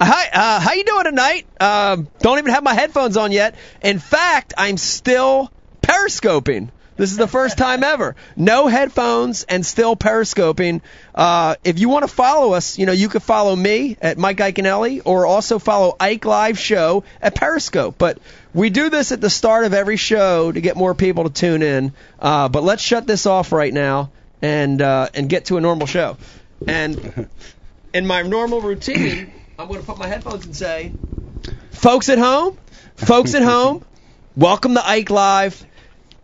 Hi, uh, how you doing tonight? Um, don't even have my headphones on yet. In fact, I'm still periscoping. This is the first time ever. No headphones and still periscoping. Uh, if you want to follow us, you know, you could follow me at Mike Iaconelli or also follow Ike Live Show at Periscope. But we do this at the start of every show to get more people to tune in. Uh, but let's shut this off right now and uh, and get to a normal show. And in my normal routine, I'm going to put my headphones and say, folks at home, folks at home, welcome to Ike Live.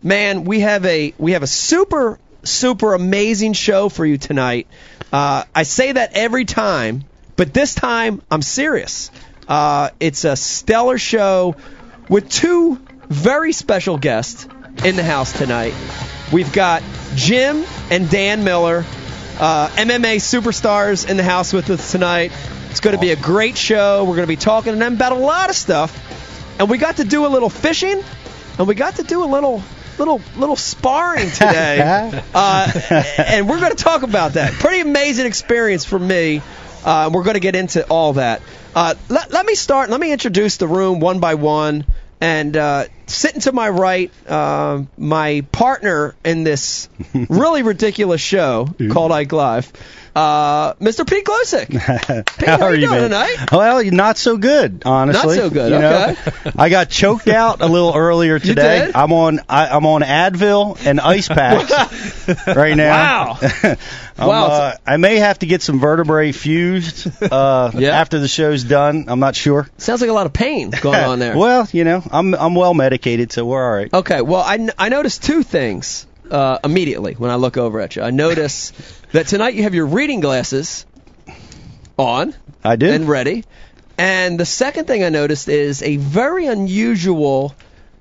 Man, we have a we have a super super amazing show for you tonight. Uh, I say that every time, but this time I'm serious. Uh, it's a stellar show with two very special guests in the house tonight. We've got Jim and Dan Miller, uh, MMA superstars in the house with us tonight. It's going to be a great show. We're going to be talking to them about a lot of stuff. And we got to do a little fishing, and we got to do a little little little sparring today. uh, and we're going to talk about that. Pretty amazing experience for me. Uh, we're going to get into all that. Uh, let, let me start. Let me introduce the room one by one. And uh, sitting to my right, uh, my partner in this really ridiculous show called Ike Live, uh, Mr. Pete Gluszek. Pete, how, are you doing man? tonight? Well, not so good, honestly. Not so good. You know, okay. I got choked out a little earlier today. I'm on I, I'm on Advil and ice packs right now. Wow. Wow, uh, I may have to get some vertebrae fused uh, Yeah. after the show's done. I'm not sure. Sounds like a lot of pain going on there. well, you know, I'm I'm well medicated, so we're all right. Okay, well, I, I noticed two things uh, immediately when I look over at you. I notice that tonight you have your reading glasses on I do. and ready. And the second thing I noticed is a very unusual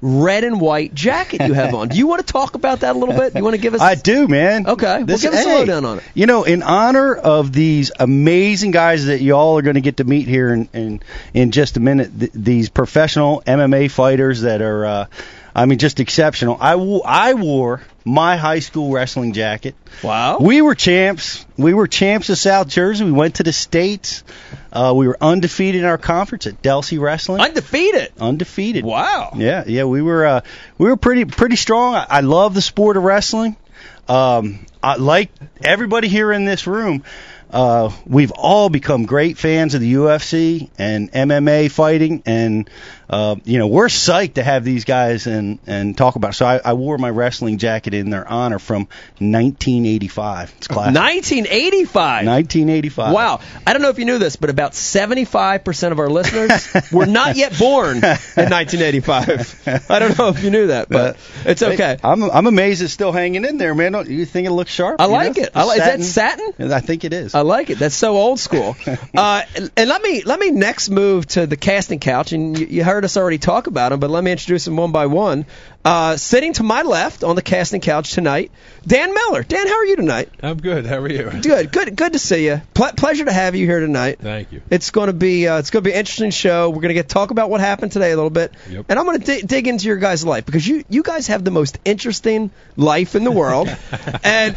red and white jacket you have on. Do you want to talk about that a little bit? Do you want to give us I do, man. Okay, well, This- give us a hey, lowdown on it. You know, in honor of these amazing guys that you all are going to get to meet here in in, in just a minute, th- these professional MMA fighters that are, uh, I mean, just exceptional. I I wore my high school wrestling jacket. Wow. We were champs. We were champs of South Jersey. We went to the states. Uh, we were undefeated in our conference at Delsea Wrestling. Undefeated. undefeated. Wow. Yeah, yeah, we were uh, we were pretty pretty strong. I, I love the sport of wrestling. Um, I, like everybody here in this room, uh, we've all become great fans of the UFC and MMA fighting, and uh, you know we're psyched to have these guys and and talk about. It. So I, I wore my wrestling jacket in their honor from 1985. It's classic. 1985. 1985. Wow. I don't know if you knew this, but about 75% of our listeners were not yet born in 1985. I don't know if you knew that, but it's okay. I'm I'm amazed it's still hanging in there, man. Don't you think it looks sharp? I you like know? it. I is that satin? I think it is. I like it. That's so old school. Uh, and and let me let me next move to the casting couch, and you, you heard us already talk about them, but let me introduce them one by one. Uh, sitting to my left on the casting couch tonight, Dan Miller. Dan, how are you tonight? I'm good. How are you? Good, good, good to see you. Ple- pleasure to have you here tonight. Thank you. It's going to be uh, it's going to be an interesting show. We're going to get talk about what happened today a little bit, Yep. and I'm going to di- dig into your guys' life because you you guys have the most interesting life in the world, and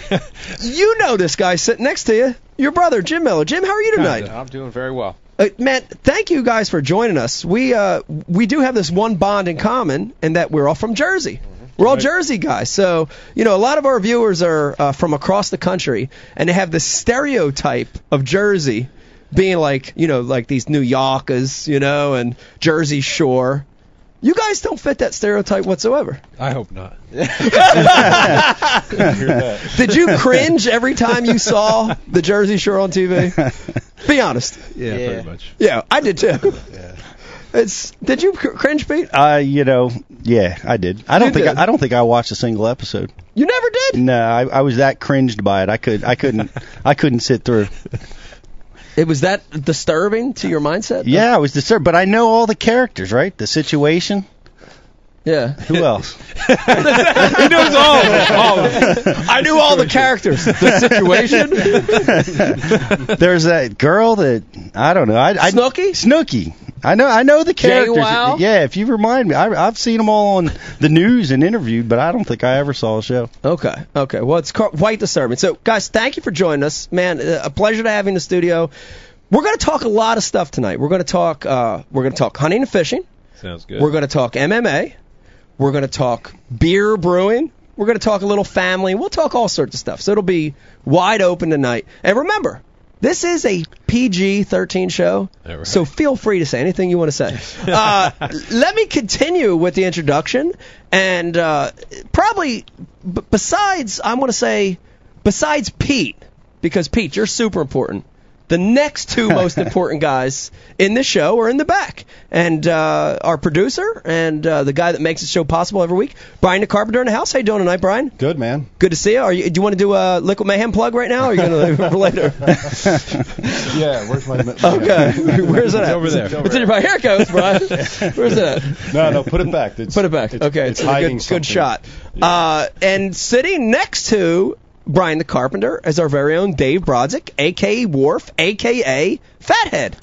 you know this guy sitting next to you, your brother Jim Miller. Jim, how are you tonight? I'm doing very well. Uh, man, thank you guys for joining us. We uh, we do have this one bond in common, and that we're all from Jersey. We're all Right. Jersey guys, so you know a lot of our viewers are uh, from across the country, and they have this stereotype of Jersey being like you know like these New Yorkers, you know, and Jersey Shore. You guys don't fit that stereotype whatsoever. I hope not. Did you cringe every time you saw the Jersey Shore on TV? Be honest. Yeah, Yeah. pretty much. Yeah, I did too. Yeah. It's. Did you cringe, Pete? Uh, you know, yeah, I did. I don't You think did. I, I don't think I watched a single episode. You never did. No, I, I was that cringed by it. I could I couldn't I couldn't sit through. It was that disturbing to your mindset? Yeah, it was disturbing. but I know all the characters, right? The situation. Yeah. Who else? he knows all of them. All of them. I knew all the characters. The situation. There's that girl that I don't know. I, I Snooki? Snooky. I know. I know the characters. Wow? Yeah, if you remind me, I, I've seen them all on the news and interviewed, but I don't think I ever saw a show. Okay. Okay. Well, it's ca- quite disturbing. So, guys, thank you for joining us, man. uh, A pleasure to have you in the studio. we're going to talk a lot of stuff tonight. We're going to talk. Uh, we're going to talk hunting and fishing. Sounds good. We're going to talk MMA. We're going to talk beer brewing. We're going to talk a little family. We'll talk all sorts of stuff. So it'll be wide open tonight. And remember, this is a PG 13 show, right. so feel free to say anything you want to say. Uh, let me continue with the introduction. And uh, probably, b- besides, I'm going to say, besides Pete, because Pete, you're super important. The next two most important guys in the show are in the back, and uh, our producer and uh, the guy that makes the show possible every week, Brian the Carpenter in the house. How you doing tonight, Brian? Good man. Good to see you. Are you do you want to do a Liquid Mayhem plug right now, or are you going to leave it for later? Yeah, where's my? Okay, where's it at? over there. It's in your pocket. Here it goes, Brian. Where's it at? No, no, put it back. It's, Put it back. It's, okay, it's, a good, good shot. Uh, and sitting next to Brian the Carpenter as our very own Dave Brodzik, aka Wharf, aka Fathead.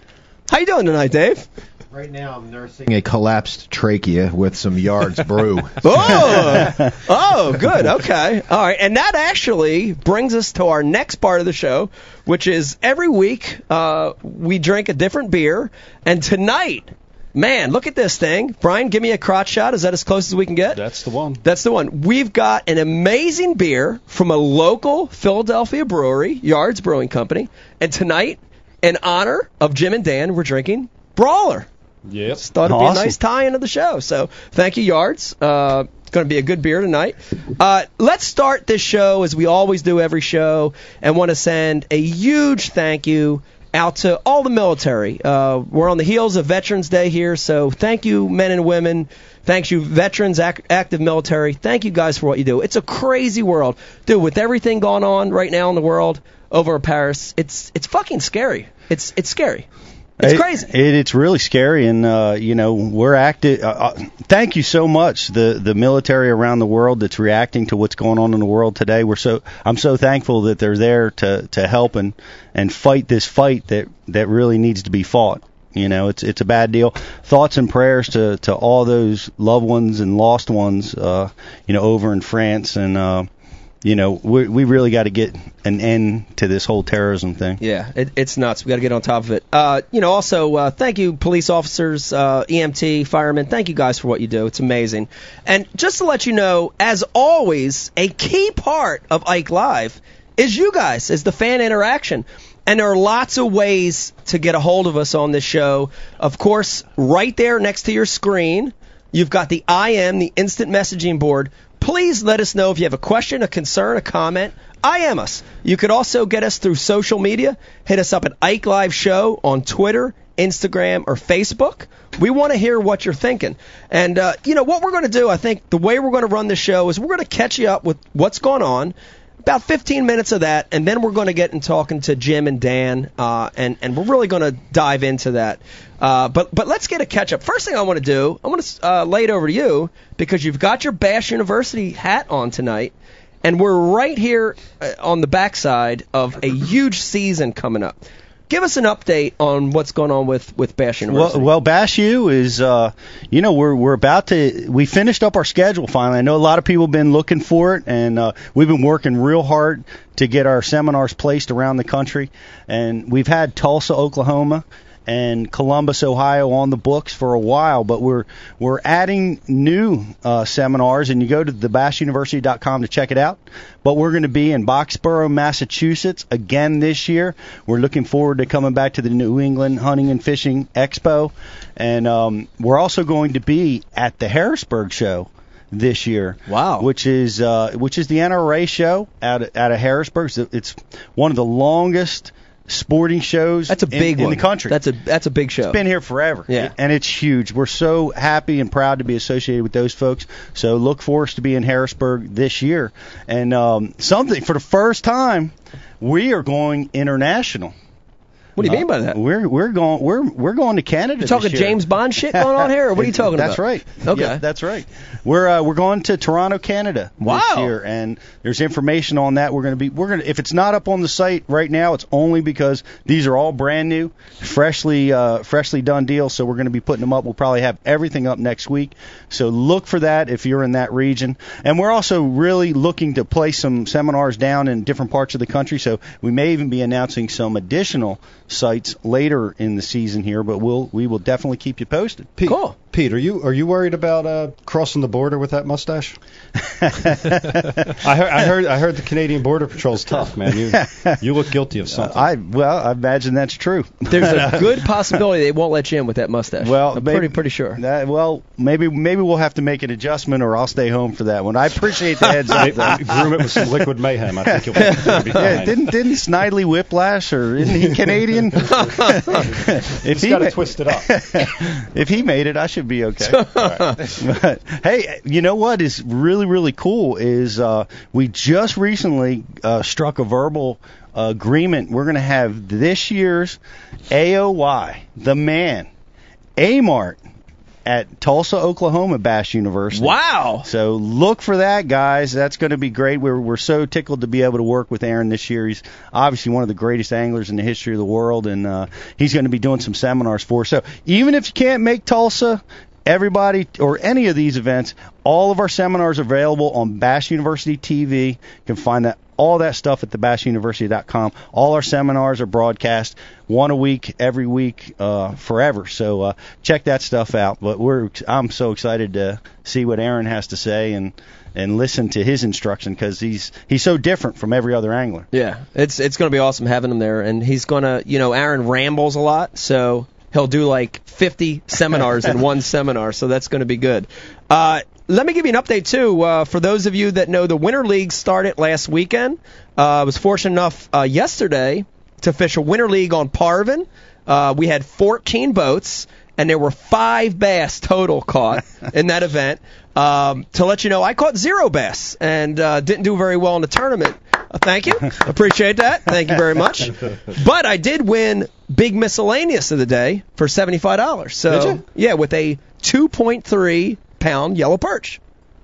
How you doing tonight, Dave? Right now, I'm nursing a collapsed trachea with some yards brew. Oh, oh, good. Okay, all right. And that actually brings us to our next part of the show, which is every week uh, we drink a different beer, and tonight. Man, look at this thing. Brian, give me a crotch shot. Is that as close as we can get? That's the one. That's the one. We've got an amazing beer from a local Philadelphia brewery, Yards Brewing Company. And tonight, in honor of Jim and Dan, we're drinking Brawler. Yep. Thought it'd be a nice tie into the show. So thank you, Yards. Uh, it's going to be a good beer tonight. Uh, let's start this show as we always do every show, and want to send a huge thank you out to all the military. Uh, we're on the heels of Veterans Day here, so thank you, men and women. Thanks you, veterans, ac- active military. Thank you guys for what you do. It's a crazy world, dude. With everything going on right now in the world over Paris, it's it's fucking scary. It's it's scary. It's It- crazy. It, it's really scary, and uh, you know we're active. Uh, uh, thank you so much, the the military around the world that's reacting to what's going on in the world today. We're so I'm so thankful that they're there to to help and and fight this fight that that really needs to be fought. You know, it's it's a bad deal. Thoughts and prayers to to all those loved ones and lost ones. Uh, you know, over in France and. Uh, you know, we we really got to get an end to this whole terrorism thing. Yeah, it, it's nuts. We got to get on top of it. Uh, you know, also uh, thank you, police officers, uh, EMT, firemen. Thank you guys for what you do. It's amazing. And just to let you know, as always, a key part of Ike Live is you guys, is the fan interaction. And there are lots of ways to get a hold of us on this show. Of course, right there next to your screen, you've got the IM, the instant messaging board. Please let us know if you have a question, a concern, a comment. I am us. You could also get us through social media. Hit us up at Ike Live Show on Twitter, Instagram, or Facebook. We want to hear what you're thinking. And, uh, you know, what we're going to do, I think the way we're going to run the show is we're going to catch you up with what's going on about 15 minutes of that, and then we're going to get in talking to Jim and Dan, uh, and and we're really going to dive into that. Uh, but but let's get a catch up. First thing I want to do, I want to uh, lay it over to you because you've got your Bass University hat on tonight, and we're right here uh, on the backside of a huge season coming up. Give us an update on what's going on with with Bass University. Well, well, Bass U is, uh, you know, we're we're about to we finished up our schedule finally. I know a lot of people have been looking for it, and uh, we've been working real hard to get our seminars placed around the country. And we've had Tulsa, Oklahoma, and Columbus, Ohio, on the books for a while, but we're we're adding new uh, seminars, and you go to thebassuniversity.com to check it out. But we're going to be in Boxborough, Massachusetts again this year. We're looking forward to coming back to the New England Hunting and Fishing Expo, and um, we're also going to be at the Harrisburg Show this year. Wow. Which is uh, which is the NRA show out of, out of Harrisburg. It's one of the longest sporting shows that's a in- big in, one. the country. That's a that's a big show. It's been here forever. Yeah. And it's huge. We're so happy and proud to be associated with those folks. So look for us to be in Harrisburg this year. And um, something for the first time, we are going international. What do you mean by that? We're we're going we're we're going to Canada. You talking. James Bond shit going on here, or what are you talking That's about? That's right. Okay. Yep, that's right. We're uh, we're going to Toronto, Canada Wow. this year, and there's information on that. We're going to be we're going to if it's not up on the site right now, it's only because these are all brand new, freshly uh, freshly done deals. So we're going to be putting them up. We'll probably have everything up next week. So look for that if you're in that region. And we're also really looking to place some seminars down in different parts of the country. So we may even be announcing some additional sites later in the season here, but we'll we will definitely keep you posted. Pete, Cool. Pete, are you are you worried about uh, crossing the border with that mustache? I heard I heard I heard the Canadian Border Patrol's tough, man. You you look guilty of something. I well, I imagine that's true. There's a good possibility they won't let you in with that mustache. Well, I'm maybe- pretty pretty sure. That, well, maybe maybe we'll have to make an adjustment, or I'll stay home for that one. I appreciate the heads up. though. Groom it with some liquid mayhem. I think you'll be, you'll be Yeah, didn't didn't Snidely Whiplash or isn't he Canadian? if He's he got to ma- twist it up. if he made it, I should be okay. But, hey, you know what is really really cool is uh, we just recently uh, struck a verbal agreement. We're going to have this year's AOY, the man, A Amart at Tulsa, Oklahoma, Bass University. Wow. So look for that, guys. That's going to be great. We're we're so tickled to be able to work with Aaron this year. He's obviously one of the greatest anglers in the history of the world, and uh, he's going to be doing some seminars for us. So even if you can't make Tulsa, everybody or any of these events, all of our seminars are available on Bass University TV. You can find that all that stuff at thebassuniversity.com. All our seminars are broadcast one a week, every week, uh, forever. So uh, check that stuff out. But we're I'm so excited to see what Aaron has to say and and listen to his instruction because he's he's so different from every other angler. Yeah, it's it's going to be awesome having him there, and he's going to, you know, Aaron rambles a lot, so he'll do like 50 seminars in one seminar, so that's going to be good. Uh, let me give you an update too. Uh, for those of you that know, the Winter League started last weekend. Uh, I was fortunate enough uh, yesterday to fish a Winter League on Parvin. Uh, we had 14 boats, and there were five bass total caught in that event. Um, to let you know, I caught zero bass and uh, didn't do very well in the tournament. Uh, thank you, appreciate that. Thank you very much. But I did win big miscellaneous of the day for seventy five dollars. So Did you? yeah, with a two point three pound yellow perch.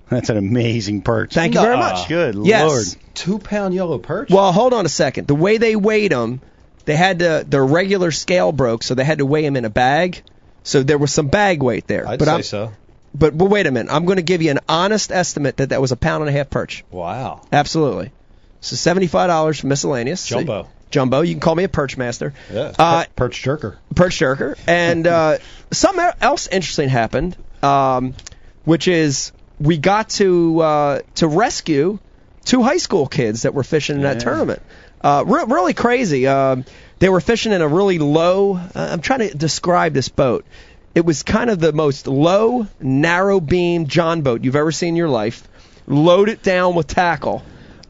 That's an amazing perch. Thank you very Nuh-uh. much. Good Lord. Yes. lord. Two pound yellow perch. Well, hold on a second. The way they weighed them, they had to their regular scale broke, so they had to weigh them in a bag. So there was some bag weight there. I'd but say I'm, so. But but wait a minute. I'm going to give you an honest estimate that that was a pound and a half perch. Wow. Absolutely. So seventy five dollars for miscellaneous. So- Jumbo. Jumbo. You can call me a perch master. Yeah. Uh, perch jerker. perch jerker. And uh, something else interesting happened, um, which is we got to uh, to rescue two high school kids that were fishing in that Yeah. tournament. Uh, re- really crazy. Um, they were fishing in a really low. Uh, I'm trying to describe this boat. It was kind of the most low, narrow beam John boat you've ever seen in your life, loaded down with tackle.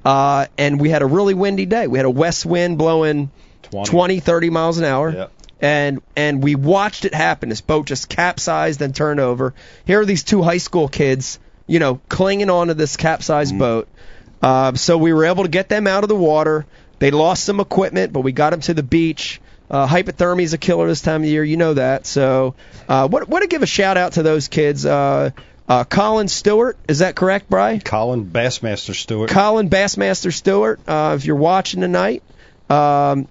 Uh, and we had a really windy day. We had a west wind blowing 20. 20, 30 miles an hour. Yep. And and we watched it happen. This boat just capsized and turned over. Here are these two high school kids, you know, clinging onto this capsized boat. Uh, so we were able to get them out of the water. They lost some equipment, but we got them to the beach. Uh, hypothermia is a killer this time of year. You know that. So, uh, what want to give a shout out to those kids. Uh, uh, Colin Stewart, is that correct, Bry? Colin Bassmaster Stewart. Colin Bassmaster Stewart, uh, if you're watching tonight, um,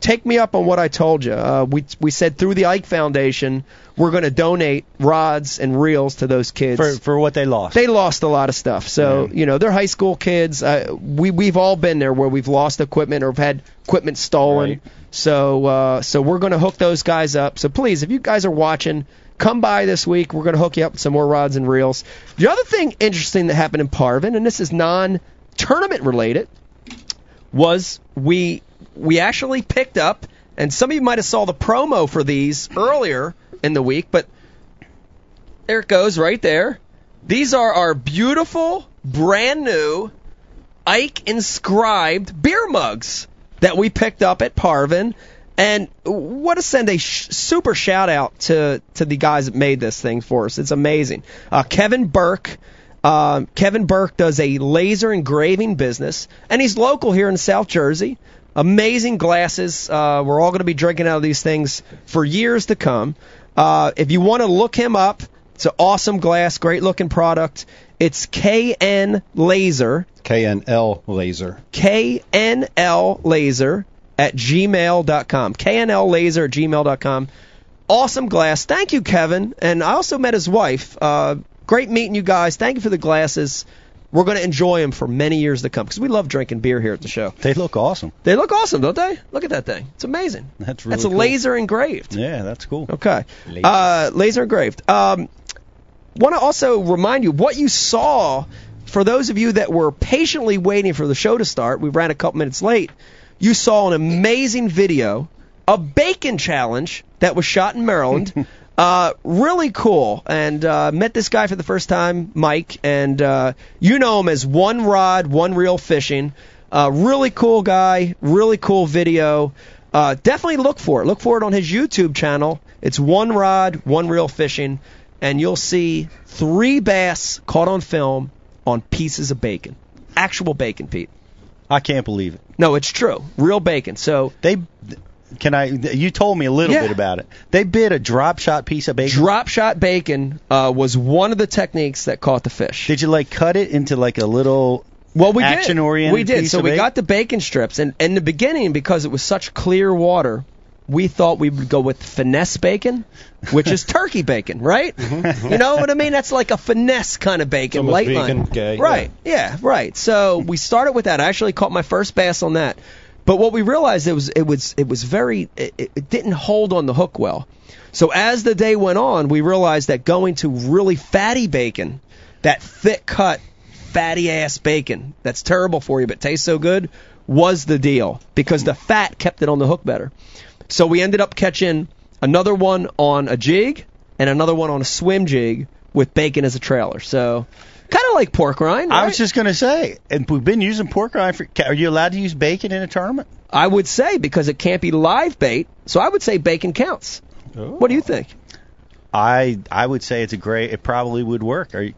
take me up on what I told you. Uh, we we said through the Ike Foundation, we're going to donate rods and reels to those kids. For for what they lost. they lost a lot of stuff. So you know they're high school kids. Uh, we we've all been there where we've lost equipment or have had equipment stolen. Right. So uh, so we're going to hook those guys up. So please, if you guys are watching, come by this week. We're going to hook you up with some more rods and reels. The other thing interesting that happened in Parvin, and this is non-tournament related, was we we actually picked up, and some of you might have saw the promo for these earlier in the week, but there it goes right there. These are our beautiful, brand new Ike inscribed beer mugs that we picked up at Parvin. And what to send a sh- super shout out to to the guys that made this thing for us. It's amazing. Uh, Kevin Burke. Um, Kevin Burke does a laser engraving business, and he's local here in South Jersey. Amazing glasses. Uh, we're all going to be drinking out of these things for years to come. Uh, if you want to look him up, it's an awesome glass, great looking product. It's KN Laser, KNL laser. KNL Laser at gmail.com. KNL Laser at gmail.com. Awesome glass. Thank you, Kevin. And I also met his wife. Uh, great meeting you guys. Thank you for the glasses. We're going to enjoy them for many years to come because we love drinking beer here at the show. They look awesome. They look awesome, don't they? Look at that thing. It's amazing. That's really That's a cool. laser engraved. Yeah, that's cool. Okay. Uh, laser engraved. Um, Want to also remind you what you saw. For those of you that were patiently waiting for the show to start, we ran a couple minutes late. You saw an amazing video, a bacon challenge that was shot in Maryland. uh, really cool. And uh, met this guy for the first time, Mike, and uh, you know him as One Rod, One Reel Fishing. Uh, really cool guy. Really cool video. Uh, definitely look for it. Look for it on his YouTube channel. It's One Rod, One Reel Fishing, and you'll see three bass caught on film on pieces of bacon. Actual bacon, Pete. I can't believe it. No, it's true. Real bacon. So They can I? You told me a little Yeah. bit about it. They bid a drop shot piece of bacon. drop shot bacon uh, was one of the techniques that caught the fish. Did you like cut it into like a little? well, we did. action-oriented We did. piece So we bacon? got the bacon strips, and in the beginning, because it was such clear water, we thought we would go with finesse bacon, which is turkey bacon, right? You know what I mean? That's like a finesse kind of bacon, almost light vegan, line. gay, right? Yeah. right. So we started with that. I actually caught my first bass on that, but what we realized it was it was it was very it, it didn't hold on the hook well. So as the day went on, we realized that going to really fatty bacon, that thick cut, fatty ass bacon that's terrible for you but tastes so good, was the deal because the fat kept it on the hook better. So we ended up catching another one on a jig and another one on a swim jig with bacon as a trailer. So kind of like pork rind. I was just gonna say, and we've been using pork rind for. Are you allowed to use bacon in a tournament? I would say because it can't be live bait, so I would say bacon counts. What do you oh. think? I I would say it's a great. It probably would work. Or you-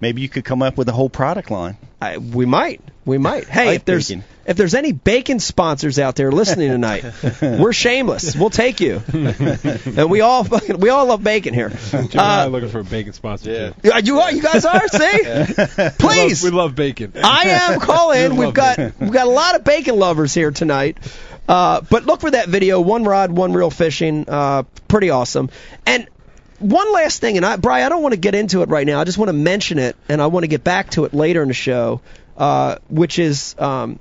maybe you could come up with a whole product line. I, we might. We might. Hey, if there's bacon. if there's any bacon sponsors out there listening tonight, we're shameless. We'll take you. and we all fucking we all love bacon here. Jim and I are looking for a bacon sponsor. too. Uh, you are, you guys are. See, please. We love, we love bacon. I am calling. We We've got bacon. we've got a lot of bacon lovers here tonight. Uh, but look for that video. One rod, one reel fishing. Uh, pretty awesome. And one last thing, and I, Brian, I don't want to get into it right now. I just want to mention it, and I want to get back to it later in the show, uh, which is um,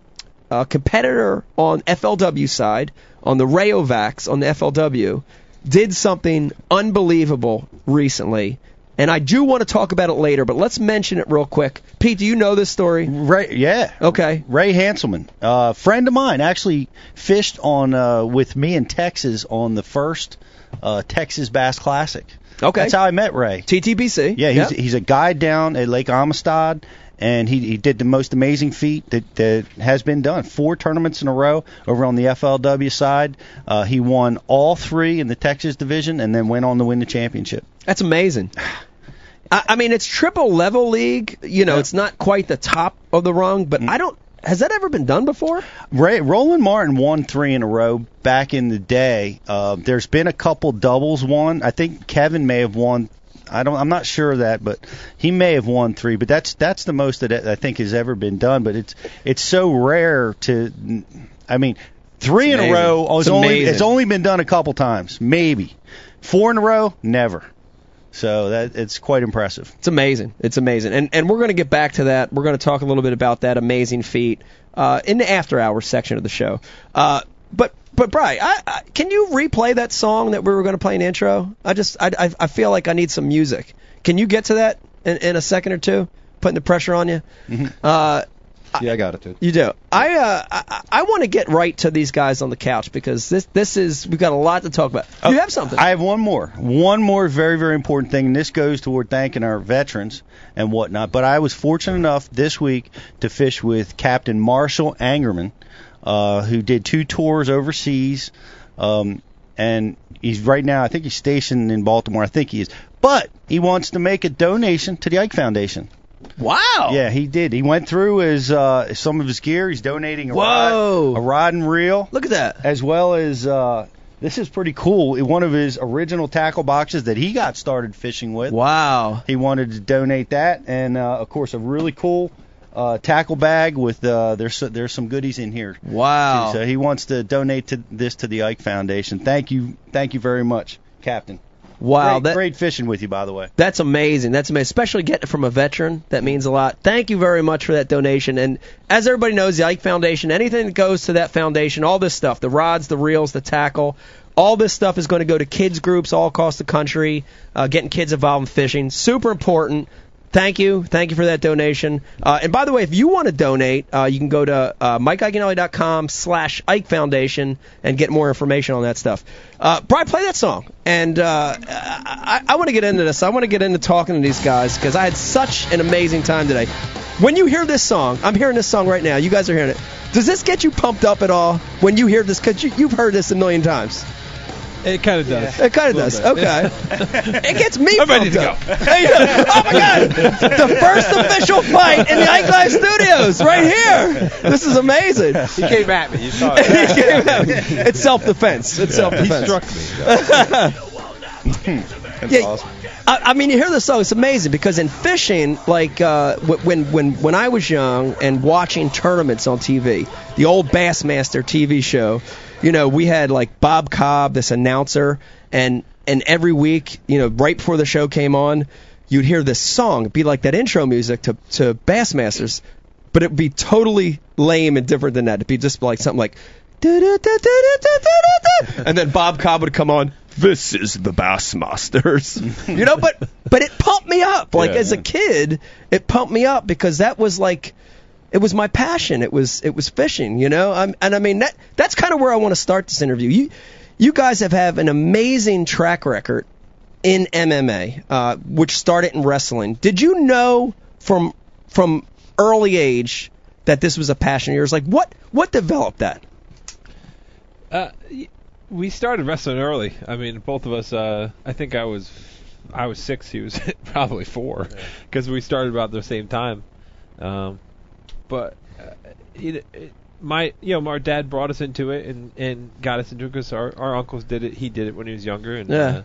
a competitor on FLW side, on the Rayovacs on the FLW, did something unbelievable recently. And I do want to talk about it later, but let's mention it real quick. Pete, do you know this story? Ray, yeah. Okay. Ray Hanselman, uh, friend of mine, actually fished on uh, with me in Texas on the first uh, Texas Bass Classic. Okay. That's how I met Ray. TTBC. Yeah, he's Yep. he's a guide down at Lake Amistad, and he he did the most amazing feat that that has been done. Four tournaments in a row over on the FLW side. Uh, he won all three in the Texas division, and then went on to win the championship. That's amazing. I, I mean, it's triple level league. You know, Yeah. it's not quite the top of the rung, but I don't. Has that ever been done before? Ray, Roland Martin won three in a row back in the day. Uh, there's been a couple doubles won. I think Kevin may have won. I don't. I'm not sure of that, but he may have won three. But that's that's the most that I think has ever been done. But it's it's so rare to. I mean, three in a amazing. row It's is only amazing. it's only been done a couple times, maybe. Four in a row, never. So that it's quite impressive. It's amazing. It's amazing. And and we're going to get back to that. We're going to talk a little bit about that amazing feat uh, in the after hours section of the show. Uh, but but Bry, I, I, can you replay that song that we were going to play in intro? I just I, I I feel like I need some music. Can you get to that in, in a second or two? Putting the pressure on you. Uh, Yeah, I got it, dude. You do. I uh, I, I want to get right to these guys on the couch because this this is we've got a lot to talk about. You have something. I have one more. One more very, very important thing, and this goes toward thanking our veterans and whatnot. But I was fortunate enough this week to fish with Captain Marshall Angerman, uh, who did two tours overseas. Um, and he's right now, I think he's stationed in Baltimore. I think he is. But he wants to make a donation to the Ike Foundation. Wow. Yeah, he did. He went through his uh, some of his gear. He's donating a Whoa. rod, a rod and reel Look at that. as well as uh, this is pretty cool. One of his original tackle boxes that he got started fishing with. Wow. He wanted to donate that, and uh, of course, a really cool uh, tackle bag with uh, there's there's some goodies in here. Wow. So he wants to donate to this to the Ike Foundation. Thank you, thank you very much, Captain. Wow, great, that great fishing with you, by the way. That's amazing. That's amazing. Especially getting it from a veteran. That means a lot. Thank you very much for that donation. And as everybody knows, the Ike Foundation, anything that goes to that foundation, all this stuff, the rods, the reels, the tackle, all this stuff is going to go to kids groups all across the country, uh, getting kids involved in fishing. Super important. Thank you. Thank you for that donation. Uh, and by the way, if you want to donate, uh, you can go to uh, MikeIaconelli.com slash Ike Foundation and get more information on that stuff. Uh, Brian, play that song. And uh, I, I want to get into this. I want to get into talking to these guys because I had such an amazing time today. When you hear this song, I'm hearing this song right now. You guys are hearing it. Does this get you pumped up at all when you hear this? Because you, you've heard this a million times. It kind of does. It kind of does. bit. Okay. it gets me I'm ready to up. go. Hey. Oh my God! The first official fight in the Ike Live Studios, right here. This is amazing. He came at me. You saw He it. came at me. it's self-defense. It's He self-defense. He struck me. That's Yeah, awesome. I, I mean, you hear this song, it's amazing because in fishing, like uh, when when when I was young and watching tournaments on TV, the old Bassmaster TV show, you know, we had like Bob Cobb, this announcer, and and every week, you know, right before the show came on, you'd hear this song, It'd be like that intro music to to Bassmasters, but it'd be totally lame and different than that. It'd be just like something like. And then Bob Cobb would come on. This is the Bassmasters, you know. But but it pumped me up. Like Yeah. as a kid, it pumped me up because that was like, it was my passion. It was it was fishing, you know. I'm, and I mean that that's kind of where I want to start this interview. You you guys have have an amazing track record in MMA, uh, which started in wrestling. Did you know from from early age that this was a passion of yours? Like what what developed that? Uh, we started wrestling early. I mean, both of us. Uh, I think I was, I was six. He was probably four, because we started about the same time. Um, but uh, it, it, my, you know, our dad brought us into it and and got us into it because our our uncles did it. He did it when he was younger. And, Yeah. Uh,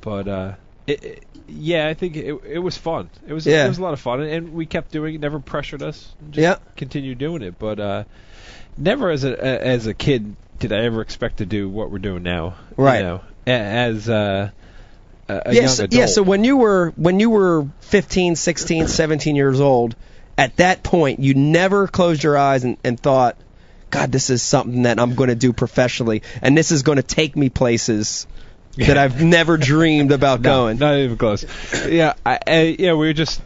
but uh, it, it, yeah, I think it it was fun. It was Yeah. it was a lot of fun, and, and we kept doing it. Never pressured us. Just Yeah. continued doing it. But uh, never as a as a kid did I ever expect to do what we're doing now. you Right. know, a- as uh, a, a yeah, young so, adult. yeah, so when you were when you were 15, 16, 17 years old, at that point you never closed your eyes and, and thought, God, this is something that I'm going to do professionally, and this is going to take me places that I've never dreamed about No, going. Not even close. yeah, I, I, yeah, we were just.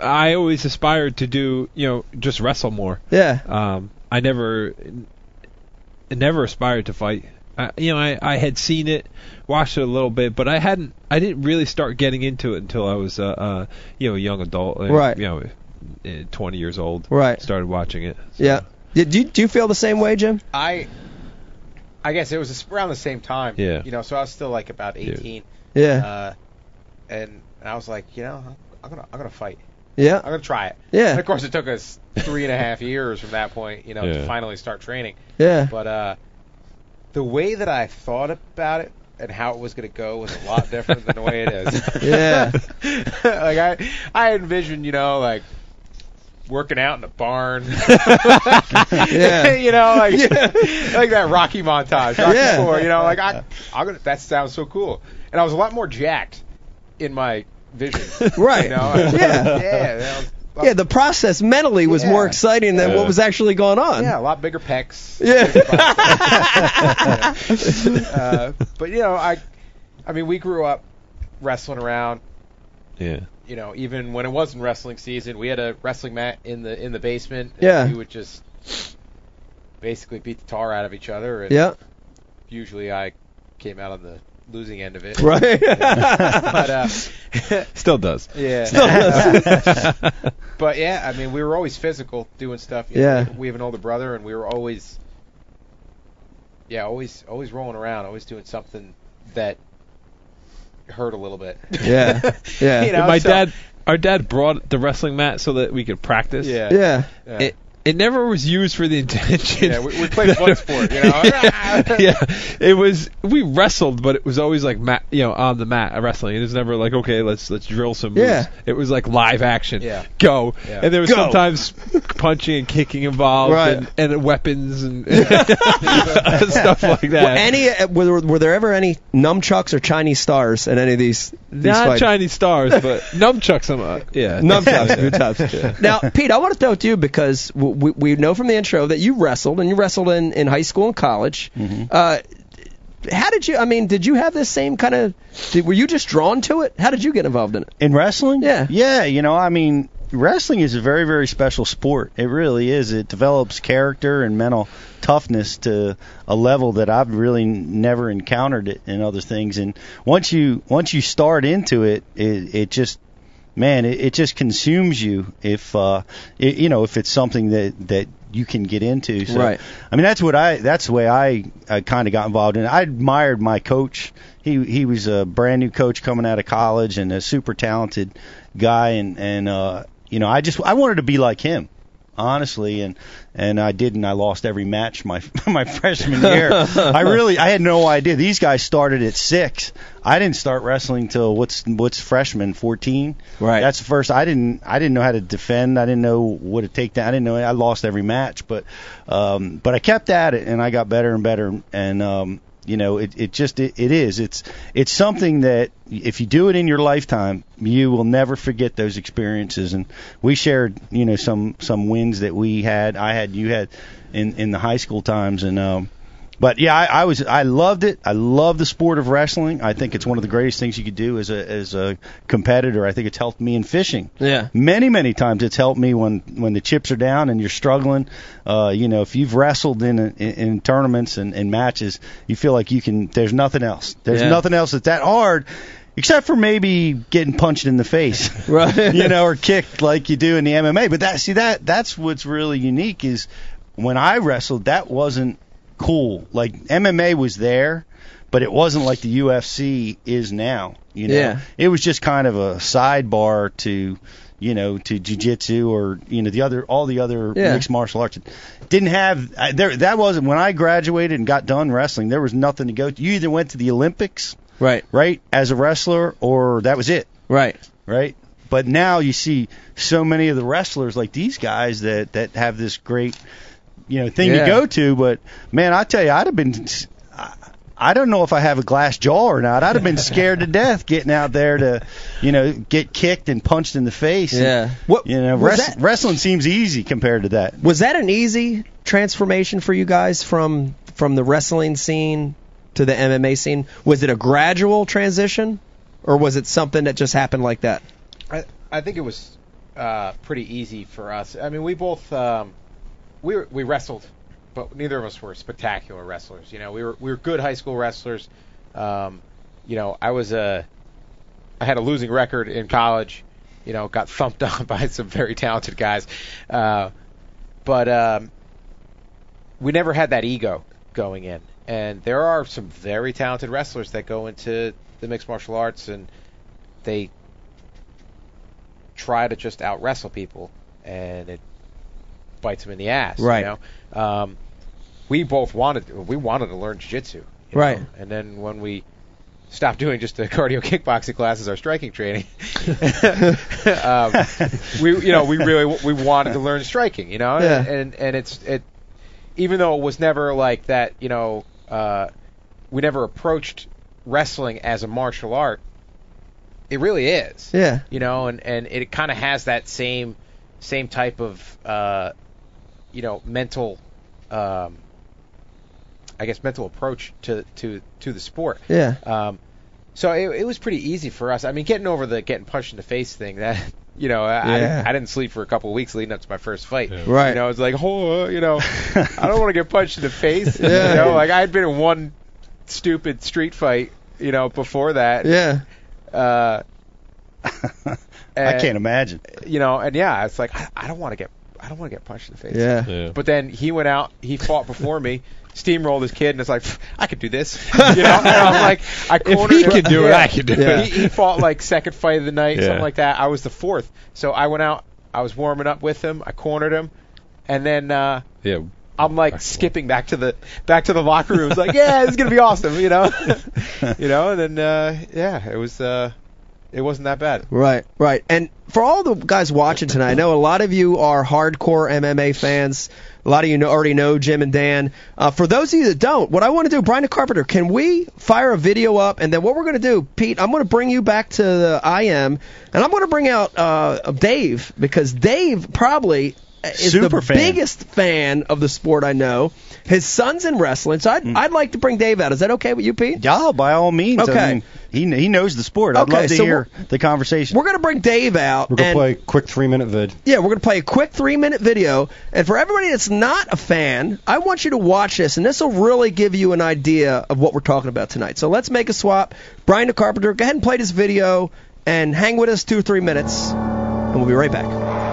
I always aspired to do, you know, just wrestle more. Yeah, Um, I never, never aspired to fight. I, you know, I, I had seen it, watched it a little bit, but I hadn't. I didn't really start getting into it until I was, uh, uh you know, a young adult. Right. You know, 20 years old. Right. Started watching it. so. yeah. Did you do you feel the same way, Jim? I, I guess it was around the same time. Yeah. You know, so I was still like about 18. Yeah, Uh, and, and I was like, you know, I'm gonna I'm gonna fight. yeah, I'm gonna try it. yeah, And of course, it took us three and a half years from that point, you know, Yeah. to finally start training. yeah. But uh, the way that I thought about it and how it was going to go was a lot different than the way it is. Yeah. like I, I envisioned, you know, like working out in a barn. Yeah. you know, like like that Rocky montage, Rocky Yeah. Four. You know, like I, I'm gonna. That sounds so cool. And I was a lot more jacked in my vision. Right. You know, I- Yeah. yeah. that Yeah, the process mentally was Yeah. more exciting than Yeah. what was actually going on. Yeah, a lot bigger pecs. Yeah. uh, but you know, I, I mean, we grew up wrestling around. Yeah. You know, even when it wasn't wrestling season, we had a wrestling mat in the in the basement. Yeah. we would just basically beat the tar out of each other. And yeah. Usually, I came out on the losing end of it. Right. But uh, Still does. yeah. Still does. but yeah, I mean, we were always physical doing stuff. you Yeah. know. we have an older brother, and we were always, yeah, always, always rolling around, always doing something that hurt a little bit. Yeah. Yeah. You know, my so- dad, our dad brought the wrestling mat so that we could practice. Yeah. yeah. Yeah. It, it never was used for the intention. Yeah, we, we played that- blood sport, you know. yeah, it was. We wrestled, but it was always like mat, you know, on the mat uh, wrestling. It was never like, okay, let's let's drill some moves. Yeah. It was like live action. Yeah. Go. Yeah. And there was Go. sometimes punching and kicking involved, Right. and, and weapons and stuff like that. Were any uh, were, were there ever any nunchucks or Chinese stars in any of these? these Not fights? Chinese stars, but nunchucks. I'm uh, yeah. Nunchucks, good times. Now, Pete, I want to throw it to you because w- we, we know from the intro that you wrestled and you wrestled in, in high school and college. Uh, how did you? I mean, did you have this same kind of? Did, were you just drawn to it? How did you get involved in it? In wrestling? Yeah. Yeah, you know, I mean, wrestling is a very, very special sport. It really is. It develops character and mental toughness to a level that I've really never encountered it in other things. And once you once you start into it, it, it just man, it, it just consumes you if uh it, you know, if it's something that that you can get into. So, Right. I mean, that's what I that's the way I, I kind of got involved in. it. I admired my coach. He he was a brand new coach coming out of college and a super talented guy and and uh you know, I just I wanted to be like him. Honestly, and and I didn't. I lost every match my my freshman year. I really I had no idea. These guys started at six. I didn't start wrestling till what's what's freshman fourteen. Right. That's the first. I didn't I didn't know how to defend. I didn't know what to take down. I didn't know. I lost every match, but um, but I kept at it and I got better and better. And um, you know, it it just it, it is. It's it's something that if you do it in your lifetime, you will never forget those experiences. And we shared, you know, some some wins that we had. I had, you had, in in the high school times, and um, but yeah, I, I was I loved it. I love the sport of wrestling. I think it's one of the greatest things you could do as a as a competitor. I think it's helped me in fishing. Yeah. Many many times it's helped me when when the chips are down and you're struggling. Uh, you know, if you've wrestled in in, in tournaments and, and matches, you feel like you can. There's nothing else. There's Yeah. nothing else that's that hard. Except for maybe getting punched in the face, Right. you know, or kicked like you do in the MMA. But that, see, that that's what's really unique is when I wrestled, that wasn't cool. Like MMA was there, but it wasn't like the UFC is now. You know, Yeah. it was just kind of a sidebar to, you know, to jujitsu or you know the other all the other Yeah. mixed martial arts. Didn't have I, there. That wasn't when I graduated and got done wrestling. There was nothing to go to. You either went to the Olympics, Right. right, as a wrestler, or that was it Right. right? But now you see so many of the wrestlers like these guys that that have this great you know thing Yeah. to go to. But man, I tell you, I'd have been. I- I don't know if I have a glass jaw or not. I'd have been scared to death getting out there to, you know, get kicked and punched in the face. And, Yeah. What you know, was wrest- that- wrestling seems easy compared to that. Was that an easy transformation for you guys from from the wrestling scene to the MMA scene? Was it a gradual transition, or was it something that just happened like that? I, I think it was uh, pretty easy for us. I mean, we both um, we were, we wrestled, but neither of us were spectacular wrestlers. You know, we were we were good high school wrestlers. Um, you know, I was a I had a losing record in college. You know, got thumped on by some very talented guys, uh, but um, we never had that ego going in. And there are some very talented wrestlers that go into the mixed martial arts and they try to just out wrestle people, and it bites him in the ass. Right. You know? um, we both wanted we wanted to learn jiu-jitsu. Right. know? And then when we stopped doing just the cardio kickboxing classes, our striking training, um, we you know we really we wanted to learn striking. You know. Yeah. And and it's it even though it was never like that. You know. Uh, we never approached wrestling as a martial art. It really is Yeah. you know, and and it kind of has that same same type of uh, you know mental, um, I guess mental approach to to to the sport. Yeah. Um, so it, it was pretty easy for us. I mean, getting over the getting punched in the face thing that. You know, I, Yeah. I, I didn't sleep for a couple of weeks leading up to my first fight. Right. You know, it's like, oh, you know, I don't want to get punched in the face. Yeah. You know, like I had been in one stupid street fight, you know, before that. Yeah. Uh, I can't imagine. you know, and yeah, it's like I, I don't want to get I don't want to get punched in the face. Yeah. Yeah. But then he went out, he fought before me, steamrolled his kid, and it's like I could do this. You know, and I'm like I cornered If cornered he him. can do it, I can do Yeah. it. He, he fought like second fight of the night, Yeah. something like that. I was the fourth, so I went out. I was warming up with him. I cornered him, and then uh, Yeah. I'm like skipping back to the back to the locker room. It's like, yeah, this is gonna be awesome, you know, you know. And then uh, yeah, it was uh, it wasn't that bad. Right, right. And for all the guys watching tonight, I know a lot of you are hardcore MMA fans. A lot of you know, already know Jim and Dan. Uh, for those of you that don't, what I want to do, Brian Carpenter, can we fire a video up? And then what we're going to do, Pete, I'm going to bring you back to the IM, and I'm going to bring out uh, Dave because Dave probably is Super the fan. biggest fan of the sport I know. His son's in wrestling, so I'd, Hmm. I'd like to bring Dave out. Is that okay with you, Pete? Yeah, by all means. Okay. I mean, he he knows the sport. I'd Okay, love to so hear the conversation. We're going to bring Dave out. We're gonna and play a quick three minute vid. Yeah, we're going to play a quick three minute video. And for everybody that's not a fan, I want you to watch this, and this will really give you an idea of what we're talking about tonight. So let's make a swap. Brian the Carpenter, go ahead and play this video and hang with us two or three minutes, and we'll be right back.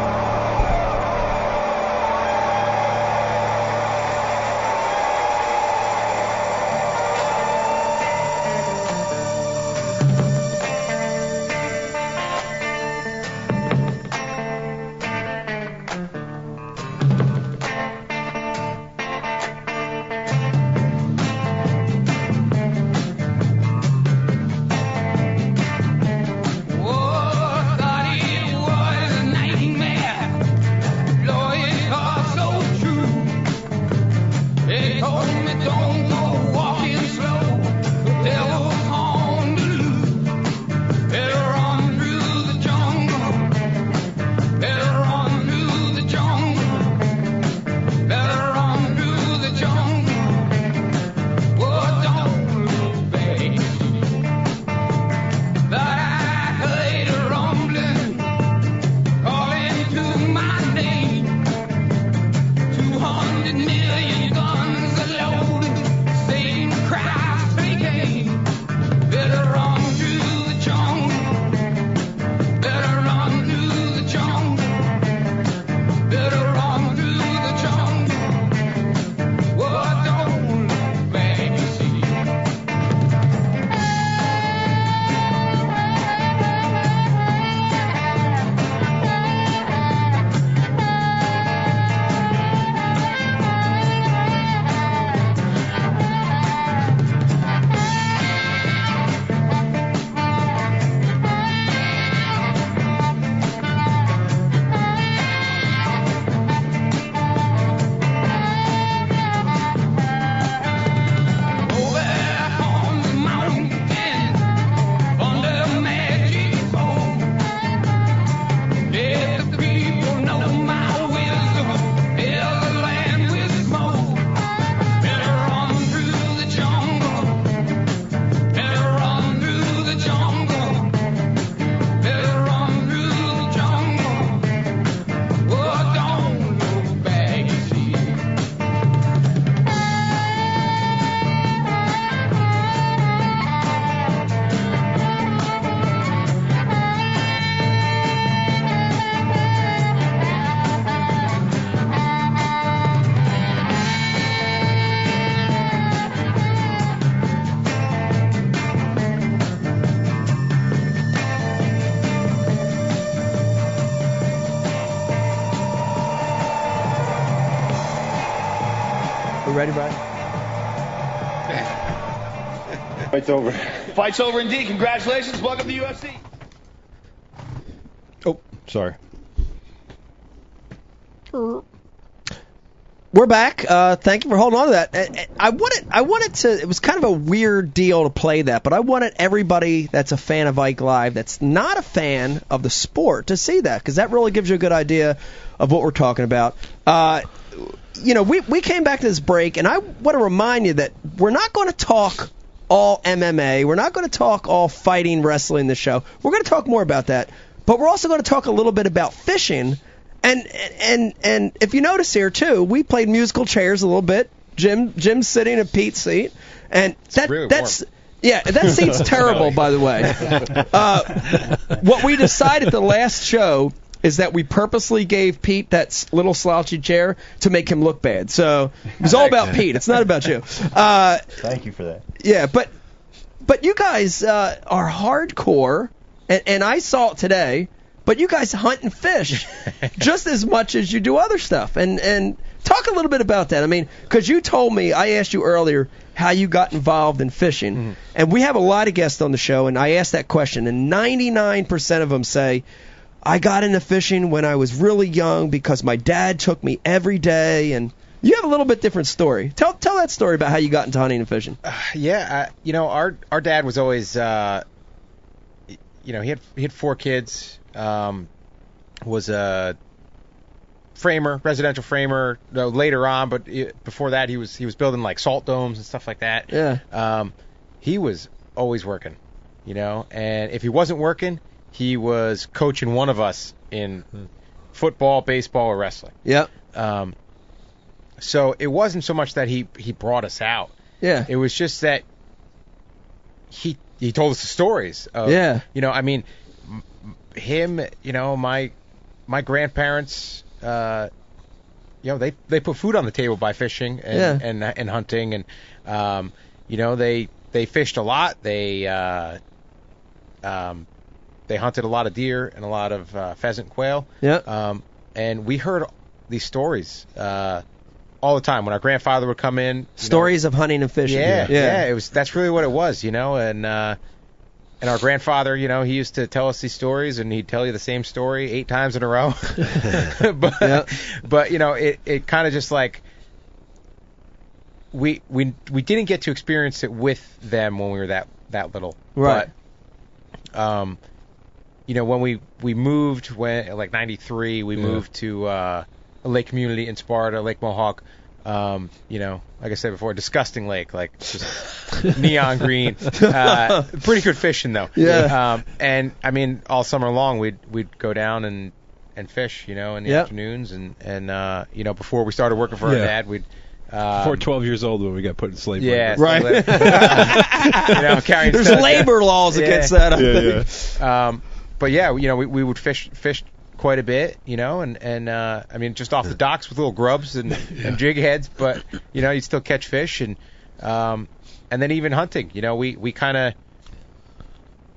Fight's over. Fight's over indeed. Congratulations. Welcome to the UFC. Oh, sorry. We're back. Uh, thank you for holding on to that. Uh, I wanted, I wanted to. It was kind of a weird deal to play that, but I wanted everybody that's a fan of Ike Live, that's not a fan of the sport, to see that because that really gives you a good idea of what we're talking about. Uh, you know, we we came back to this break, and I want to remind you that we're not going to talk all MMA. We're not going to talk all fighting wrestling this show. We're going to talk more about that, but we're also going to talk a little bit about fishing. And and and if you notice here too, we played musical chairs a little bit. Jim Jim's sitting in Pete's seat, and that really that's yeah that seat's terrible by the way. Uh, what we decided the last show is that we purposely gave Pete that little slouchy chair to make him look bad. So it was all about Pete. It's not about you. Uh, Thank you for that. yeah, but but you guys uh, are hardcore, and, and I saw it today. but you guys hunt and fish just as much as you do other stuff. And and talk a little bit about that. I mean, because you told me I asked you earlier how you got involved in fishing, Mm-hmm. and we have a lot of guests on the show, and I asked that question, and 99% of them say. I got into fishing when I was really young because my dad took me every day, and you have a little bit different story. Tell tell that story about how you got into hunting and fishing. Uh, yeah, uh, you know, our our dad was always, uh, you know, he had he had four kids. Um, was a framer, residential framer. No, later on, but i before that, he was he was building like salt domes and stuff like that. Yeah. Um, he was always working, you know, and if he wasn't working, he was coaching one of us in football, baseball, or wrestling. Yep. Um, so it wasn't so much that he he brought us out. Yeah. It was just that he he told us the stories. Of, Yeah. You know, I mean, him. You know, my my grandparents. Uh, you know, they they put food on the table by fishing and Yeah. and and hunting, and um, you know, they they fished a lot. They uh, um, they hunted a lot of deer and a lot of uh, pheasant, quail. Yeah. Um, and we heard these stories uh, all the time when our grandfather would come in. you know, Stories of hunting and fishing. yeah, yeah. yeah, It was that's really what it was, you know. And uh, and our grandfather, you know, he used to tell us these stories, and he'd tell you the same story eight times in a row. but Yeah. but you know, it it kind of just like we we we didn't get to experience it with them when we were that that little. Right. But, um, you know, when we we moved when like '93, we moved to uh, a lake community in Sparta, Lake Mohawk. Um, you know, like I said before, disgusting lake, like just neon green. Uh, pretty good fishing though. Yeah. Um, and I mean, all summer long, we'd we'd go down and and fish, you know, in the Yep. afternoons, and and uh, you know, before we started working for our Yeah. dad, we'd. Um, Before 12 years old when we got put in slavery. yeah, Right. you know, There's stuff. labor laws Yeah. against that. I Yeah, think. yeah. Um, but yeah, you know, we, we would fish fish quite a bit, you know, and and uh, I mean, just off the docks with little grubs and, and jig heads, but you know, you still catch fish and um, and then even hunting, you know, we we kind of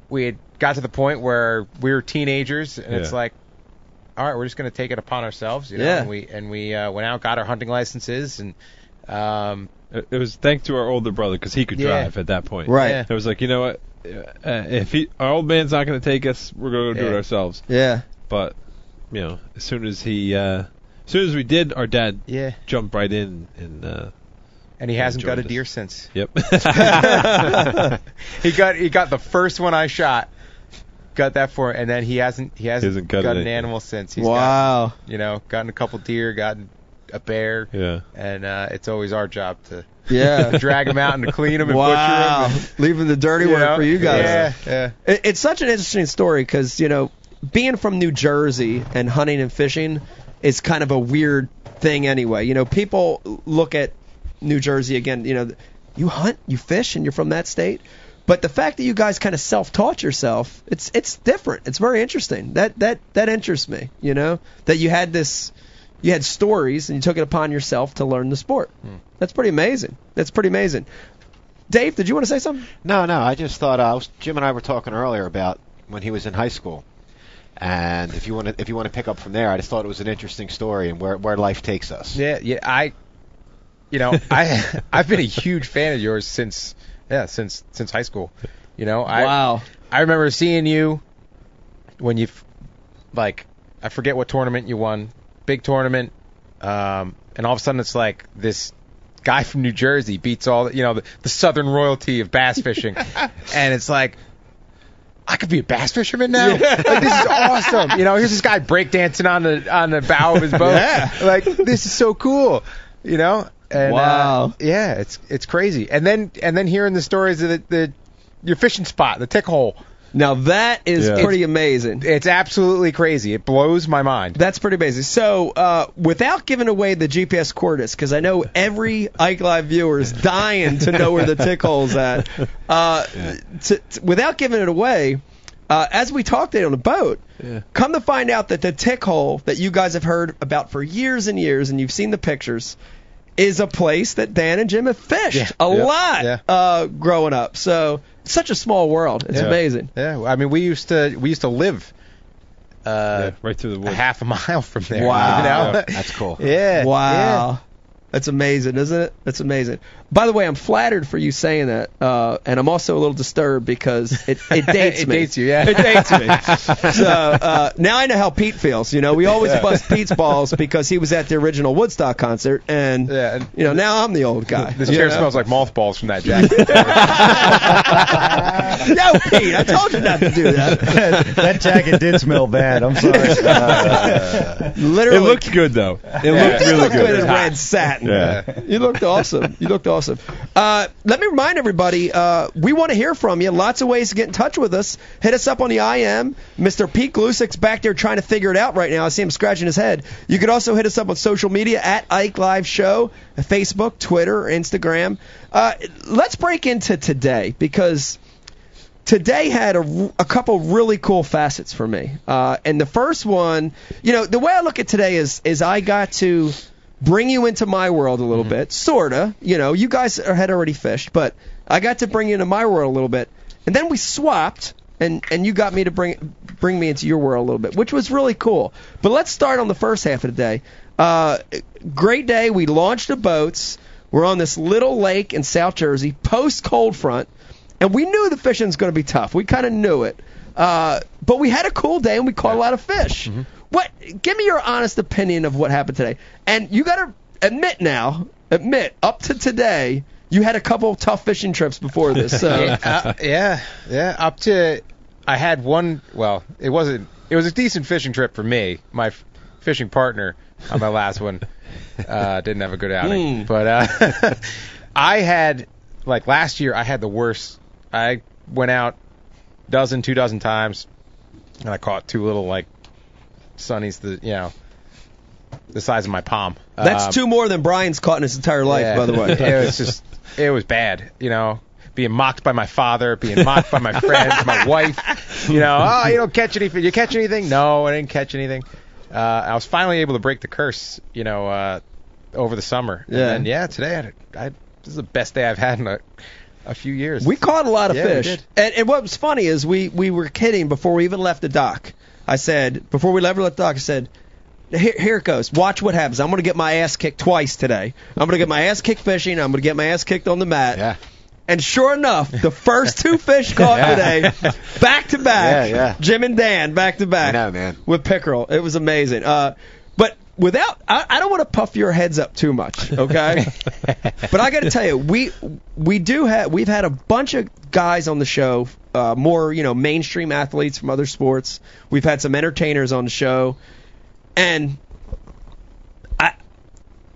we had got to the point where we were teenagers, and it's like. All right, we're just going to take it upon ourselves, you know. Yeah. And we and we uh, went out, got our hunting licenses, and um, It it was thanks to our older brother because he could Yeah. drive at that point. Right. Yeah. It was like, you know what? Uh, if he, our old man's not going to take us, we're going to do Yeah. it ourselves. Yeah. But, you know, as soon as he, uh, as soon as we did, our dad yeah, jumped right in and, uh, and he hasn't got a joined us. deer since. yep. he got he got the first one I shot. Got that for, him, and then he hasn't he hasn't, hasn't got got an animal since. He's wow. gotten, you know, gotten a couple deer, gotten a bear, yeah. and uh, it's always our job to Yeah. drag them out and to clean them and wow. butcher them. Leaving the dirty You work know? for you guys. Yeah, yeah. It, it's such an interesting story because you know, being from New Jersey and hunting and fishing is kind of a weird thing anyway. You know, people look at New Jersey again. You know, you hunt, you fish, and you're from that state. But the fact that you guys kind of self-taught yourself, it's it's different. It's very interesting. That that that interests me. You know, that you had this, you had stories and you took it upon yourself to learn the sport. That's pretty amazing. That's pretty amazing. Dave, did you want to say something? No, no. I just thought uh, I was, Jim and I were talking earlier about when he was in high school, and if you want to if you want to pick up from there, I just thought it was an interesting story and where where life takes us. Yeah, yeah. I, you know, I I've been a huge fan of yours since yeah since since high school. You know, I wow. I remember seeing you when you f- like I forget what tournament you won, big tournament, um, and all of a sudden it's like this guy from New Jersey beats all the, you know the, the southern royalty of bass fishing, and it's like. I could be a bass fisherman now. Like this is awesome. You know, here's this guy breakdancing on the on the bow of his boat. Yeah. Like this is so cool. You know. And, uh, Wow. yeah, it's it's crazy. And then and then hearing the stories of the, the your fishing spot, the tick hole. Now that is Yeah. pretty amazing. It's absolutely crazy. It blows my mind. That's pretty amazing. So, uh, without giving away the GPS coordinates, because I know every Ike Live viewer is dying to know where the tick hole's at. Uh, to, to- without giving it away, uh, as we talked it on the boat, Yeah. come to find out that the tick hole that you guys have heard about for years and years, and you've seen the pictures, is a place that Dan and Jim have fished Yeah. a Yeah. lot Yeah. uh, growing up. So, such a small world. It's Yeah. amazing. Yeah, I mean we used to we used to live uh, right through the a woods. half a mile from there. Wow. You know? That's cool. yeah. Wow. That's amazing, isn't it? That's amazing. By the way, I'm flattered for you saying that, uh, and I'm also a little disturbed because it, it dates It me. dates you, yeah. It dates me. so uh, now I know how Pete feels. You know, we always bust Pete's balls because he was at the original Woodstock concert, and Yeah, and- you know now I'm the old guy. This you chair know? smells like mothballs from that jacket. no, Pete, I told you not to do that. that jacket did smell bad. I'm sorry. Uh, Literally, It looked good though. It You looked did really look good. good in red satin. Yeah. You looked awesome. You looked awesome. Uh, let me remind everybody, uh, we want to hear from you. Lots of ways to get in touch with us. Hit us up on the IM. Mr. Pete Gluszek's back there trying to figure it out right now. I see him scratching his head. You could also hit us up on social media at Ike Live Show, Facebook, Twitter, Instagram. Uh, let's break into today because today had a, a couple really cool facets for me. Uh, and the first one, you know, the way I look at today is is I got to bring you into my world a little bit, sorta. You know, you guys are- had already fished, but I got to bring you into my world a little bit, and then we swapped. And, and you got me to bring bring me into your world a little bit, which was really cool. But let's start on the first half of the day. Uh, great day. We launched the boats. We're on this little lake in South Jersey, post cold front and we knew the fishing's going to be tough. We kind of knew it, uh, but we had a cool day and we caught a lot of fish. What? Give me your honest opinion of what happened today. And you got to admit now, admit up to today, you had a couple tough fishing trips before this. So yeah, uh, yeah, yeah. Up to, I had one. Well, it wasn't. It was a decent fishing trip for me. My f- fishing partner on my last one uh, didn't have a good outing, Mm. but uh, I had like last year. I had the worst. I went out dozen, two dozen times, and I caught two little like sunnies. The you know the size of my palm. that's Um, two more than Brian's caught in his entire life, yeah. by the way. it was just, it was bad, you know. Being mocked by my father, being mocked by my friends, my wife. You know, oh, you don't catch anything. You catch anything? No, I didn't catch anything. Uh, I was finally able to break the curse, you know, uh, over the summer. Yeah. And yeah, today I, I, this is the best day I've had in a, a few years. We caught a lot of Yeah, fish. And, and what was funny is we, we were kidding before we even left the dock. I said, before we ever left the dock, I said, here, here it goes. Watch what happens. I'm going to get my ass kicked twice today. I'm going to get my ass kicked fishing. I'm going to get my ass kicked on the mat. Yeah. And sure enough, the first two fish caught Yeah. today, back to back. Yeah, yeah. Jim and Dan, back to back. I know, man. With pickerel. It was amazing. Uh, but without, I, I don't want to puff your heads up too much, okay? but I got to tell you, we we do have we've had a bunch of guys on the show, uh, more you know mainstream athletes from other sports. We've had some entertainers on the show, and I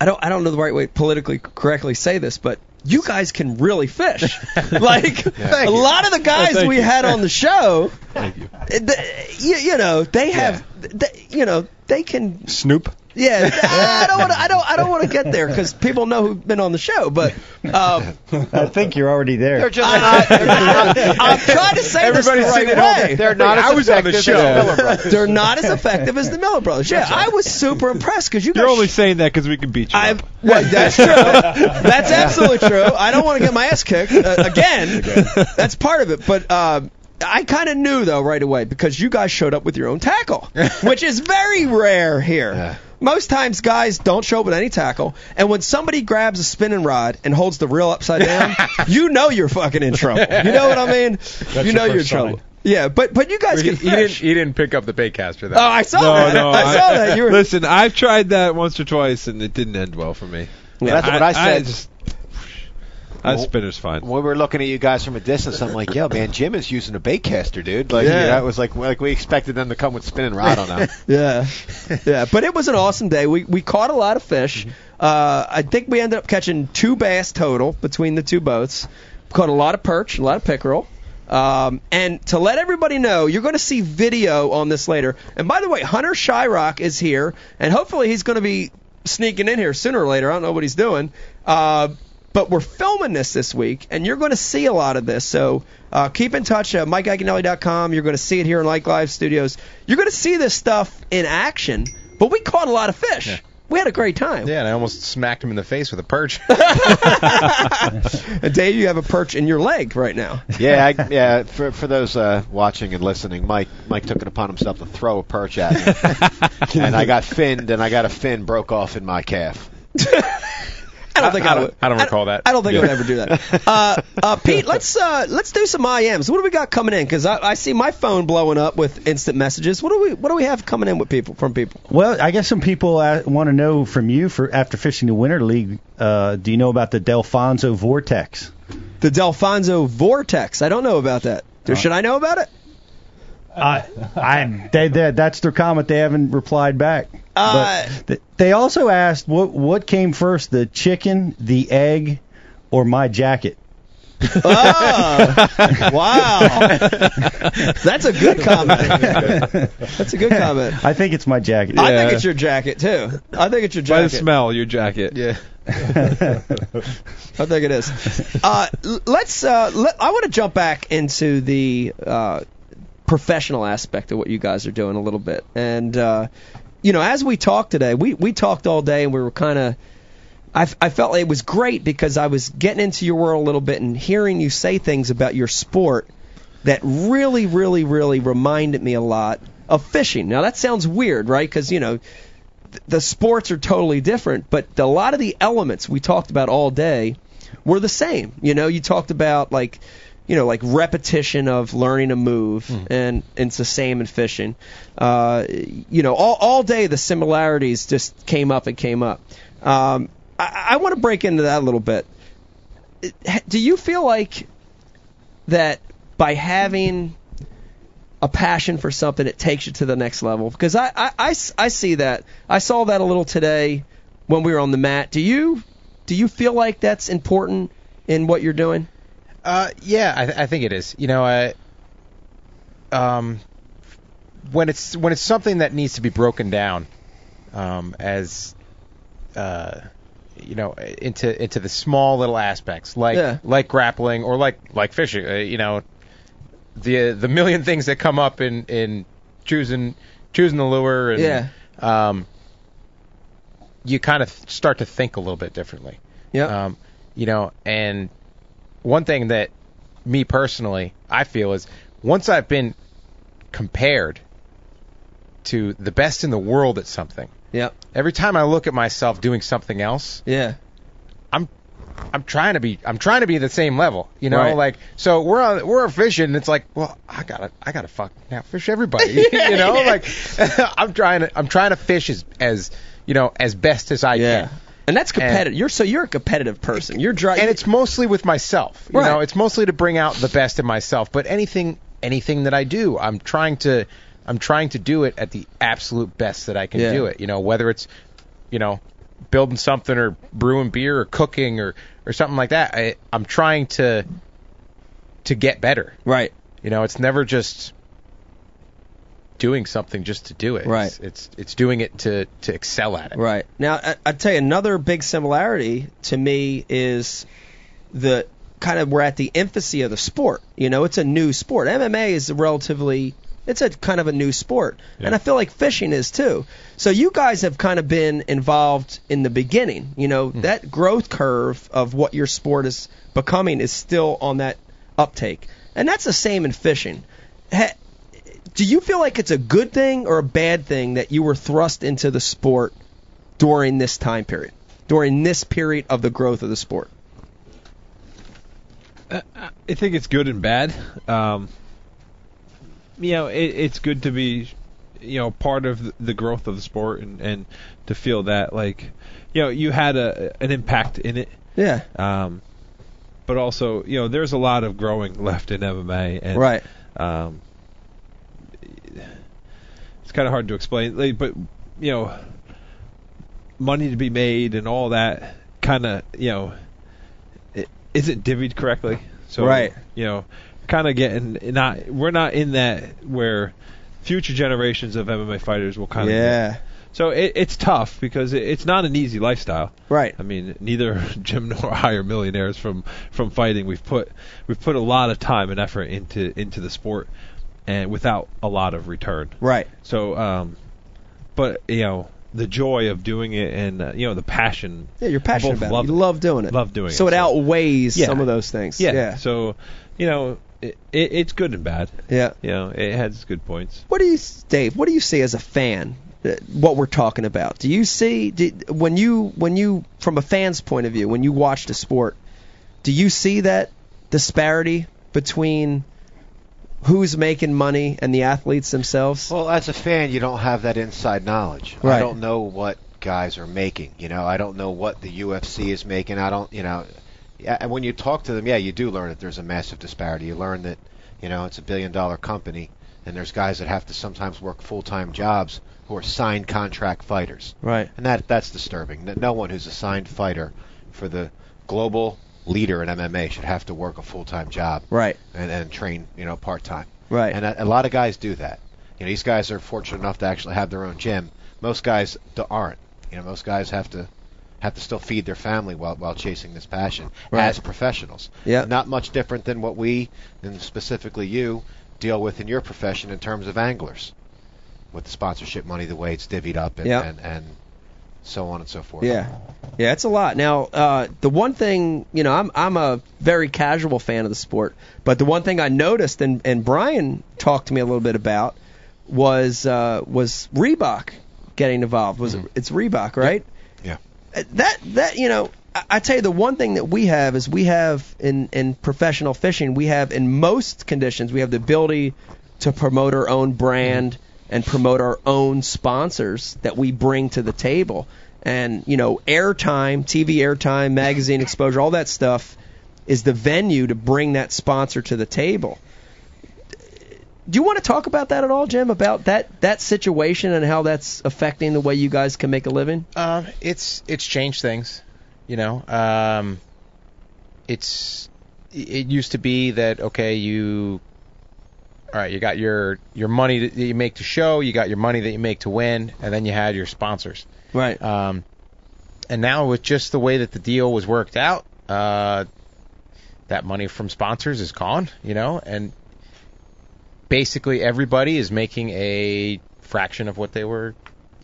I don't I don't know the right way to politically correctly say this, but you guys can really fish. like a lot of the guys thank we you. had on the show, Thank you. the, you, you know, they have, they, you know, they can Snoop. Yeah, I don't want to. I don't. I don't want to get there because people know who've been on the show. But um, I think you're already there. They're just I, I'm trying to say Everybody's this the right it way. they're not I as was on the show. as Miller Brothers. They're not as effective as the Miller Brothers. Yeah, I was super impressed because you guys. You're only saying that because we can beat you. I've, up. well, that's true. That's absolutely true. I don't want to get my ass kicked uh, again. That's part of it. But um, I kind of knew though right away because you guys showed up with your own tackle, which is very rare here. Yeah. Most times guys don't show up with any tackle, and when somebody grabs a spinning rod and holds the reel upside down, you know you're fucking in trouble. You know what I mean? you your know you're in trouble. sign. Yeah, but but you guys he, can he didn't. He didn't pick up the baitcaster. Though. Oh, I saw no, that. no, I saw that. You were Listen, I've tried that once or twice and it didn't end well for me. That's what I said. just, that spinner's fine. when we were looking at you guys from a distance, I'm like, yo, man, Jim is using a baitcaster, dude. Like, Yeah. you know, it was like like we expected them to come with spinning rod on them. Yeah, yeah. But it was an awesome day. We we caught a lot of fish. Uh, I think we ended up catching two bass total between the two boats. Caught a lot of perch, a lot of pickerel. Um, and to let everybody know, you're going to see video on this later. And by the way, Hunter Shryock is here, and hopefully he's going to be sneaking in here sooner or later. I don't know what he's doing. Uh, but we're filming this this week, and you're going to see a lot of this. So uh, keep in touch at MikeIaconelli.com. You're going to see it here in Ike Live Studios. You're going to see this stuff in action. But we caught a lot of fish. We had a great time. Yeah, and I almost smacked him in the face with a perch. And Dave, you have a perch in your leg right now. Yeah, I, yeah. For for those uh, watching and listening, Mike Mike took it upon himself to throw a perch at me, and I got finned, and I got a fin broke off in my calf. I don't think I, I don't- would. I don't recall that. I don't think I would ever do that. Uh, uh, Pete, let's uh, let's do some IMs. What do we got coming in? Because I, I see my phone blowing up with instant messages. What do we what do we have coming in with people from people? Well, I guess some people uh, want to know from you for after fishing the Winter League. Uh, do you know about the Delfonso Vortex? The Delfonso Vortex. I don't know about that. Or Should I know about it? I, I, they, they, that's their comment. They haven't replied back. Uh, but th- they also asked what what came first, the chicken, the egg, or my jacket. Oh, wow. That's a good comment. That's a good comment. I think it's my jacket. I think it's your jacket too. I think it's your By the jacket. smell, your jacket. yeah. I think it is. Uh, l- let's. Uh, let, I want to jump back into the uh, professional aspect of what you guys are doing a little bit, and uh, you know, as we talked today, we we talked all day, and we were kind of. I, I felt it was great because I was getting into your world a little bit and hearing you say things about your sport that really, really, really reminded me a lot of fishing. Now that sounds weird, right? Because you know the sports are totally different, but a lot of the elements we talked about all day were the same. You know, you talked about like, you know, like repetition of learning a move, and, and it's the same in fishing. Uh, you know, all all day the similarities just came up and came up. Um, I, I want to break into that a little bit. Do you feel like that by having a passion for something, it takes you to the next level. Because I, I, I see that. I saw that a little today when we were on the mat. Do you do you feel like that's important in what you're doing? Uh, yeah, I, th- I think it is. You know, uh, um, when it's when it's something that needs to be broken down, um, as uh, you know, into into the small little aspects, like Yeah. like grappling or like like fishing. Uh, you know, the the million things that come up in in choosing choosing the lure and Yeah. um, you kind of start to think a little bit differently. Yeah. Um, you know, and one thing that me personally I feel is once I've been compared to the best in the world at something, Yep. every time I look at myself doing something else, Yeah. I'm I'm trying to be I'm trying to be the same level, you know, Right. like so we're on we're fishing and it's like, well, I gotta I gotta fuck now fish everybody, you know, like I'm trying to I'm trying to fish as as you know as best as I Yeah. can. And that's competitive. you're so you're a competitive person. You're dry. and it's mostly with myself. You Right. know, it's mostly to bring out the best in myself. But anything anything that I do, I'm trying to I'm trying to do it at the absolute best that I can Yeah. do it. You know, whether it's you know building something or brewing beer or cooking or or something like that. I, I'm trying to to get better. right. You know, it's never just doing something just to do it. Right. It's it's, it's doing it to to excel at it. Right. Now, I, I'd tell you another big similarity to me is the kind of we're at the infancy of the sport. You know, it's a new sport. MMA is a relatively it's a kind of a new sport, and I feel like fishing is too. So you guys have kind of been involved in the beginning. You know, hmm. that growth curve of what your sport is becoming is still on that uptake, and that's the same in fishing. Ha- do you feel like it's a good thing or a bad thing that you were thrust into the sport during this time period, during this period of the growth of the sport? I think it's good and bad. Um, you know, it, it's good to be, you know, part of the- growth of the sport and, and to feel that like, you know, you had a an impact in it. Yeah. Um, but also, you know, there's a lot of growing left in MMA, and Right. um, kind of hard to explain. Like, but you know, money to be made and all that kind of, you know, it isn't divvied correctly. So, Right. you know, kind of getting not we're not in that where future generations of MMA fighters will kind of Yeah. So it, it's tough because it, it's not an easy lifestyle. Right. I mean, neither Jim nor I are millionaires from from fighting. We've put we've put a lot of time and effort into into the sport, and without a lot of return. Right. So, um, but you know, the joy of doing it and uh, you know the passion. Yeah, you're passionate about love it. You love doing it. Love doing so it. So it outweighs Yeah. some of those things. Yeah. Yeah. So, you know, it, it, it's good and bad. Yeah. You know, it has good points. What do you, Dave? What do you see as a fan? uh, What we're talking about? Do you see do, when you when you from a fan's point of view when you watch the sport? Do you see that disparity between who's making money and the athletes themselves? Well, as a fan, you don't have that inside knowledge. Right. I don't know what guys are making. You know, I don't know what the UFC is making. I don't, you know, and when you talk to them, yeah, you do learn that there's a massive disparity. You learn that, you know, it's a billion dollar company, and there's guys that have to sometimes work full time jobs who are signed contract fighters. Right. And that that's disturbing. No one who's a signed fighter for the global leader in MMA should have to work a full time job Right. and, and train, you know, part time. Right. And a, a lot of guys do that. You know, these guys are fortunate enough to actually have their own gym. Most guys d- aren't. You know, most guys have to have to still feed their family while while chasing this passion Right. as professionals. Yeah. Not much different than what we, and specifically you, deal with in your profession in terms of anglers, with the sponsorship money, the way it's divvied up, and Yeah. and, and so on and so forth. Yeah, yeah, it's a lot. Now, uh, the one thing, you know, I'm I'm a very casual fan of the sport, but the one thing I noticed, and and Brian talked to me a little bit about, was uh, was Reebok getting involved. Was it, it's Reebok, right? Yeah. Uh, That that you know, I, I tell you, the one thing that we have is we have in in professional fishing, we have in most conditions, we have the ability to promote our own brand and promote our own sponsors that we bring to the table. And you know, airtime, TV airtime, magazine exposure, all that stuff is the venue to bring that sponsor to the table. Do you want to talk about that at all, Jim? About that that situation and how that's affecting the way you guys can make a living? Um, it's it's changed things, you know. Um, it's it used to be that okay, you all right, you got your your money that you make to show, you got your money that you make to win, and then you had your sponsors. Right. Um, and now with just the way that the deal was worked out, uh, that money from sponsors is gone, you know, and basically everybody is making a fraction of what they were,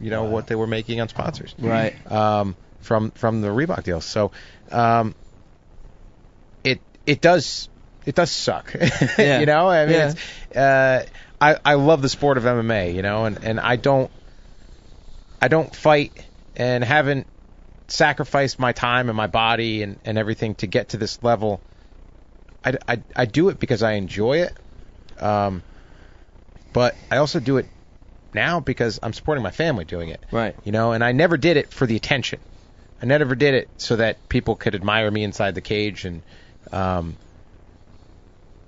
you know, what they were making on sponsors Right. um, from from the Reebok deal. So um, it it does it does suck. Yeah. you know, I mean, Yeah. it's, uh, I I love the sport of MMA. You know, and and I don't I don't fight and haven't sacrificed my time and my body and and everything to get to this level. I, I, I do it because I enjoy it. Um, but I also do it now because I'm supporting my family doing it. Right. You know, and I never did it for the attention. I never did it so that people could admire me inside the cage, and um,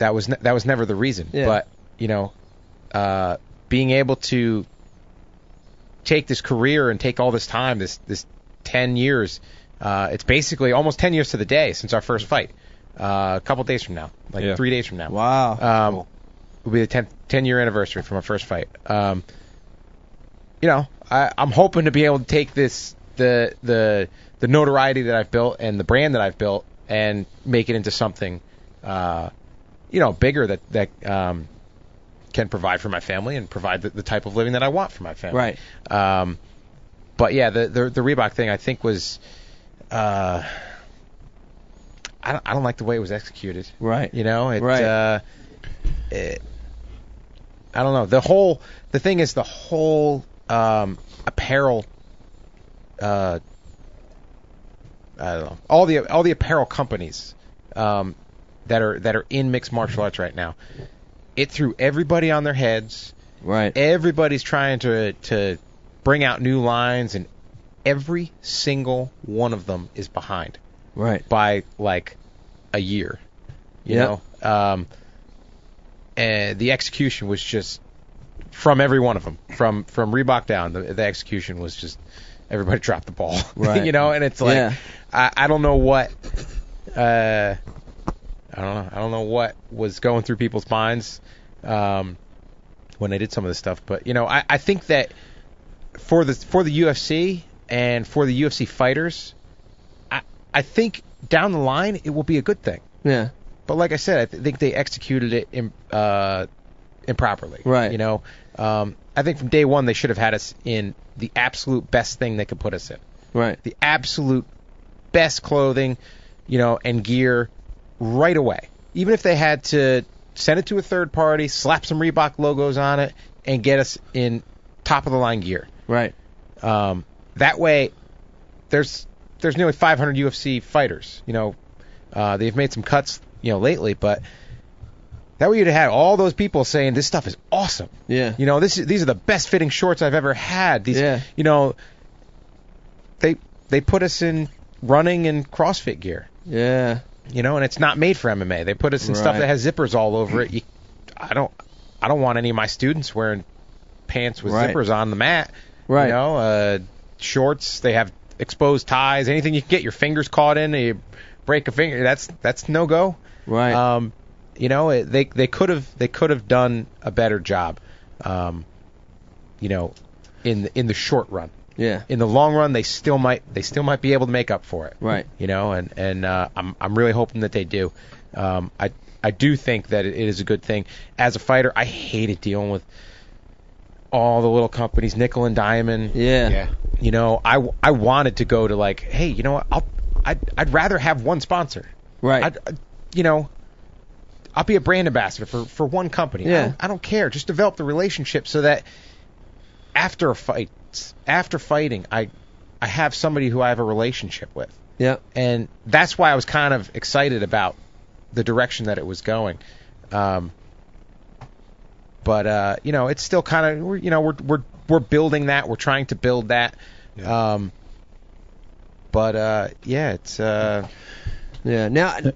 that was ne- that was never the reason. Yeah. But you know, uh, being able to take this career and take all this time, this this ten years, uh, it's basically almost ten years to the day since our first fight. Uh, a couple days from now, like Yeah. three days from now. Wow. Um, will be the 10, 10 year anniversary from our first fight. Um, you know, I, I'm hoping to be able to take this the the the notoriety that I've built and the brand that I've built and make it into something, uh, you know, bigger that that um, can provide for my family and provide the, the type of living that I want for my family. Right. Um, but yeah, the, the the Reebok thing I think was. Uh, I don't, I don't like the way it was executed. Right. You know, it, Right. uh, it, I don't know. The whole the thing is the whole um, apparel. Uh, I don't know. All the all the apparel companies um, that are that are in mixed martial arts right now. It threw everybody on their heads. Right. Everybody's trying to to bring out new lines, and every single one of them is behind Right. by like a year. You Yep. know, um, and the execution was just from every one of them, from from Reebok down. The, the execution was just everybody dropped the ball. Right. you know, and it's like Yeah. I, I don't know what. Uh, I don't know. I don't know what was going through people's minds um, when they did some of this stuff, but you know, I, I think that for the for the UFC and for the UFC fighters, I I think down the line it will be a good thing. Yeah. But like I said, I th- think they executed it Im- uh, improperly. Right. You know, um, I think from day one they should have had us in the absolute best thing they could put us in. Right. The absolute best clothing, you know, and gear right away. Even if they had to send it to a third party, slap some Reebok logos on it, and get us in top of the line gear. Right. Um, that way, there's there's nearly 500 UFC fighters. You know, uh, they've made some cuts, you know, lately, but that way you'd have had all those people saying this stuff is awesome. Yeah. You know, this these are the best fitting shorts I've ever had. These, Yeah. you know, they they put us in running and CrossFit gear. Yeah. You know, and it's not made for MMA. They put us in stuff that has zippers all over it. You, I don't I don't want any of my students wearing pants with Right. zippers on the mat. Right. You know, uh, shorts. They have exposed ties. Anything you can get your fingers caught in, you break a finger. That's that's no go. Right. Um, you know, it, they they could have they could have done a better job. Um, you know, in the, in the short run. Yeah. In the long run, they still might they still might be able to make up for it. Right. You know, and and uh, I'm I'm really hoping that they do. Um, I I do think that it is a good thing. As a fighter, I hated dealing with all the little companies, nickel and diamond. Yeah. Yeah. You know, I I wanted to go to like, hey, you know what? I'll I'd I'd rather have one sponsor. Right. I'd, I'd- you know, I'll be a brand ambassador for for one company. I Yeah. don't, I don't care. Just develop the relationship so that after a fight, after fighting, I I have somebody who I have a relationship with, Yeah. and that's why I was kind of excited about the direction that it was going. Um, but uh, you know, it's still kind of you know we're we're we're building that. We're trying to build that. Yeah. Um, but uh, yeah, it's uh, Yeah. Now, go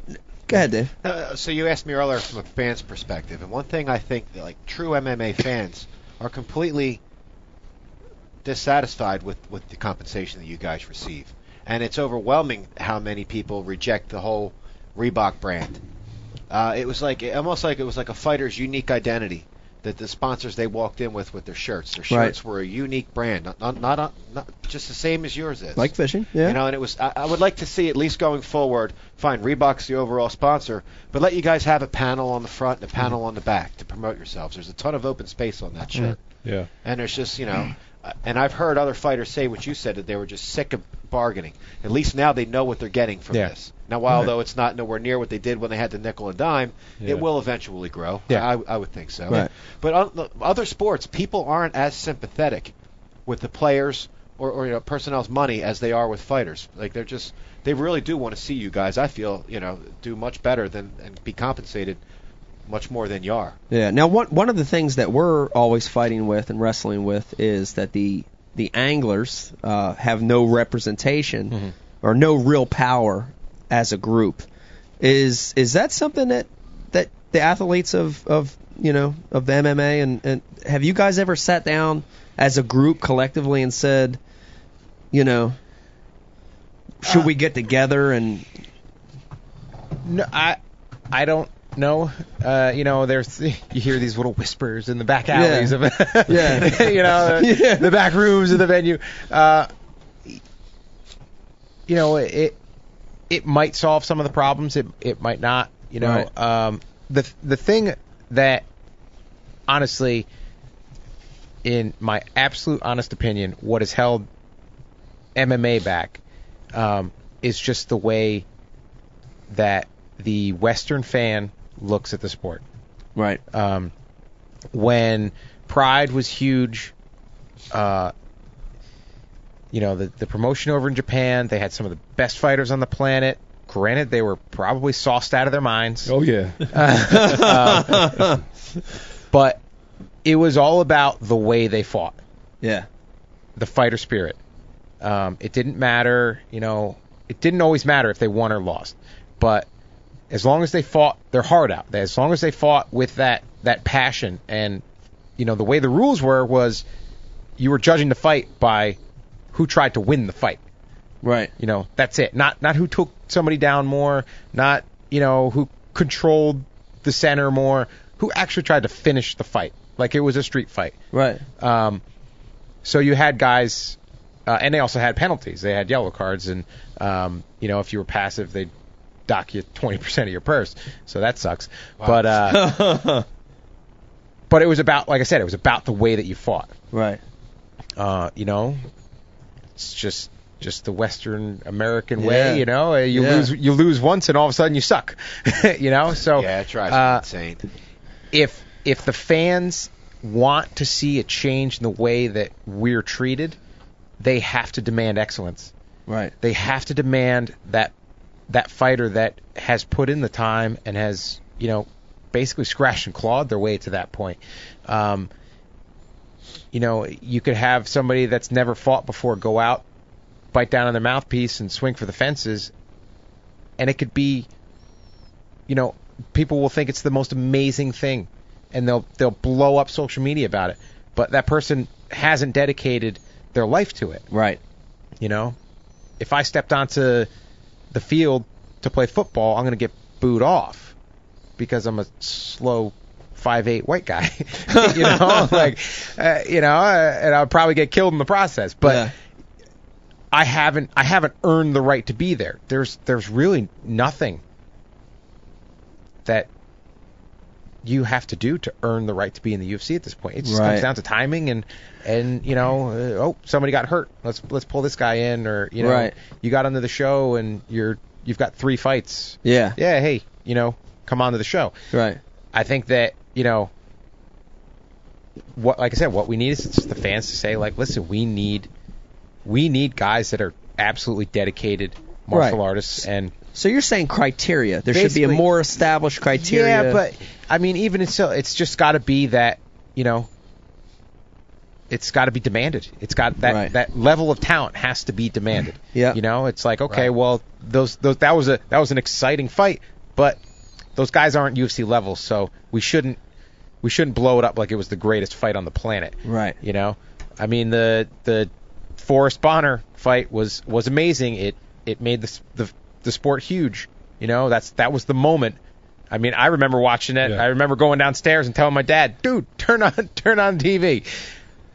ahead, Dave. Uh, so you asked me earlier from a fan's perspective, and one thing I think that like true MMA fans are completely dissatisfied with with the compensation that you guys receive, and it's overwhelming how many people reject the whole Reebok brand. Uh, it was like almost like it was like a fighter's unique identity that the sponsors they walked in with with their shirts. Their Right. shirts were a unique brand, not not, not not just the same as yours is. Like fishing. Yeah. You know, and it was. I, I would like to see at least going forward. Fine, Reebok's the overall sponsor, but let you guys have a panel on the front and a panel on the back to promote yourselves. There's a ton of open space on that shirt, Yeah. and there's just you know, and I've heard other fighters say what you said that they were just sick of bargaining. At least now they know what they're getting from Yeah. this. Now, while though it's not nowhere near what they did when they had the nickel and dime, Yeah. it will eventually grow. Yeah. I, I would think so. Right. But on the other sports, people aren't as sympathetic with the players or, or you know personnel's money as they are with fighters. Like they're just they really do want to see you guys. I feel you know do much better than and be compensated much more than you are. Yeah. Now, one one of the things that we're always fighting with and wrestling with is that the the anglers uh, have no representation or no real power as a group. Is is that something that that the athletes of of you know of the MMA and and have you guys ever sat down as a group collectively and said, you know, should we get together and No, I I don't know. Uh, you know, there's you hear these little whispers in the back alleys of Yeah. you know, the, Yeah. the back rooms of the venue. Uh, you know, it it might solve some of the problems. It it might not. You know, Right. um, the the thing that honestly, in my absolute honest opinion, what has held MMA back um, is just the way that the Western fan looks at the sport. right? Um, when Pride was huge, uh, you know, the, the promotion over in Japan, they had some of the best fighters on the planet. Granted, they were probably sauced out of their minds. Oh yeah. Uh, but it was all about the way they fought Yeah. the fighter spirit. Um, it didn't matter, you know, it didn't always matter if they won or lost, but as long as they fought their heart out, as long as they fought with that that passion, and you know, the way the rules were was you were judging the fight by who tried to win the fight. Right. You know, that's it. Not not who took somebody down more, not you know who controlled the center more, who actually tried to finish the fight like it was a street fight. Right. Um, so you had guys, uh, and they also had penalties. They had yellow cards, and um, you know if you were passive, they'd dock you 20% of your purse. So that sucks. But uh, but it was about, like I said, it was about the way that you fought. Right. Uh, you know, it's just just the Western American Yeah. way. You know, Uh, you Yeah. lose you lose once, and all of a sudden you suck. you know, so Yeah, it drives uh, insane. if if the fans want to see a change in the way that we're treated, they have to demand excellence. Right. They have to demand that that fighter that has put in the time and has you know basically scratched and clawed their way to that point. Um, you know, you could have somebody that's never fought before go out, bite down on their mouthpiece, and swing for the fences, and it could be, you know, people will think it's the most amazing thing, and they'll they'll blow up social media about it. But that person hasn't dedicated their life to it. Right. You know, if I stepped onto the field to play football, I'm going to get booed off because I'm a slow five eight white guy. you know, like uh, you know, uh, and I'll probably get killed in the process. But Yeah. I haven't I haven't earned the right to be there. There's there's really nothing that you have to do to earn the right to be in the UFC at this point. It just Right. comes down to timing and and you know, uh, oh, somebody got hurt. Let's let's pull this guy in or you know, Right. you got onto the show and you're you've got 3 fights. Yeah. Yeah, hey, you know, come on to the show. Right. I think that you know what like I said, what we need is just the fans to say like, listen, we need we need guys that are absolutely dedicated martial Right. artists and So you're saying criteria. There should be a more established criteria. yeah, but I mean, even it's still, it's just got to be that you know, it's got to be demanded. It's got that Right. that level of talent has to be demanded. Yeah. You know, it's like okay, well, those those that was a that was an exciting fight, but those guys aren't UFC levels, so we shouldn't we shouldn't blow it up like it was the greatest fight on the planet. Right. You know, I mean the the Forrest Bonnar fight was was amazing. It it made the the the sport huge. You know, that's that was the moment. I mean, I remember watching it. Yeah. I remember going downstairs and telling my dad, "Dude, turn on turn on TV."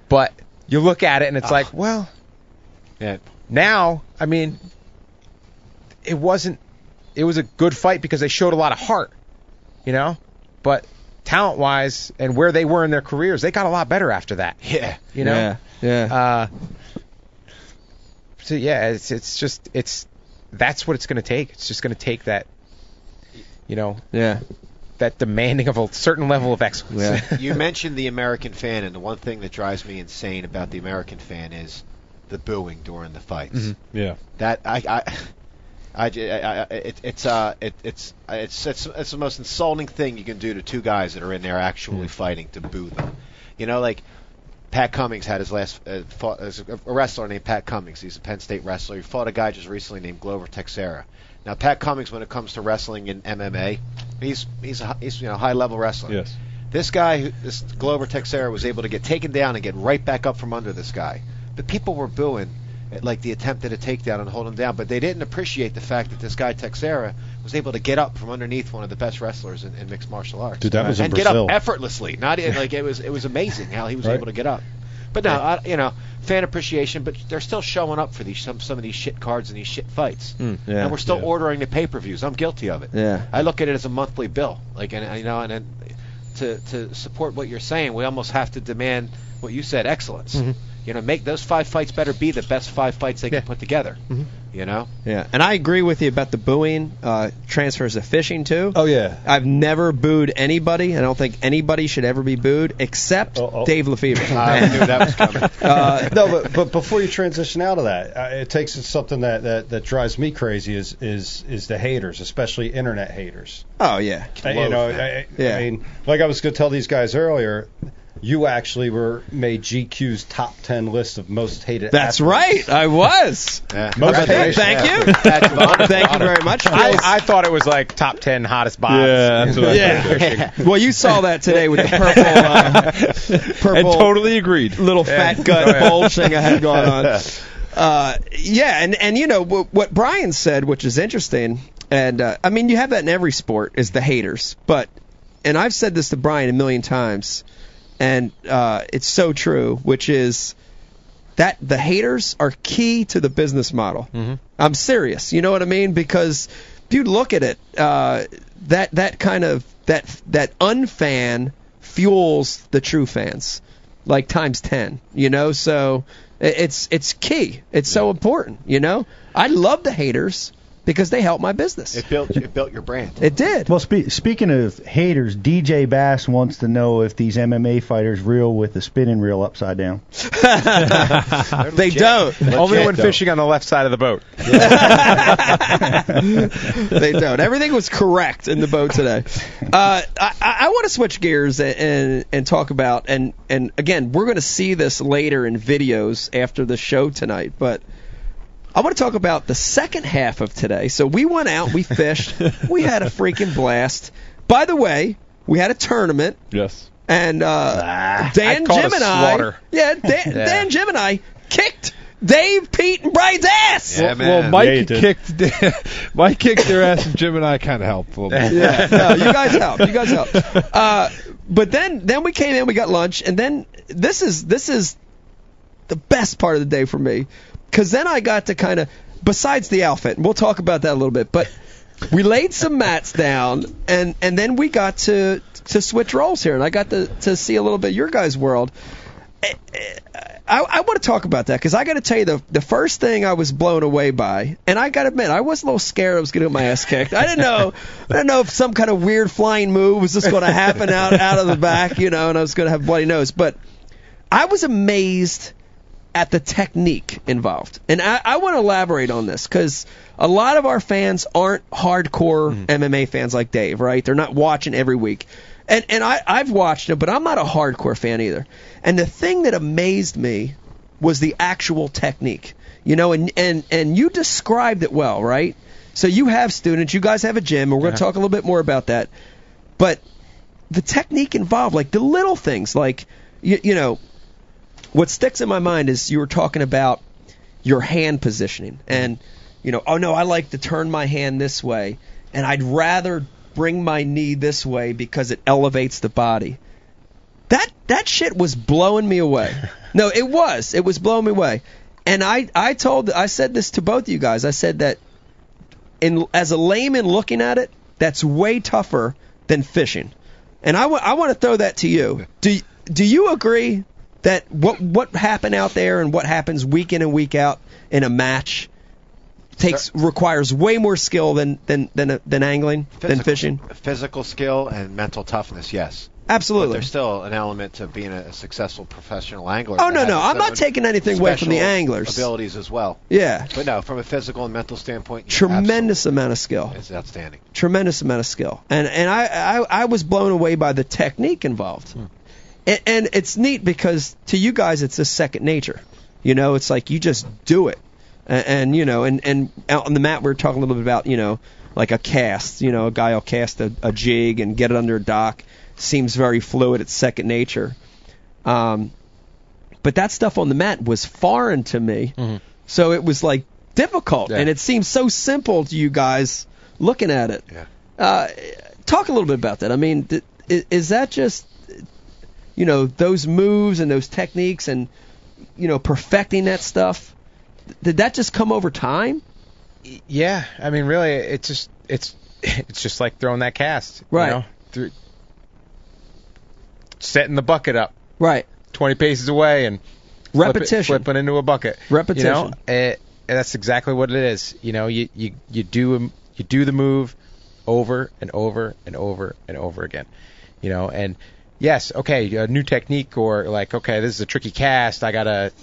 But you look at it and it's like, well, Yeah. now, I mean, it wasn't. It was a good fight because they showed a lot of heart, you know. But talent wise and where they were in their careers, they got a lot better after that. Yeah. You know. Yeah. Yeah. Uh, so yeah, it's it's just it's that's what it's going to take. It's just going to take that, you know, yeah. that demanding of a certain level of excellence. Yeah. you mentioned the American fan, and the one thing that drives me insane about the American fan is the booing during the fights. Mhm. Yeah. That i i i it, it's uh, it, it's it's it's it's the most insulting thing you can do to two guys that are in there actually fighting to boo them. You know, like Pat Cummins had his last uh, fought a wrestler named Pat Cummins. He's a Penn State wrestler. He fought a guy just recently named Glover Teixeira. Now, Pat Cummins, when it comes to wrestling in MMA, he's he's a, he's you know high level wrestler. Yes. This guy, this Glover Teixeira, was able to get taken down and get right back up from under this guy. But people were booing at, like the attempt at a takedown and hold him down. But they didn't appreciate the fact that this guy Teixeira was able to get up from underneath one of the best wrestlers in, in mixed martial arts. Dude, that was in and Brazil. get up effortlessly. Not e- like it was it was amazing how he was Right. able to get up. But no, I, you know, fan appreciation. But they're still showing up for these some some of these shit cards and these shit fights. Hmm, yeah. And we're still Yeah. ordering the pay-per-views. I'm guilty of it. Yeah. I look at it as a monthly bill. Like, and you know, and, and to to support what you're saying, we almost have to demand what you said, excellence. Mhm. You know, make those five fights better be the best five fights they Yeah. can put together. Mhm. You know, Yeah, and I agree with you about the booing uh, transfers to fishing too. Oh yeah. I've never booed anybody. I don't think anybody should ever be booed except Oh, oh. Dave Lefebre. I knew that was coming. Uh, no, but but before you transition out of that, uh, it takes something that, that, that drives me crazy is is is the haters, especially internet haters. oh yeah, Uh, you know, I, Yeah. I mean, like I was going to tell these guys earlier, you actually were made GQ's top ten list of most hated. that's athletes. right. I was. Yeah. Most Thank, hated. thank you. Badge of honor. Thank you very much. I, I thought it was like top ten hottest bots. Yeah, that's what yeah. well, you saw that today with the purple, uh, And purple totally agreed. little fat Go gut ahead. bulge thing I had going on. Uh, yeah, and and you know wh- what Brian said, which is interesting, and uh, I mean you have that in every sport is the haters, but and I've said this to Brian a million times, and uh, it's so true, which is that the haters are key to the business model. Mhm. I'm serious. You know what I mean? Because, dude, look at it. Uh, that that kind of that that unfan fuels the true fans. like times 10, you know? So it's it's key. It's so important, you know? I love the haters because they help my business. It built it built your brand. It did. Well, spe- speaking of haters, DJ Bass wants to know if these MMA fighters reel with the spinning reel upside down. they don't. Only when fishing on the left side of the boat. they don't. Everything was correct in the boat today. Uh, I, I want to switch gears and, and and talk about and and again we're going to see this later in videos after the show tonight, but. I want to talk about the second half of today. So we went out, we fished, we had a freaking blast. By the way, we had a tournament, Yes. and uh, Dan I'd call it a Jim and I, yeah, Dan, Yeah. Dan Jim and I kicked Dave, Pete, and Brian's ass. Yeah, well, man. well, Mike Yeah, you kicked Mike kicked their ass, and Jim and I kind of helped a little bit. Yeah, no, you guys helped. You guys helped. Uh, but then, then we came in, we got lunch, and then this is this is the best part of the day for me, because then I got to kind of, besides the outfit, and we'll talk about that a little bit, but we laid some mats down, and and then we got to to switch roles here, and I got to to see a little bit your guys' world. Eh, eh, I, I want to talk about that because I got to tell you the the first thing I was blown away by, and I got to admit I was a little scared I was going to get my ass kicked. I didn't know I didn't know if some kind of weird flying move was just going to happen out out of the back, you know, and I was going to have bloody nose. But I was amazed at the technique involved, and I, I want to elaborate on this because a lot of our fans aren't hardcore mm-hmm. MMA fans like Dave, right? They're not watching every week. And and I I've watched it, but I'm not a hardcore fan either. And the thing that amazed me was the actual technique. You know, and and and you described it well, right? So you have students, you guys have a gym, and we're going to uh-huh. talk a little bit more about that. But the technique involved, like the little things, like you, you know, what sticks in my mind is you were talking about your hand positioning, and you know, oh no, I like to turn my hand this way, and I'd rather bring my knee this way because it elevates the body. That that shit was blowing me away. No, it was. It was blowing me away. And I I told I said this to both of you guys. I said that in as a layman looking at it, that's way tougher than fishing. And I want to throw that to you. Do do you agree that what what happened out there and what happens week in and week out in a match takes requires way more skill than than than uh, than angling than fishing? Physical skill and mental toughness, yes. But Absolutely. there's still an element to being a, a successful professional angler. Oh, no, no, I'm not taking anything away from the anglers. Abilities as well. Yeah. But no, from a physical and mental standpoint, Tremendous amount of skill. It's outstanding. tremendous amount of skill, and and I I, I was blown away by the technique involved, hmm. And, and it's neat because to you guys it's just second nature, you know, it's like you just do it, and, and you know, and and out on the mat we were talking a little bit about you know like a cast, you know, a guy will cast a, a jig and get it under a dock, seems very fluid, it's second nature, um, but that stuff on the mat was foreign to me, so it was like difficult, Yeah. and it seems so simple to you guys looking at it. Yeah. Uh, talk a little bit about that. I mean, th- is that just you know those moves and those techniques and you know perfecting that stuff? Did that just come over time? Yeah, I mean, really, it's just it's it's just like throwing that cast, Right. You know, Through, setting the bucket up Right. 20 paces away and flip it- Repetition. flipping into a bucket. Repetition. You know, it, eh, and that's exactly what it is. You know, you you you do um, you do the move over and over and over and over again. You know, and yes, okay, a new technique or like, okay, this is a tricky cast. I gotta,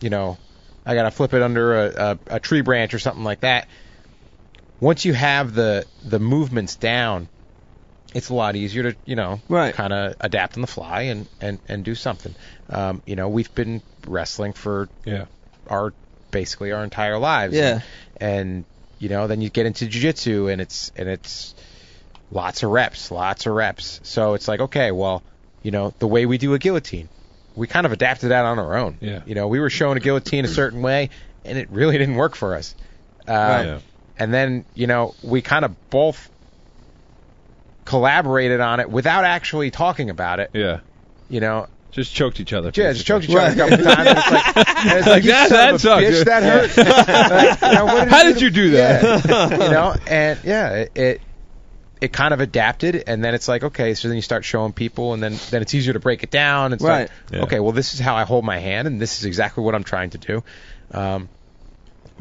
you know, I gotta flip it under a, a, a tree branch or something like that. Once you have the the movements down, it's a lot easier to you know Right. kind of adapt on the fly and and and do something. Um, you know, we've been wrestling for Yeah. our basically our entire lives. Yeah. And, you know, then you get into jujitsu and it's and it's lots of reps, lots of reps. So it's like, okay, well, you know, the way we do a guillotine, we kind of adapted that on our own. Yeah. You know, we were showing a guillotine a certain way, and it really didn't work for us. Um, Yeah. And then, you know, we kind of both collaborated on it without actually talking about it. Yeah. You know, Just choked each other. yeah, just choked each other a couple times. And it's like, and it's like, you That- son that of a bitch, that hurt. Like, you know, what How you did you do that? Yeah. you know, and yeah, it, it it kind of adapted, and then it's like okay, so then you start showing people, and then then it's easier to break it down and Right. start, Yeah. okay, well this is how I hold my hand, and this is exactly what I'm trying to do. Um,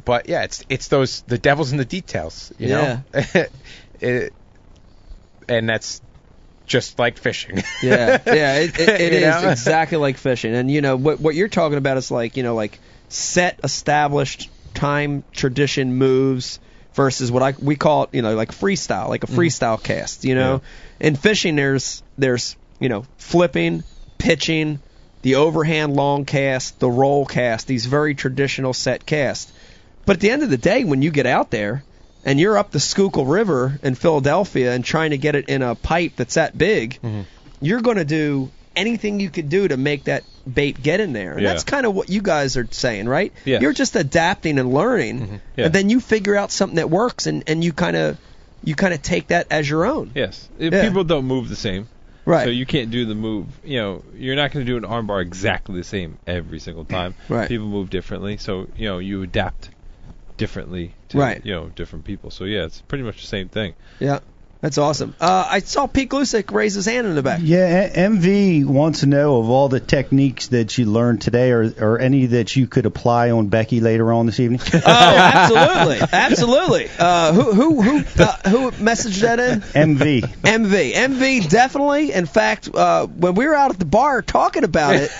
but yeah, it's it's those the devil's in the details, you know. it, and that's just like fishing. yeah, yeah, it, it, it You is know? exactly like fishing. And you know what what you're talking about is like you know like set established time tradition moves versus what I we call it you know like freestyle, like a mm-hmm. freestyle cast. You know, in fishing there's there's you know flipping, pitching, the overhand long cast, the roll cast, these very traditional set casts. But at the end of the day, when you get out there and you're up the Schuylkill River in Philadelphia and trying to get it in a pipe that's that big, mm-hmm. you're going to do anything you could do to make that bait get in there. And Yeah. that's kind of what you guys are saying, right? Yes. You're just adapting and learning, mm-hmm. Yeah. and then you figure out something that works, and and you kind of you kind of take that as your own. Yes. Yeah. People don't move the same. Right. So you can't do the move. You know, you're not going to do an armbar exactly the same every single time. Right. People move differently, so you know you adapt differently to Right. you know different people. So yeah, it's pretty much the same thing. Yeah. That's awesome. Uh, I saw Pete Gluszek raise his hand in the back. Yeah, MV wants to know of all the techniques that you learned today, or, or any that you could apply on Becky later on this evening. Oh, absolutely, absolutely. Uh, who who who uh, who messaged that in? MV. MV, MV, definitely. In fact, uh, when we were out at the bar talking about it,